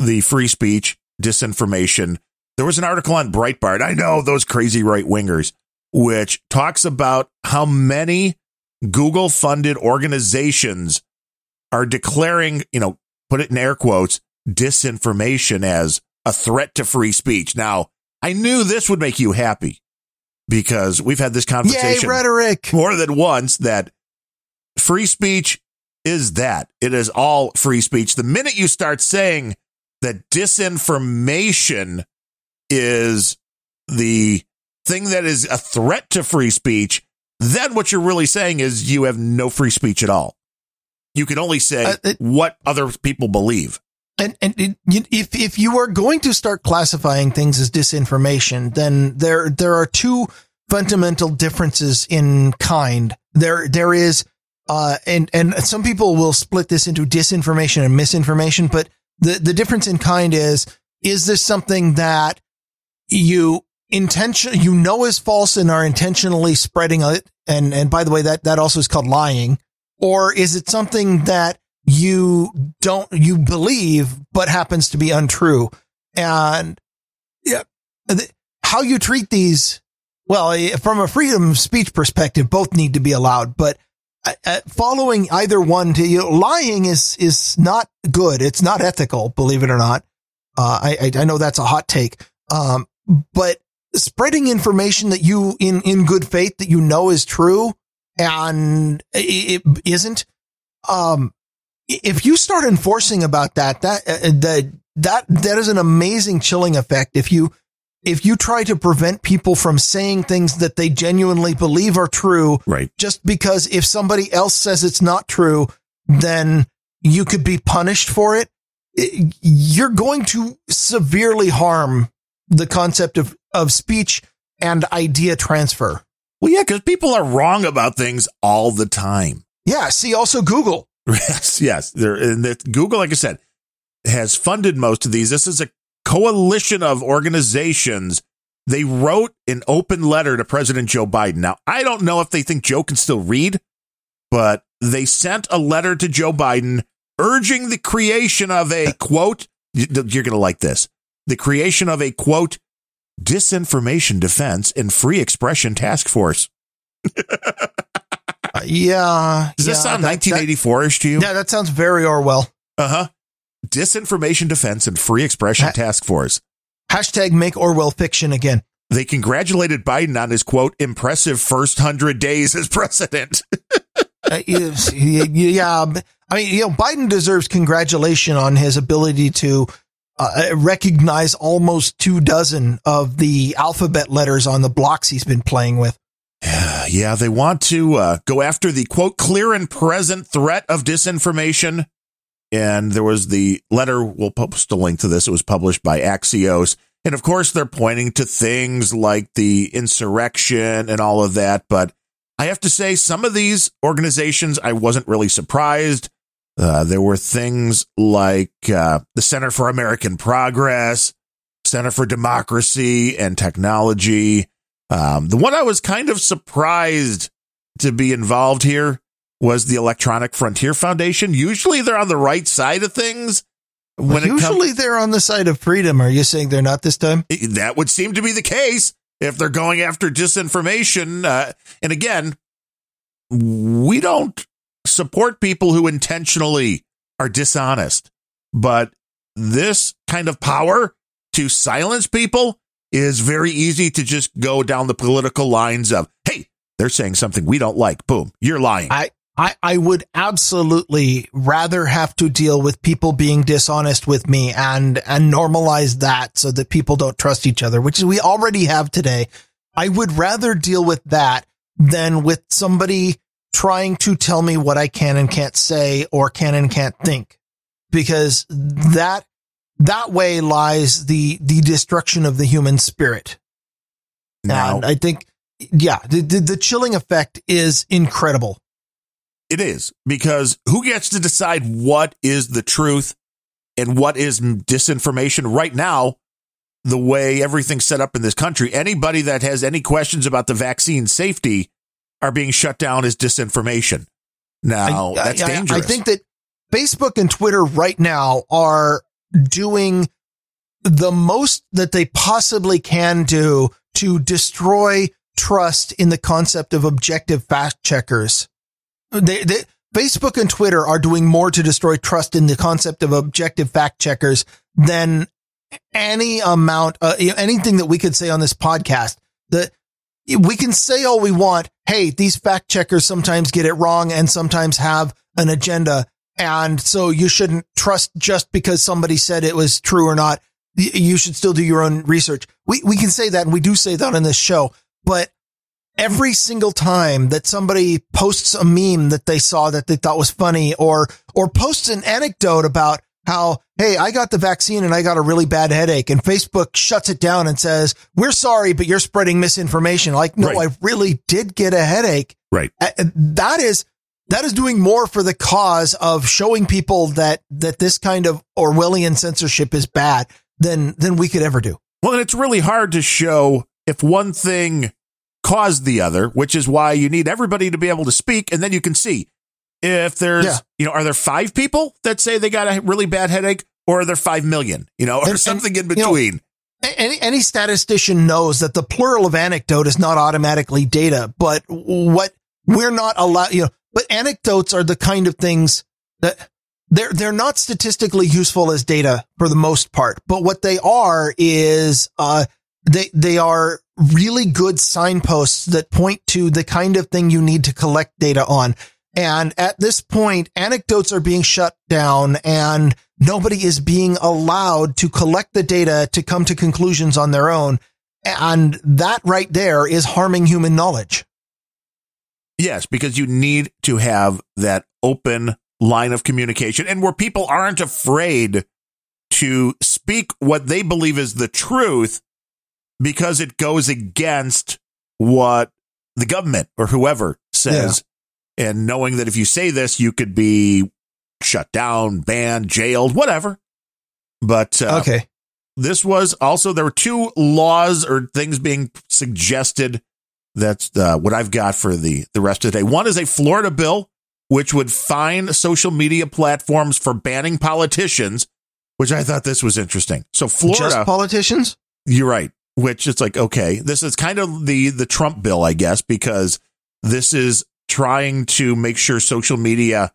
the free speech, disinformation. There was an article on Breitbart. I know those crazy right wingers, which talks about how many Google funded organizations are declaring, you know, put it in air quotes, disinformation as a threat to free speech. Now, I knew this would make you happy because we've had this conversation Yay, rhetoric. more than once that free speech is that. It is all free speech. The minute you start saying that disinformation is the thing that is a threat to free speech, then what you're really saying is you have no free speech at all. You can only say uh, it, what other people believe. And, and it, if if you are going to start classifying things as disinformation, then there there are two fundamental differences in kind. There there is uh and and some people will split this into disinformation and misinformation, but the, the difference in kind is, is this something that you intention, you know is false and are intentionally spreading it? And, and by the way, that, that also is called lying. Or is it something that you don't, you believe, but happens to be untrue? And yeah, how you treat these, well, from a freedom of speech perspective, both need to be allowed, but uh, following either one to you, lying is is not good. It's not ethical, believe it or not. Uh, I I know that's a hot take, um, but spreading information that you in in good faith that you know is true and it, it isn't. Um, if you start enforcing about that, that uh, that that that is an amazing chilling effect. If you if you try to prevent people from saying things that they genuinely believe are true, right. just because if somebody else says it's not true, then you could be punished for it, you're going to severely harm the concept of, of speech and idea transfer. Well, yeah, because people are wrong about things all the time. Yeah. See, also Google. Yes, yes. There, and the, Google, like I said, has funded most of these. This is a coalition of organizations. They wrote an open letter to President Joe Biden. Now, I don't know if they think Joe can still read, but they sent a letter to Joe Biden urging the creation of a quote, you're going to like this, the creation of a quote, disinformation defense and free expression task force. Uh, yeah. Does yeah, this sound 1984 ish to you? yeah, that sounds very Orwell. Uh huh. Disinformation defense and free expression Ha- task force. Hashtag make Orwell fiction again. They congratulated Biden on his quote, impressive first hundred days as president. Uh, yeah, I mean, you know, Biden deserves congratulation on his ability to uh, recognize almost two dozen of the alphabet letters on the blocks he's been playing with. yeah, they want to uh, go after the quote, clear and present threat of disinformation. And there was the letter, we'll post a link to this. It was published by Axios. And of course, they're pointing to things like the insurrection and all of that. But I have to say, some of these organizations, I wasn't really surprised. Uh, there were things like uh, the Center for American Progress, Center for Democracy and Technology. Um, the one I was kind of surprised to be involved here was the Electronic Frontier Foundation. Usually they're on the right side of things. When comes, Usually they're on the side of freedom. Are you saying they're not this time? that would seem to be the case if they're going after disinformation. Uh, and again, we don't support people who intentionally are dishonest, but this kind of power to silence people is very easy to just go down the political lines of, hey, they're saying something we don't like. Boom, you're lying. I, I, I would absolutely rather have to deal with people being dishonest with me and, and normalize that so that people don't trust each other, which we already have today. I would rather deal with that than with somebody trying to tell me what I can and can't say or can and can't think because that, that way lies the, the destruction of the human spirit. now, And I think, yeah, the, the, the chilling effect is incredible. It is because who gets to decide what is the truth and what is disinformation right now? The way everything's set up in this country, anybody that has any questions about the vaccine safety are being shut down as disinformation. Now, I- that's I- dangerous. I think that Facebook and Twitter right now are doing the most that they possibly can do to destroy trust in the concept of objective fact checkers. They, they, Facebook and Twitter are doing more to destroy trust in the concept of objective fact checkers than any amount, uh, anything that we could say on this podcast. That we can say all we want. Hey, these fact checkers sometimes get it wrong and sometimes have an agenda. And so you shouldn't trust just because somebody said it was true or not. You should still do your own research. We, we can say that and we do say that on this show, but every single time that somebody posts a meme that they saw that they thought was funny or, or posts an anecdote about how, Hey, I got the vaccine and I got a really bad headache and Facebook shuts it down and says, we're sorry, but you're spreading misinformation. Like, no, Right. I really did get a headache. right. That is that is doing more for the cause of showing people that that this kind of Orwellian censorship is bad than than we could ever do. Well, and it's really hard to show if one thing caused the other, which is why you need everybody to be able to speak, and then you can see if there's, Yeah. you know, are there five people that say they got a really bad headache, or are there five million, you know, or And- and, something in you know, between? Any any statistician knows that the plural of anecdote is not automatically data, but what we're not allowed, you know, but anecdotes are the kind of things that they're they're not statistically useful as data for the most part, but what they are is uh they they are really good signposts that point to the kind of thing you need to collect data on. And at this point, anecdotes are being shut down and nobody is being allowed to collect the data to come to conclusions on their own. And that right there is harming human knowledge. Yes, because you need to have that open line of communication and where people aren't afraid to speak what they believe is the truth because it goes against what the government or whoever says. And knowing that if you say this, you could be shut down, banned, jailed, whatever. But uh, Okay. this was also there were two laws or things being suggested. That's uh, what I've got for the the rest of the day. One is a Florida bill which would fine social media platforms for banning politicians, which I thought this was interesting. So Florida, Just politicians? you're right. Which it's like, okay, this is kind of the the Trump bill, I guess, because this is trying to make sure social media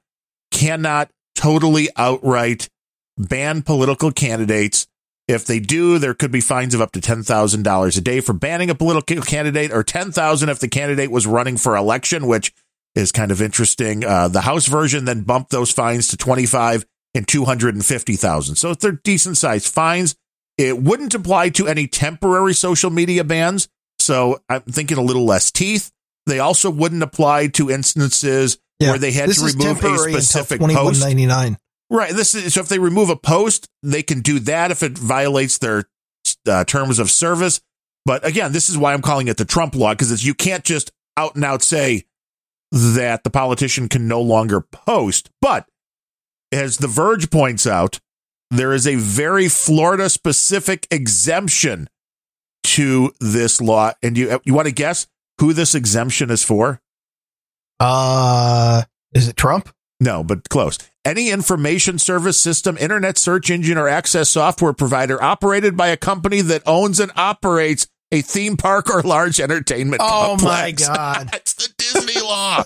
cannot totally outright ban political candidates. If they do, there could be fines of up to ten thousand dollars a day for banning a political candidate, or ten thousand if the candidate was running for election, which is kind of interesting. Uh, the House version then bumped those fines to twenty five and two hundred and fifty thousand. So they're decent sized fines. It wouldn't apply to any temporary social media bans. So I'm thinking a little less teeth. They also wouldn't apply to instances where they had to remove a specific post. 2199. Right. This is so if they remove a post, they can do that if it violates their uh, terms of service. But again, this is why I'm calling it the Trump law because you can't just out and out say that the politician can no longer post. But as The Verge points out, there is a very Florida specific exemption to this law. And you you want to guess who this exemption is for? Uh, is it Trump? No, but close. Any information service system, internet search engine, or access software provider operated by a company that owns and operates a theme park or large entertainment Oh my. God. It's the Disney law.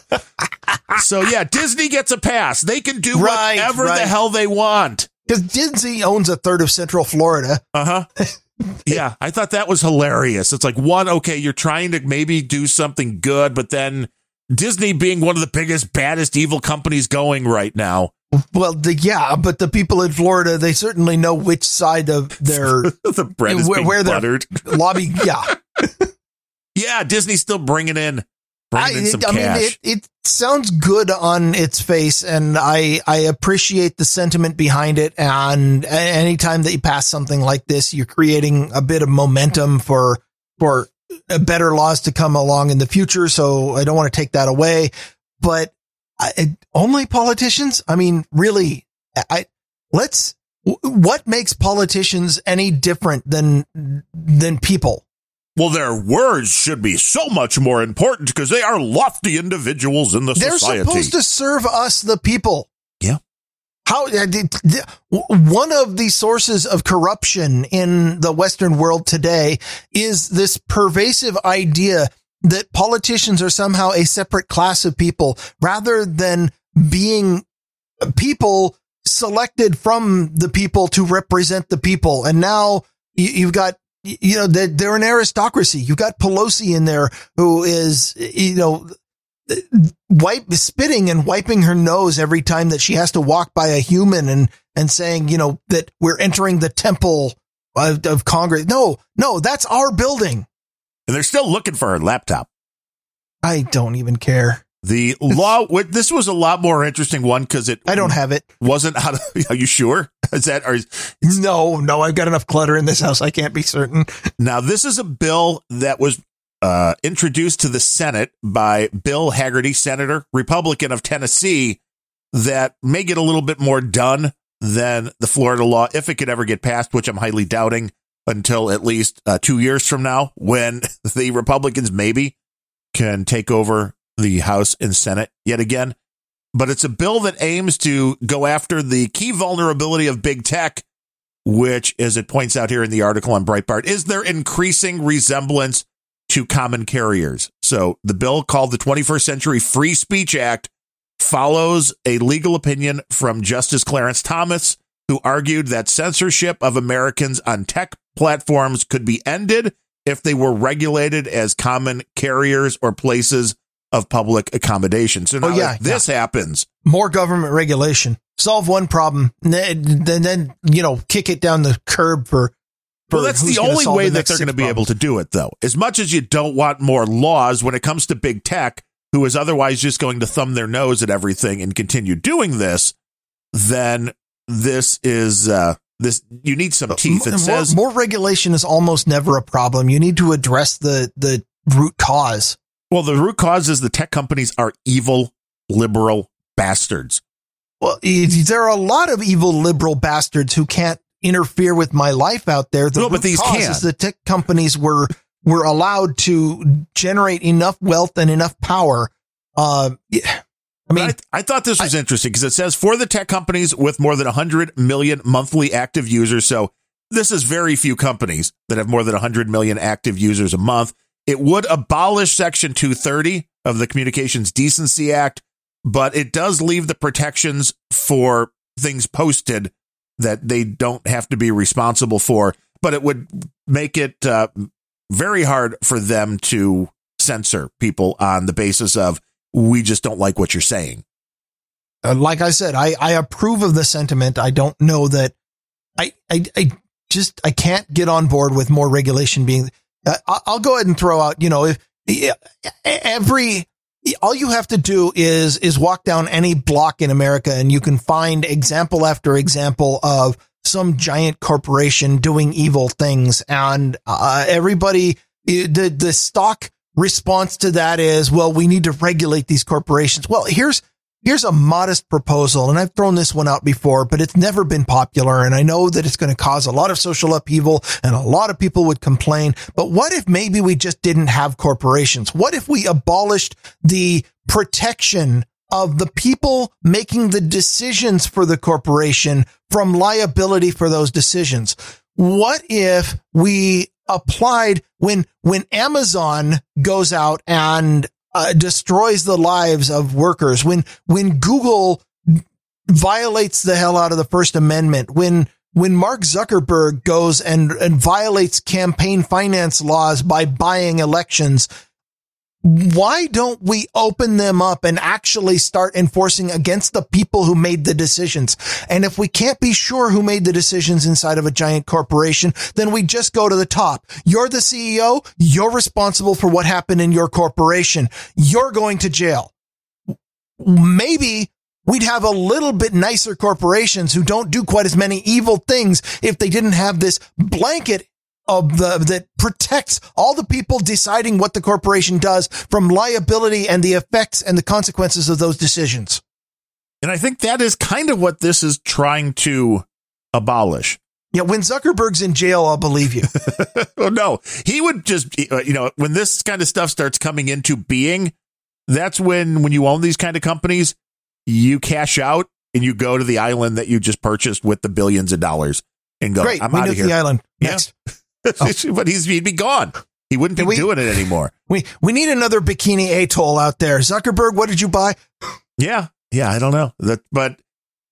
so yeah, Disney gets a pass. They can do Right, whatever the hell they want. Because Disney owns a third of Central Florida. Uh huh. yeah, I thought that was hilarious. It's like one, okay, you're trying to maybe do something good, but then Disney being one of the biggest, baddest, evil companies going right now. Well, the, yeah, but the people in Florida, they certainly know which side of their the bread is Where- being where buttered. lobby. Yeah, Yeah, Disney's still bringing in, bringing in some I cash. mean, it, it sounds good on its face, and I I appreciate the sentiment behind it. And anytime that you pass something like this, you're creating a bit of momentum for for better laws to come along in the future. So I don't want to take that away, but I, only politicians. I mean, really, I let's. What makes politicians any different than than people? Well, their words should be so much more important because they are lofty individuals in the They're society. supposed to serve us, the people. Yeah. How uh, one of the sources of corruption in the Western world today is this pervasive idea that politicians are somehow a separate class of people rather than being people selected from the people to represent the people. And now you've got, you know, they're, they're an aristocracy. You've got Pelosi in there who is, you know, wipe spitting and wiping her nose every time that she has to walk by a human and and saying you know that we're entering the temple of, of Congress. No, no, that's our building. and they're still looking for her laptop. I don't even care. The law, this was a lot more interesting one because it I don't have it. wasn't out of, are you sure? Is that, or No, no, I've got enough clutter in this house. I can't be certain. Now, this is a bill that was uh, introduced to the Senate by Bill Hagerty, Senator, Republican of Tennessee, that may get a little bit more done than the Florida law if it could ever get passed, which I'm highly doubting until at least uh, two years from now when the Republicans maybe can take over the House and Senate yet again. But it's a bill that aims to go after the key vulnerability of big tech which, as it points out here in the article on Breitbart, is their increasing resemblance to common carriers. So the bill called the 21st Century Free Speech Act follows a legal opinion from Justice Clarence Thomas, who argued that censorship of Americans on tech platforms could be ended if they were regulated as common carriers or places of public accommodation. So now Oh, yeah, this happens, More government regulation. Solve one problem, then then, then you know kick it down the curb for. for Well, that's the only way the that they're going to be able to do it, though. As much as you don't want more laws when it comes to big tech, who is otherwise just going to thumb their nose at everything and continue doing this, then this is uh this. You need some teeth. It more, says more regulation is almost never a problem. You need to address the the root cause. Well, the root cause is the tech companies are evil liberal bastards. Well, there are a lot of evil liberal bastards who can't interfere with my life out there. The No, but root these cause can. is the tech companies were were allowed to generate enough wealth and enough power. Uh, yeah, I mean, I, I thought this was interesting because it says for the tech companies with more than 100 million monthly active users. So this is very few companies that have more than 100 million active users a month. It would abolish Section 230 of the Communications Decency Act, but it does leave the protections for things posted that they don't have to be responsible for. But it would make it uh, very hard for them to censor people on the basis of we just don't like what you're saying. Uh, like I said, I, I approve of the sentiment. I don't know that I, I, I just, I can't get on board with more regulation being, I'll go ahead and throw out, you know, if every, all you have to do is, is walk down any block in America and you can find example after example of some giant corporation doing evil things. And, uh, everybody, the, the stock response to that is, well, we need to regulate these corporations. Well, here's, here's a modest proposal. And I've thrown this one out before, but it's never been popular. And I know that it's going to cause a lot of social upheaval and a lot of people would complain. But what if maybe we just didn't have corporations? What if we abolished the protection of the people making the decisions for the corporation from liability for those decisions? What if we applied when when Amazon goes out and uh, destroys the lives of workers, when when Google violates the hell out of the First Amendment, when when Mark Zuckerberg goes and, and violates campaign finance laws by buying elections, why don't we open them up and actually start enforcing against the people who made the decisions? And if we can't be sure who made the decisions inside of a giant corporation, then we just go to the top. You're the CEO. You're responsible for what happened in your corporation. You're going to jail. Maybe we'd have a little bit nicer corporations who don't do quite as many evil things if they didn't have this blanket of the that protects all the people deciding what the corporation does from liability and the effects and the consequences of those decisions. And I think that is kind of what this is trying to abolish. Yeah, when Zuckerberg's in jail, I'll believe you. oh, no, he would just, uh, you know, when this kind of stuff starts coming into being, that's when, when you own these kind of companies, you cash out and you go to the island that you just purchased with the billions of dollars and go, Great, I'm out of here. the island. Next. Yeah. Oh. but he's he'd be gone. He wouldn't be we, doing it anymore. We we need another bikini atoll out there. Zuckerberg, what did you buy? Yeah, yeah, I don't know that, but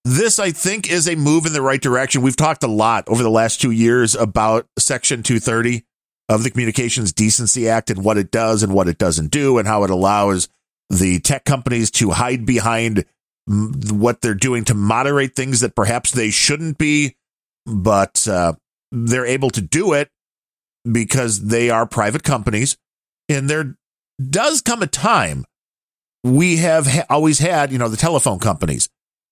this I think is a move in the right direction. We've talked a lot over the last two years about Section 230 of the Communications Decency Act and what it does and what it doesn't do, and how it allows the tech companies to hide behind what they're doing to moderate things that perhaps they shouldn't be, but uh, they're able to do it because they are private companies. And there does come a time we have ha- always had, you know, the telephone companies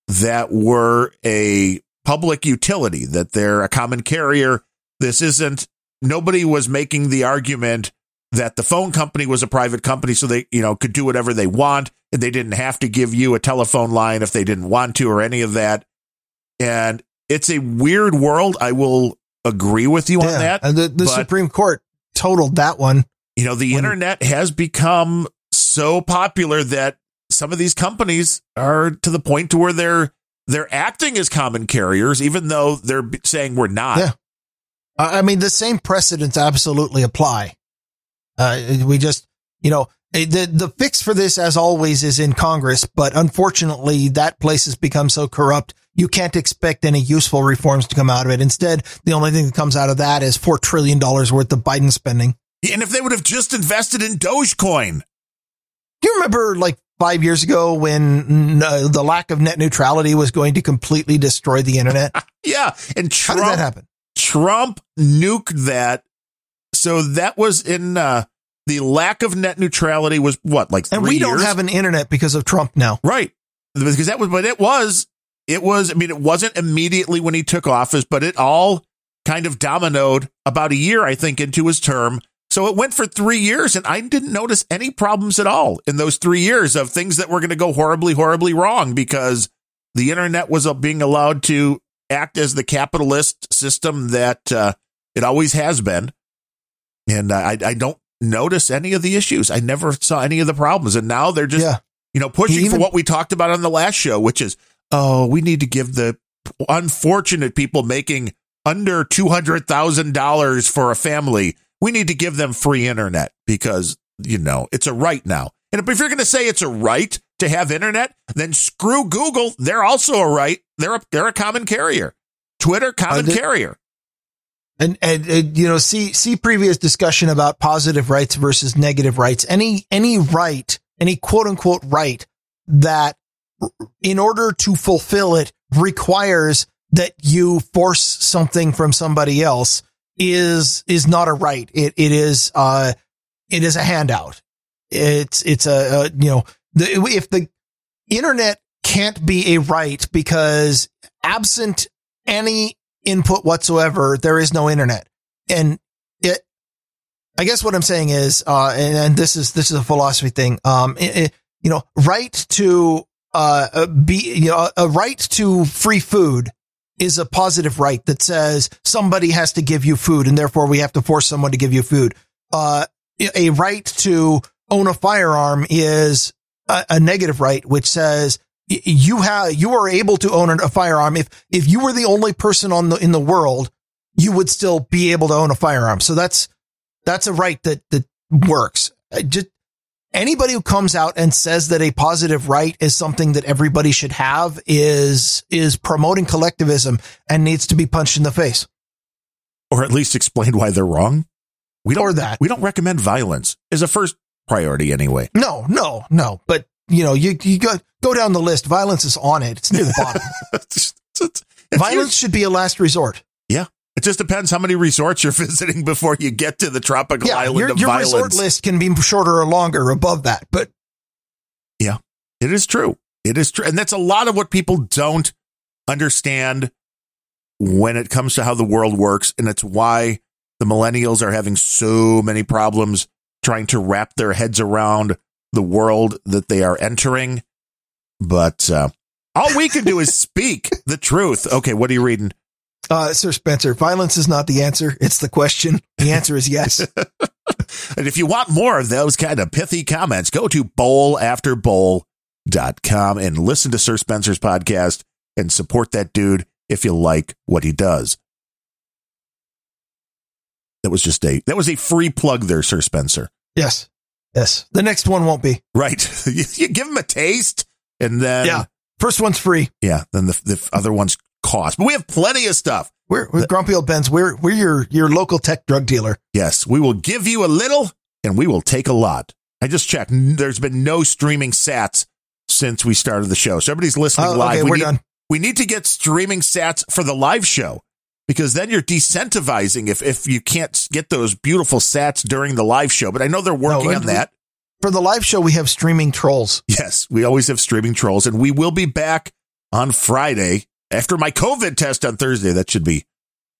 that were a public utility, that they're a common carrier. This isn't, nobody was making the argument that the phone company was a private company so they, you know, could do whatever they want and they didn't have to give you a telephone line if they didn't want to or any of that. And it's a weird world. I will agree with you yeah, on that. And the, the Supreme Court totaled that one. You know, the when, internet has become so popular that some of these companies are to the point to where they're they're acting as common carriers, even though they're saying we're not. Yeah. I mean, the same precedents absolutely apply. Uh, we just, you know, the the fix for this, as always, is in Congress, but unfortunately, that place has become so corrupt you can't expect any useful reforms to come out of it. Instead, the only thing that comes out of that is $4 trillion worth of Biden spending. And if they would have just invested in Dogecoin. Do you remember like five years ago when uh, the lack of net neutrality was going to completely destroy the internet? yeah. And Trump, How did that happen? Trump nuked that. So that was in, uh, the lack of net neutrality was what, like And we years? don't have an internet because of Trump now. Right. Because that was, but it was it was, I mean, it wasn't immediately when he took office, but it all kind of dominoed about a year, I think, into his term. So it went for three years, and I didn't notice any problems at all in those three years of things that were going to go horribly, horribly wrong because the internet was being allowed to act as the capitalist system that uh, it always has been. And I, I don't notice any of the issues. I never saw any of the problems. And now they're just, yeah. You know, pushing Even- for what we talked about on the last show, which is, oh, we need to give the unfortunate people making under $200,000 for a family, we need to give them free internet because, you know, it's a right now. And if you're going to say it's a right to have internet, then screw Google. They're also a right. They're a, they're a common carrier. Twitter, common the- carrier. And, and, and, you know, see, see previous discussion about positive rights versus negative rights. Any, any right, any quote unquote right that in order to fulfill it requires that you force something from somebody else is, is not a right. It, it is, uh, it is a handout. It's, it's a, a you know, the, if the internet can't be a right because absent any input whatsoever, there is no internet. And it, I guess what I'm saying is, uh, and, and this is, this is a philosophy thing. Um, it- it- you know, right to, uh, uh, be, you know, a right to free food is a positive right that says somebody has to give you food and therefore we have to force someone to give you food. Uh, a right to own a firearm is a, a negative right, which says you have, you are able to own a firearm. If, if you were the only person on the, in the world, you would still be able to own a firearm. So that's, that's a right that, that works. Just anybody who comes out and says that a positive right is something that everybody should have is, is promoting collectivism and needs to be punched in the face. Or at least explain why they're wrong. We don't, Or that. we don't recommend violence as a first priority anyway. No, no, no. But you know, you, you go, go down the list. Violence is on it. It's near the bottom. It's- it's- it's- Violence should be a last resort. Yeah. It just depends how many resorts you're visiting before you get to the tropical Yeah, island your, of your violence. resort list can be shorter or longer above that, but yeah, It is true. It is true. And that's a lot of what people don't understand when it comes to how the world works. And it's why the millennials are having so many problems trying to wrap their heads around the world that they are entering. But uh, all we can do is speak the truth. Okay, what are you reading? uh, Sir Spencer, violence is not the answer. It's the question. The answer is yes. And if you want more of those kind of pithy comments, go to bowlafterbowl.com and listen to Sir Spencer's podcast and support that dude if you like what he does. That was just a that was a free plug there, Sir Spencer. yes. Yes. The next one won't be. Right. you, give them a taste and then Yeah. First one's free. yeah, then the the other ones cost. But we have plenty of stuff. We're, we're Grumpy Old Bens. We're, we're your, your local tech drug dealer. Yes, we will give you a little and we will take a lot. I just checked. There's been no streaming sats since we started the show. So everybody's listening Oh, live. okay, we, we're need, done. we need to get streaming sats for the live show because then you're decentivizing if, if you can't get those beautiful sats during the live show. But I know they're working and on we- that. For the live show, we have streaming trolls. Yes, we always have streaming trolls and we will be back on Friday after my COVID test on Thursday. That should be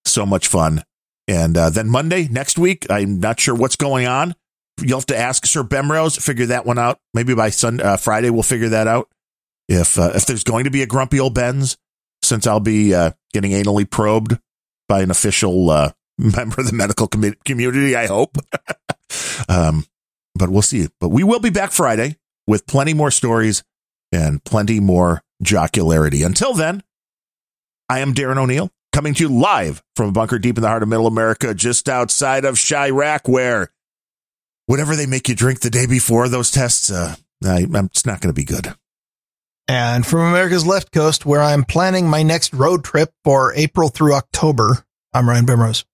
so much fun. And uh, then Monday next week, I'm not sure what's going on. You'll have to ask Sir Bemrose, figure that one out. Maybe by Sun uh, Friday, we'll figure that out. If uh, if there's going to be a grumpy old Bens, since I'll be uh, getting anally probed by an official uh, member of the medical commu- community, I hope. um, but we'll see. But we will be back Friday with plenty more stories and plenty more jocularity. Until then, I am Darren O'Neill coming to you live from a bunker deep in the heart of middle America, just outside of Chiraq, where whatever they make you drink the day before those tests, uh, it's not going to be good. And from America's left coast, where I'm planning my next road trip for April through October, I'm Ryan Bemrose.